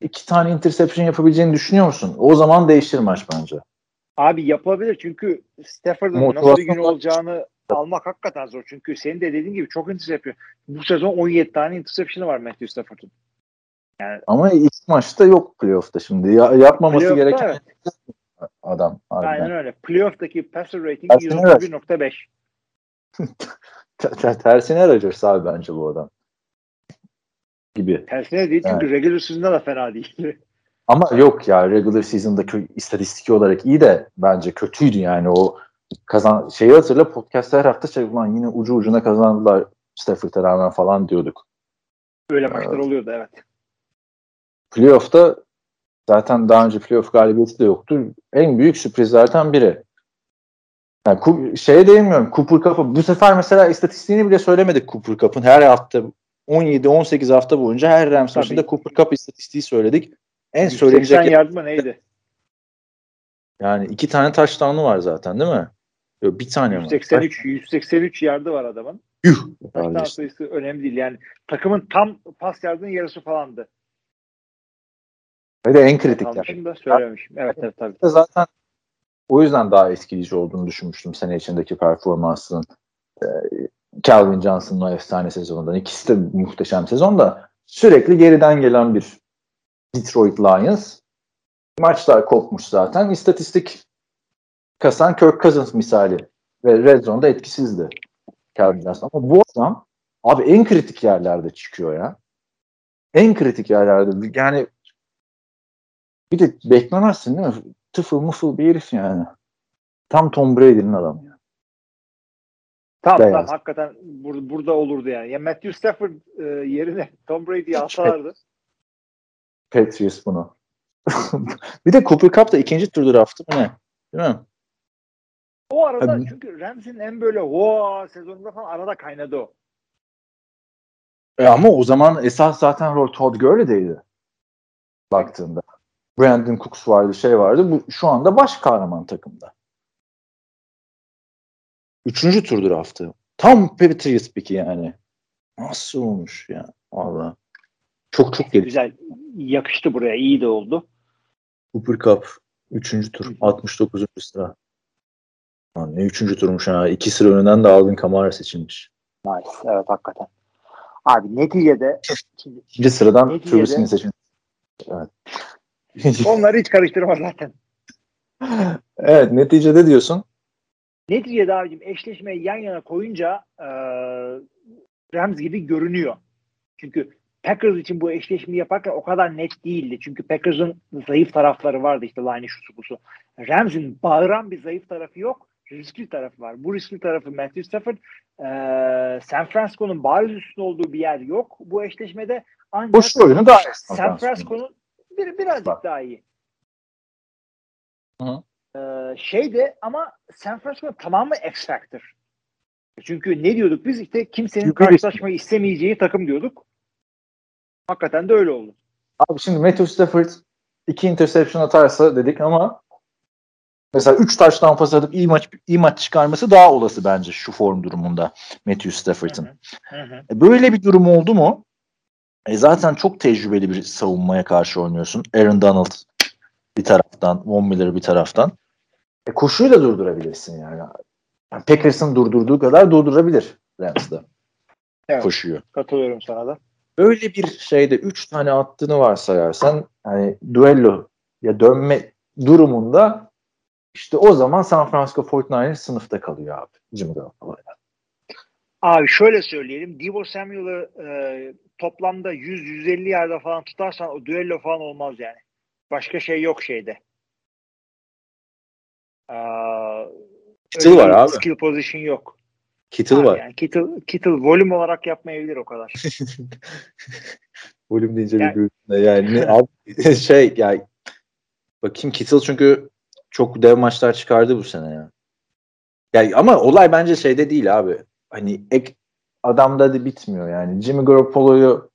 S4: iki tane interception yapabileceğini düşünüyor musun? O zaman değişir maç bence.
S3: Abi yapabilir çünkü Stafford'ın nasıl bir gün olacağını almak hakikaten zor. Çünkü senin de dediğin gibi çok intercept yapıyor. Bu sezon 17 tane interception'ı var Matthew Stafford'un.
S4: Yani, Ama ilk maçta yok playoff'ta şimdi. Ya, yapmaması
S3: playoff'ta
S4: gereken
S3: evet.
S4: adam. Harbiden.
S3: Aynen öyle. Playoff'taki passer rating
S4: Tersine ver.
S3: 131.5.
S4: Ter- ter- Tersine Rodgers abi bence bu adam. Gibi.
S3: Tersine değil çünkü regular season'da da fena değil.
S4: Ama yok ya regular season'da kö- istatistiki olarak iyi de bence kötüydü yani o kazan şeyi hatırla podcast'ta her hafta şey ulan yine ucu ucuna kazandılar Stafford'a rağmen falan diyorduk.
S3: Öyle maçlar oluyordu evet.
S4: Playoff'ta zaten daha önce playoff galibiyeti de yoktu. En büyük sürprizlerden biri. Yani şeye değinmiyorum. Cooper Cup'ı bu sefer mesela istatistiğini bile söylemedik Cooper Cup'ın. Her hafta 17-18 hafta boyunca her Rams maçında Cooper Cup istatistiği söyledik. En
S3: 180
S4: söylenecek
S3: yard mı neydi?
S4: yani iki tane touchdown'u var zaten değil mi? Yok bir tane mi?
S3: 183 183 yardı var adamın.
S4: Yuh.
S3: Sayısı önemli değil. Yani takımın tam pas yardının yarısı falandı.
S4: Ve de en kritik.
S3: Almışım da söylemişim. Evet evet tabii.
S4: Zaten o yüzden daha etkileyici olduğunu düşünmüştüm sene içindeki performansının. Ee, Calvin Johnson'ın o efsane sezonundan. İkisi de muhteşem sezon da sürekli geriden gelen bir Detroit Lions. Maçlar kopmuş zaten. İstatistik kasan Kirk Cousins misali. Ve Red Zone'da etkisizdi Johnson. Ama bu adam abi en kritik yerlerde çıkıyor ya. En kritik yerlerde. Yani bir de beklemezsin değil mi? Tıfıl mıfıl bir herif yani. Tam Tom Brady'nin adamı ya.
S3: Tamam
S4: Beyaz.
S3: tamam hakikaten bur- burada olurdu yani. Ya Matthew Stafford e, yerine [LAUGHS] Tom Brady'yi alsalardı.
S4: Patriots bunu. [LAUGHS] bir de Cooper Cup da ikinci tur draftı mı ne? Değil mi?
S3: O arada
S4: Abi-
S3: çünkü Rams'in en böyle hoa sezonunda falan arada kaynadı o.
S4: E ama o zaman esas zaten rol Todd Gurley'deydi. Baktığında. Brandon Cooks vardı, şey vardı. Bu şu anda baş kahraman takımda. Üçüncü tur draftı. Tam Patriots piki yani. Nasıl olmuş ya? Valla. Çok çok gelişti.
S3: Güzel yakıştı buraya. iyi de oldu.
S4: Cooper Cup. Üçüncü tur. 69. sıra. Ne üçüncü turmuş ha. İki sıra önünden de Alvin Kamara seçilmiş.
S3: Nice. Evet hakikaten. Abi neticede şimdi [LAUGHS]
S4: İkinci sıradan
S3: Neticede-
S4: Trubisky'ni seçilmiş. Evet. [LAUGHS]
S3: onları hiç karıştırma zaten.
S4: evet neticede diyorsun.
S3: Neticede abicim eşleşmeyi yan yana koyunca e, Rams gibi görünüyor. Çünkü Packers için bu eşleşmeyi yaparken o kadar net değildi. Çünkü Packers'ın zayıf tarafları vardı işte line şusu busu. Rams'in bağıran bir zayıf tarafı yok. Riskli tarafı var. Bu riskli tarafı Matthew Stafford. E, San Francisco'nun bariz üstünde olduğu bir yer yok bu eşleşmede. Ancak
S4: Koşu oyunu daha.
S3: San Francisco'nun bir, birazcık
S4: Bak.
S3: daha iyi.
S4: Hı.
S3: Ee, şey de ama San Francisco tamamı X Factor. Çünkü ne diyorduk biz işte kimsenin
S4: Çünkü-
S3: karşılaşmayı istemeyeceği takım diyorduk. Hakikaten de öyle oldu.
S4: Abi şimdi Matthew Stafford iki interception atarsa dedik ama mesela 3 taştan pas atıp iyi maç iyi maç çıkarması daha olası bence şu form durumunda Matthew Stafford'ın. E, Böyle bir durum oldu mu? E zaten çok tecrübeli bir savunmaya karşı oynuyorsun. Aaron Donald bir taraftan, Von Miller bir taraftan. E koşuyu da durdurabilirsin yani. Yani Packers'ın durdurduğu kadar durdurabilir Rams'da
S3: Evet.
S4: koşuyu.
S3: Katılıyorum sana da.
S4: Böyle bir şeyde 3 tane attığını varsayarsan hani duello ya dönme durumunda işte o zaman San Francisco 49ers sınıfta kalıyor abi. Jimmy Garoppolo'yla.
S3: Abi şöyle söyleyelim. Divo Samuel'ı e, toplamda 100-150 yerde falan tutarsan o düello falan olmaz yani. Başka şey yok şeyde. Aa,
S4: Kittle var abi.
S3: Skill position yok.
S4: Kittle
S3: Ha,
S4: var.
S3: Yani Kittle, Kittle volüm olarak yapmayabilir o kadar. [LAUGHS]
S4: Volüm deyince
S3: Yani-
S4: bir yani [LAUGHS] abi, şey yani bakayım Kittle çünkü çok dev maçlar çıkardı bu sene ya. Yani ama olay bence şeyde değil abi. Hani ek adamda da bitmiyor yani. Jimmy Garoppolo'yu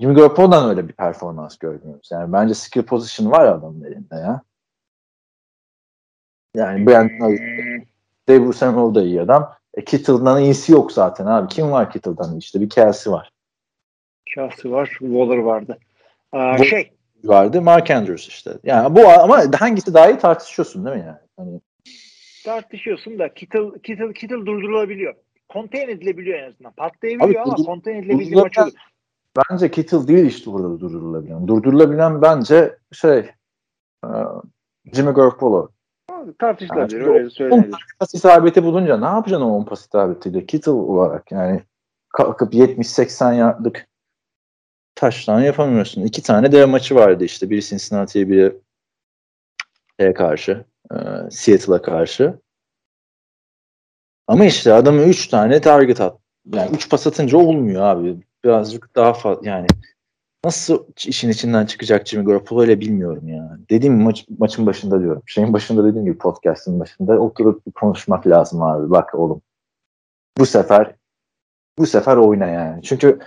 S4: Jimmy Garoppolo'dan öyle bir performans görmüyoruz. Yani bence skill position var adamın elinde ya. Yani Brandon Ayuk, Dave Samuel da iyi adam. E, Kittle'dan iyisi yok zaten abi. Kim var Kittle'dan? İşte bir Kelsey var.
S3: Kelsey var, Waller vardı. Aa,
S4: Bu-
S3: şey,
S4: vardı. Mark Andrews işte. Yani bu ama hangisi daha iyi tartışıyorsun değil mi yani? Hani
S3: Tartışıyorsun da Kittle, Kittle, Kittle durdurulabiliyor. Contain edilebiliyor en azından. Patlayabiliyor
S4: Abi,
S3: ama
S4: durdur-
S3: contain edilebildiği
S4: durdurulabilen-
S3: maç olur.
S4: bence Kittle değil işte burada durdurulabilen. Durdurulabilen bence şey e, Jimmy Garoppolo.
S3: Tartışılabilir.
S4: Yani
S3: öyle de söylenebilir.
S4: Pas isabeti bulunca ne yapacaksın o 10 pas isabetiyle? Kittle olarak yani kalkıp 70-80 yardlık taştan yapamıyorsun. İki tane dev maçı vardı işte. Biri Cincinnati'ye biri şeye karşı. e, Seattle'a karşı. Ama işte adamı 3 tane target at. Yani 3 pas atınca olmuyor abi. Birazcık daha fazla yani nasıl işin içinden çıkacak Jimmy Garoppolo ile bilmiyorum ya. Dediğim maç, maçın başında diyorum. Şeyin başında dediğim gibi podcast'ın başında oturup bir konuşmak lazım abi. Bak oğlum. Bu sefer bu sefer oyna yani. Çünkü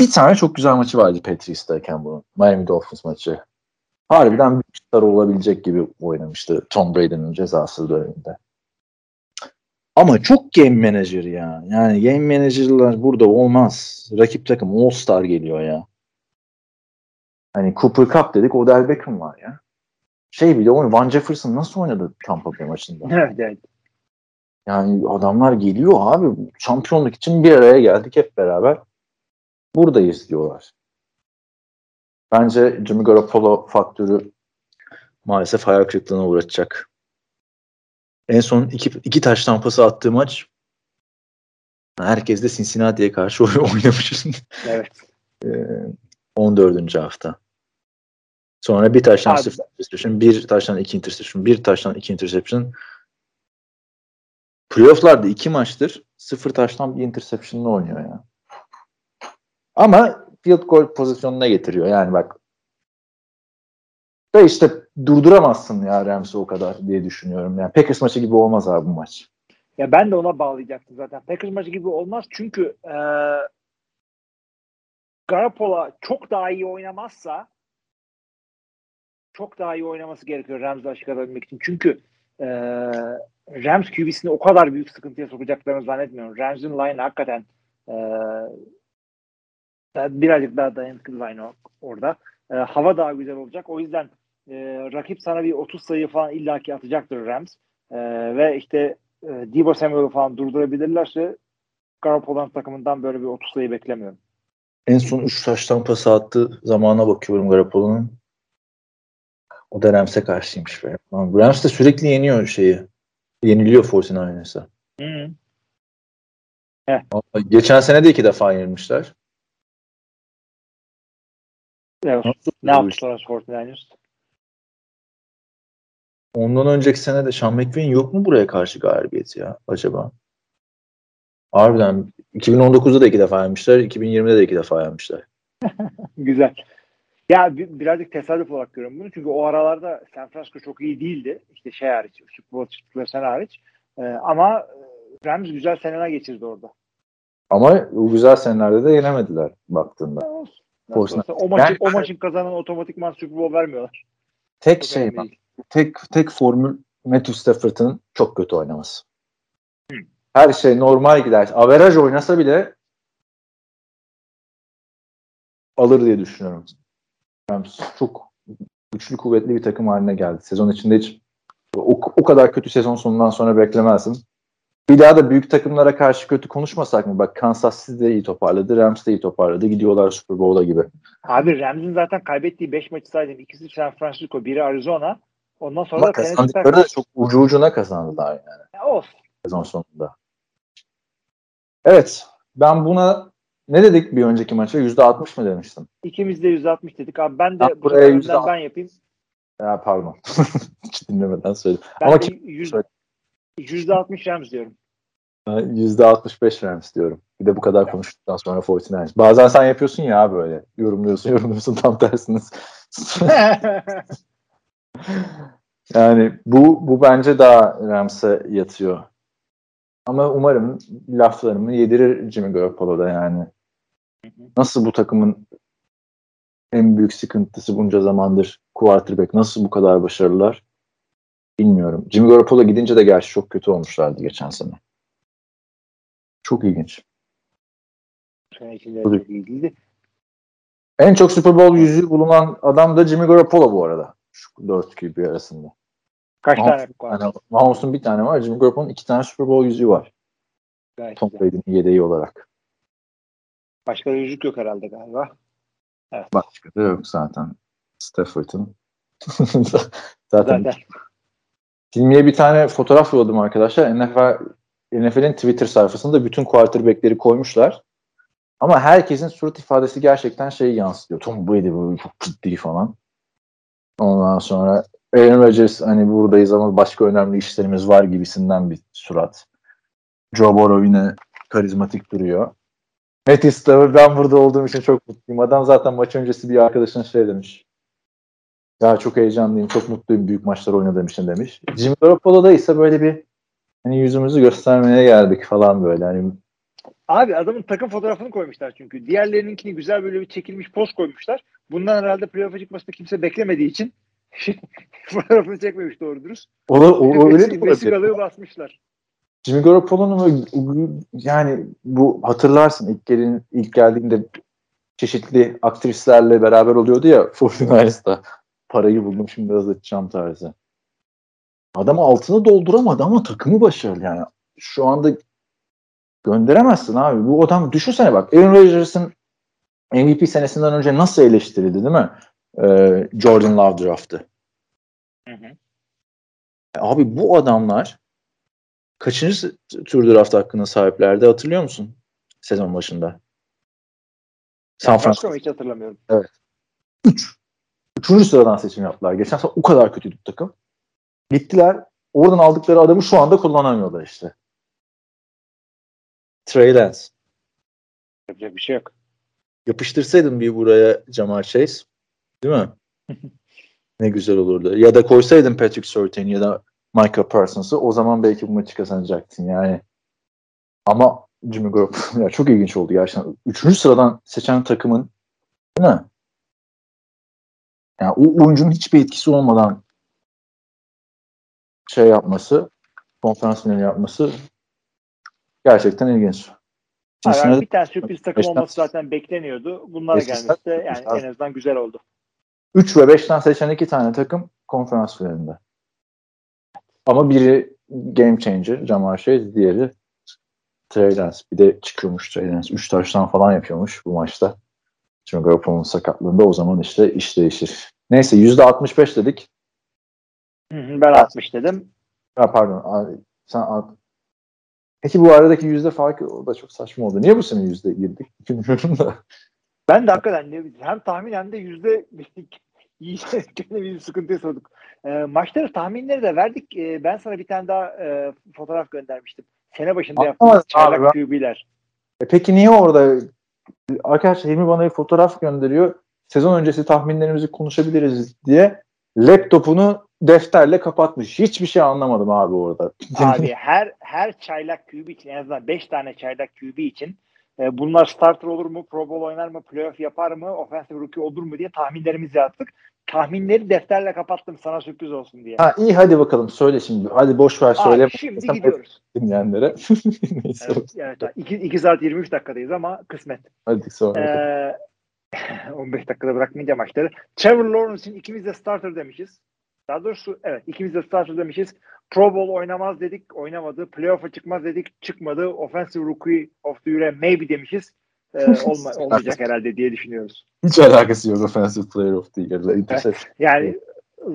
S4: bir tane çok güzel maçı vardı Patriots'tayken bunun. Miami Dolphins maçı. Harbiden bir star olabilecek gibi oynamıştı Tom Brady'nin cezası döneminde. Ama çok game manager ya. Yani game manager'lar burada olmaz. Rakip takım All Star geliyor ya. Hani Cooper Cup dedik Odell Beckham var ya. Şey bile oyun Van Jefferson nasıl oynadı Tampa Bay maçında? [LAUGHS]
S3: Evet, evet.
S4: Yani adamlar geliyor abi. Şampiyonluk için bir araya geldik hep beraber. Buradayız diyorlar. Bence Jimmy Garoppolo faktörü maalesef hayal kırıklığına uğratacak. En son iki, iki taş tampası attığı maç herkes de Cincinnati'ye karşı [LAUGHS] oynamış.
S3: evet.
S4: Ee, 14. hafta. Sonra bir taştan
S3: Abi-
S4: sıfır interception, bir taştan iki interception, bir taştan iki interception. Playoff'larda iki maçtır sıfır taştan bir interception'la oynuyor ya. Ama field goal pozisyonuna getiriyor. Yani bak ve işte durduramazsın ya Rams'i o kadar diye düşünüyorum. Yani Packers maçı gibi olmaz abi bu maç.
S3: Ya ben de ona bağlayacaktım zaten. Packers maçı gibi olmaz çünkü e, Garoppolo çok daha iyi oynamazsa çok daha iyi oynaması gerekiyor açık alabilmek için. Çünkü e, Rams QB'sini o kadar büyük sıkıntıya sokacaklarını zannetmiyorum. Rams'ın line hakikaten e, birazcık daha dayanıklı line orada. E, hava daha güzel olacak. O yüzden e, rakip sana bir 30 sayı falan illaki atacaktır Rams. E, ve işte e, Debo Samuel'ı falan durdurabilirlerse Garoppolo'nun takımından böyle bir 30 sayı beklemiyorum.
S4: En son 3 taştan pas attığı zamana bakıyorum Garoppolo'nun. O da Rams'e karşıymış. Be. Rams de sürekli yeniyor şeyi. Yeniliyor 49ers'a.
S3: Hı.
S4: Ama Geçen sene de iki defa yenilmişler.
S3: Evet.
S4: Nasıl
S3: Ne sonra 49ers?
S4: Ondan önceki sene de Sean McVay'in yok mu buraya karşı galibiyeti ya acaba? Harbiden 2019'da da iki defa yenmişler, 2020'de de iki defa yenmişler. [LAUGHS]
S3: Güzel. Ya bi- birazcık tesadüf olarak görüyorum bunu. Çünkü o aralarda San Francisco çok iyi değildi. İşte şey hariç, Super Bowl çıktıkları sene hariç. Ee, ama e, Rams güzel seneler geçirdi orada.
S4: Ama o güzel senelerde de yenemediler baktığında.
S3: Olsa O maçı,
S4: Yani-
S3: o maçın kazanan otomatikman Super Bowl vermiyorlar.
S4: Tek
S3: Çok
S4: şey bak, tek tek formül Matthew Stafford'ın çok kötü oynaması.
S3: Hı.
S4: Her şey normal gider. Averaj oynasa bile alır diye düşünüyorum. Rams çok güçlü kuvvetli bir takım haline geldi. Sezon içinde hiç o, o kadar kötü sezon sonundan sonra beklemezdim. Bir daha da büyük takımlara karşı kötü konuşmasak mı? Bak Kansas City de iyi toparladı. Rams de iyi toparladı. Gidiyorlar Super Bowl'a gibi.
S3: Abi Rams'in zaten kaybettiği 5 maçı saydım. İkisi San Francisco, biri Arizona. Ondan sonra
S4: Ama
S3: da
S4: kazandıkları da çok ucu ucuna kazandılar yani.
S3: Ya Olsun.
S4: sezon sonunda. Evet. Ben buna ne dedik bir önceki maça? %60 mı demiştim?
S3: İkimiz de 160 dedik. Abi ben de
S4: buraya
S3: sefer
S4: yüzde
S3: önden ben yapayım.
S4: Ya pardon. [LAUGHS] Hiç dinlemeden söyledim.
S3: Ben
S4: Ama kim?
S3: yüz-
S4: Söyle.
S3: %60 Rams diyorum.
S4: Ben %65 Rams diyorum. Bir de bu kadar konuştuktan sonra 49ers. Bazen sen yapıyorsun ya böyle. Yorumluyorsun yorumluyorsun tam tersiniz. [LAUGHS] yani bu bu bence daha Rams'e yatıyor. Ama umarım laflarımı yedirir Jimmy Garoppolo'da yani. Nasıl bu takımın en büyük sıkıntısı bunca zamandır quarterback nasıl bu kadar başarılılar bilmiyorum. Jimmy Garoppolo gidince de gerçi çok kötü olmuşlardı geçen sene. Çok ilginç.
S3: Değildi.
S4: En çok Super Bowl yüzüğü bulunan adam da Jimmy Garoppolo bu arada. Şu dört QB arasında.
S3: Kaç
S4: Mahomes-
S3: tane var?
S4: Yani Mahomes'un bir tane var. Jimmy Garoppolo'nun iki tane Super Bowl yüzüğü var.
S3: Gayet
S4: Tom. Brady'nin yedeği olarak.
S3: Başka da yüzük yok herhalde galiba.
S4: Başka da yok zaten. Stafford'ın. [LAUGHS] zaten
S3: Zaten.
S4: Filmiye bir tane fotoğraf yolladım arkadaşlar. NFL, NFL'in Twitter sayfasında bütün quarterback'leri koymuşlar. Ama herkesin surat ifadesi gerçekten şeyi yansıtıyor. Tom Brady böyle çok ciddi falan. Ondan sonra Aaron Rodgers hani buradayız ama başka önemli işlerimiz var gibisinden bir surat. Joe Burrow yine karizmatik duruyor. Stafford ben burada olduğum için çok mutluyum. Adam zaten maç öncesi bir arkadaşına şey demiş. Ya çok heyecanlıyım, çok mutluyum büyük maçlar oynadığım için demiş. Jimmy Garoppolo'da ise böyle bir hani yüzümüzü göstermeye geldik falan böyle. Hani
S3: Abi adamın takım fotoğrafını koymuşlar çünkü. Diğerlerininkini güzel böyle bir çekilmiş poz koymuşlar. Bundan herhalde playoff'a çıkmasını kimse beklemediği için [LAUGHS] fotoğrafını çekmemiş doğru dürüst.
S4: o, o, o öyle olabilir.
S3: Vesikalığı basmışlar.
S4: Jimmy Garoppolo'nun yani bu hatırlarsın ilk gelin ilk geldiğinde çeşitli aktrislerle beraber oluyordu ya 49ers'da. Parayı buldum şimdi azaltacağım tarzı. Adam altını dolduramadı ama takımı başarılı yani. Şu anda gönderemezsin abi. Bu adam düşünsene bak Aaron Rodgers'ın MVP senesinden önce nasıl eleştirildi değil mi? Ee, Jordan Love draftı.
S3: Hı hı.
S4: Abi bu adamlar kaçıncı tur draft hakkına sahiplerdi hatırlıyor musun? Sezon başında. San Francisco
S3: hiç hatırlamıyorum.
S4: 3. Üçüncü sıradan seçim yaptılar. Geçen sene o kadar kötüydü takım. Gittiler. Oradan aldıkları adamı şu anda kullanamıyorlar işte. Trey Lance.
S3: Yapacak bir şey yok.
S4: Yapıştırsaydın bir buraya Jamal Chase. Değil mi? [LAUGHS] ne güzel olurdu. Ya da koysaydın Patrick Surtain ya da Michael Parsons'ı o zaman belki bu maçı kazanacaktın yani. Ama Jimmy Garoppolo [LAUGHS] ya çok ilginç oldu gerçekten. Üçüncü sıradan seçen takımın değil mi? Yani o oyuncunun hiçbir etkisi olmadan şey yapması, konferans finali yapması gerçekten ilginç. Cincinnati-
S3: bir tane sürpriz takım
S4: beşten-
S3: olması zaten bekleniyordu. Bunlara gelmesi de yani
S4: beşten-
S3: en azından güzel oldu.
S4: 3 ve 5'ten seçen iki tane takım konferans finalinde. Ama biri game changer, Jamar Chase, diğeri Trey Lance. Bir de çıkıyormuş Trey Lance. 3 taştan falan yapıyormuş bu maçta. Çünkü Garoppolo'nun sakatlığında o zaman işte iş değişir. Neyse %65 dedik.
S3: Hı hı, Ben 60 dedim.
S4: Ha, pardon. Sen Peki bu aradaki yüzde farkı o da çok saçma oldu. Niye bu sene yüzde girdik? [LAUGHS] Bilmiyorum da.
S3: Ben de hakikaten ne- hem tahmin hem de yüzde [LAUGHS] iyi gene bir sıkıntıya sorduk. E, maçları tahminleri de verdik. E, ben sana bir tane daha e, fotoğraf göndermiştim. Sene başında yaptığımız çaylak QB'ler.
S4: E peki niye orada arkadaşlar Hilmi bana bir fotoğraf gönderiyor. Sezon öncesi tahminlerimizi konuşabiliriz diye laptopunu defterle kapatmış. Hiçbir şey anlamadım abi orada.
S3: Abi her her çaylak QB için en azından 5 tane çaylak QB için e, bunlar starter olur mu, Pro Bowl oynar mı, playoff yapar mı, offensive rookie olur mu diye tahminlerimizi yaptık. Tahminleri defterle kapattım sana sürpriz olsun diye.
S4: ha iyi hadi bakalım söyle şimdi. Hadi boş ver söyle.
S3: Abi, şimdi gidiyoruz.
S4: dinleyenlere. [LAUGHS] Neyse.
S3: Evet, evet. 2, 2 saat 23 dakikadayız ama kısmet.
S4: Hadi sonra. [LAUGHS]
S3: Ee, 15 dakikada bırakmayınca maçları. Trevor Lawrence için ikimiz de starter demişiz. Daha doğrusu evet ikimiz de starter demişiz. Pro Bowl oynamaz dedik, oynamadı. Playoff'a çıkmaz dedik, çıkmadı. Offensive Rookie of the Year maybe demişiz. Ee, [LAUGHS] olma, olmayacak herhalde diye düşünüyoruz.
S4: Hiç alakası yok Offensive Player of the Year'la. Intercept.
S3: Yani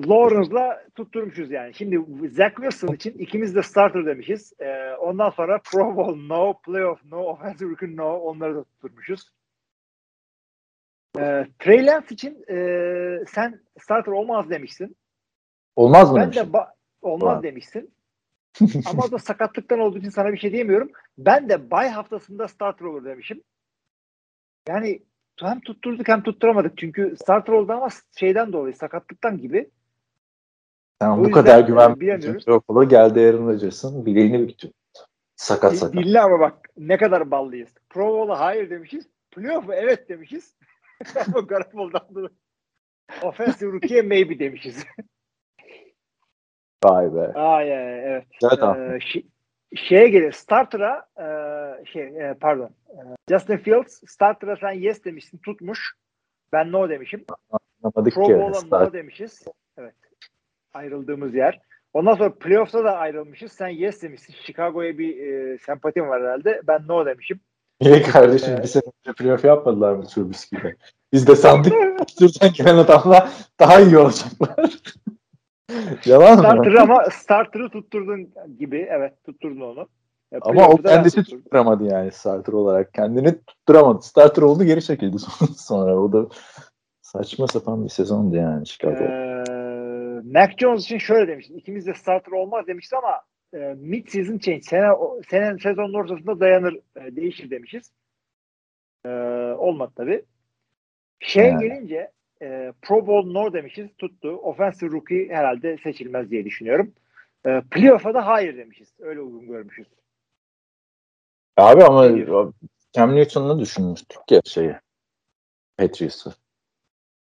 S3: Lawrence'la tutturmuşuz yani. Şimdi Zach Wilson için ikimiz de starter demişiz. Ee, ondan sonra Pro Bowl no, Playoff no, Offensive Rookie no onları da tutturmuşuz. Ee, Trey Lance için e, sen starter olmaz demişsin.
S4: Olmaz mı
S3: Ben
S4: demişim?
S3: de olmaz demişsin. Ama o da sakatlıktan olduğu için sana bir şey diyemiyorum. Ben de bay haftasında starter olur demişim. Yani hem tutturduk hem tutturamadık. Çünkü starter oldu ama şeyden dolayı sakatlıktan gibi.
S4: Sen
S3: o
S4: bu kadar
S3: e,
S4: güven. Garoppolo geldi Aaron Rodgers'ın bileğini büktü. Sakat sakat.
S3: Dinle ama bak ne kadar ballıyız. Pro Bowl'a hayır demişiz. Playoff'a evet demişiz. ama Garoppolo'dan dolayı. Offensive Rookie'ye maybe demişiz. [LAUGHS]
S4: Vay be.
S3: Ay, evet.
S4: Tahmin.
S3: Ee, şi- şeye gelir. Starter'a e, şey e, pardon. E, Justin Fields starter'a sen yes demişsin tutmuş. Ben no demişim.
S4: Anlamadık
S3: Pro
S4: ki.
S3: Bowl'a no demişiz. Evet. Ayrıldığımız yer. Ondan sonra playoff'ta da ayrılmışız. Sen yes demişsin. Chicago'ya bir e, sempatim var herhalde. Ben no demişim.
S4: Niye kardeşim bir sene önce playoff yapmadılar mı Trubisky'de? Biz de sandık [LAUGHS] Türk'ten gelen adamlar daha iyi olacaklar. Yalan mı?
S3: Starter'ı ama starter'ı tutturdun gibi. Evet tutturdun onu. E,
S4: Ama o kendisi
S3: tutturdum.
S4: tutturamadı yani starter olarak. Kendini tutturamadı. Starter oldu geri çekildi [LAUGHS] sonra. O da saçma sapan bir sezondu yani Chicago.
S3: Ee, Mac Jones için şöyle demiştin. İkimiz de starter olmaz demişti ama e, mid season change. Sene, o- sene sezonun ortasında dayanır, e, değişir demişiz. E, olmadı tabii. Şey
S4: Yani.
S3: gelince e, Pro Bowl no demişiz. Tuttu. Offensive Rookie herhalde seçilmez diye düşünüyorum. E, playoff'a da hayır demişiz. Öyle uygun görmüşüz.
S4: Abi ama? Cam Newton'u düşünmüştük ya şeyi. Patriots'ı.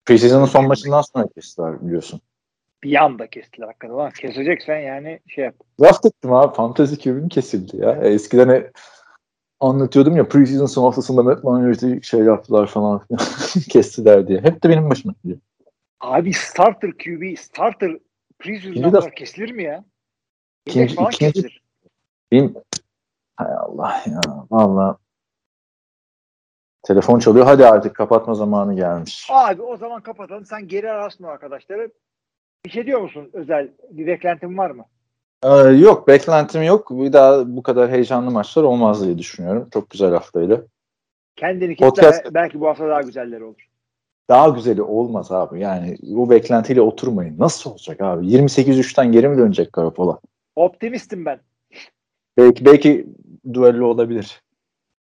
S4: Preseason'ın son maçından sonra kestiler biliyorsun.
S3: Bir anda kestiler hakikaten. Lan keseceksen yani şey yap.
S4: Draft ettim abi. Fantasy QB'm kesildi ya. Eskiden anlatıyordum ya preseason son haftasında Matt Leinart'i şey yaptılar falan. [LAUGHS] Kestiler diye. Hep de benim başıma geliyor.
S3: Abi starter QB, starter preseason'dan
S4: de-
S3: kesilir mi ya?
S4: İkinci-
S3: falan
S4: ikinci-
S3: kesilir.
S4: Benim hay Allah ya. Valla telefon çalıyor. Hadi artık kapatma zamanı gelmiş.
S3: Abi o zaman kapatalım. Sen geri ararsın o arkadaşları. Bir şey diyor musun özel? Bir beklentin var mı?
S4: Ee, yok beklentim yok. Bir daha bu kadar heyecanlı maçlar olmaz diye düşünüyorum. Çok güzel haftaydı.
S3: Kendini kitle
S4: Podcast-
S3: belki bu hafta daha güzelleri olur.
S4: Daha güzeli olmaz abi. Yani bu beklentiyle oturmayın. Nasıl olacak abi? 28-3'ten geri mi dönecek Garoppolo?
S3: Optimistim ben.
S4: Belki belki düello olabilir.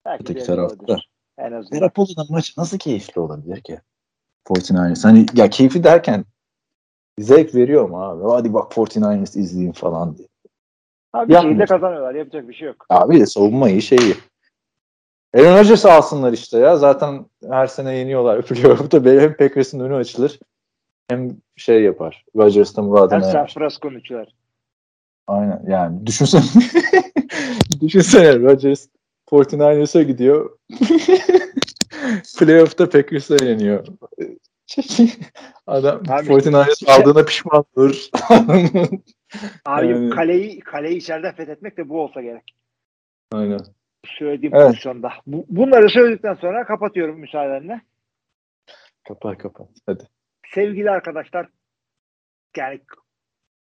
S3: Belki
S4: Öteki tarafta.
S3: En azından.
S4: Maçı nasıl keyifli olabilir ki? 49ers. Hani ya keyfi derken zevk veriyor mu abi? Hadi bak 49ers izleyeyim falan diye.
S3: Abi
S4: Yapmıyor.
S3: şekilde kazanıyorlar. Yapacak bir şey yok.
S4: Abi de savunma iyi şeyi. Aaron Rodgers alsınlar işte ya. Zaten her sene yeniyorlar. [LAUGHS] Playoff'ta hem Packers'ın önü açılır hem şey yapar. Rodgers da
S3: Hem
S4: muradına
S3: San
S4: erer.
S3: Francisco uçuyor.
S4: Aynen yani düşünsene. [LAUGHS] düşünsene Rodgers 49ers'a gidiyor. [LAUGHS] Playoff'ta Packers'a yeniyor. Adam
S3: Abi,
S4: 49ers aldığına pişmandır. [LAUGHS]
S3: Abi
S4: Yani-
S3: kaleyi kaleyi içeriden fethetmek de bu olsa gerek.
S4: Aynen.
S3: Söylediğim
S4: Evet.
S3: pozisyonda. Bu, bunları söyledikten sonra kapatıyorum müsaadenle.
S4: Kapat kapat. Hadi.
S3: sevgili arkadaşlar yani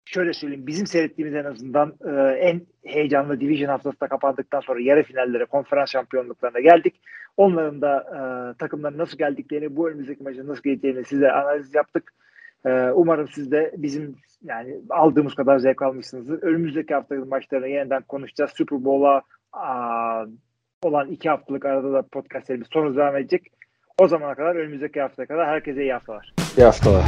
S3: şöyle söyleyeyim bizim seyrettiğimiz en azından e, en heyecanlı division haftası da kapandıktan sonra yarı finallere konferans şampiyonluklarına geldik. Onların da e, takımların nasıl geldiklerini bu önümüzdeki maçın nasıl geleceğini size analiz yaptık. E, umarım siz de bizim yani aldığımız kadar zevk almışsınızdır. Önümüzdeki haftanın maçlarını yeniden konuşacağız. Super Bowl'a olan iki haftalık arada da podcast serimiz sonu devam edecek. O zamana kadar önümüzdeki haftaya kadar herkese iyi haftalar.
S4: İyi haftalar.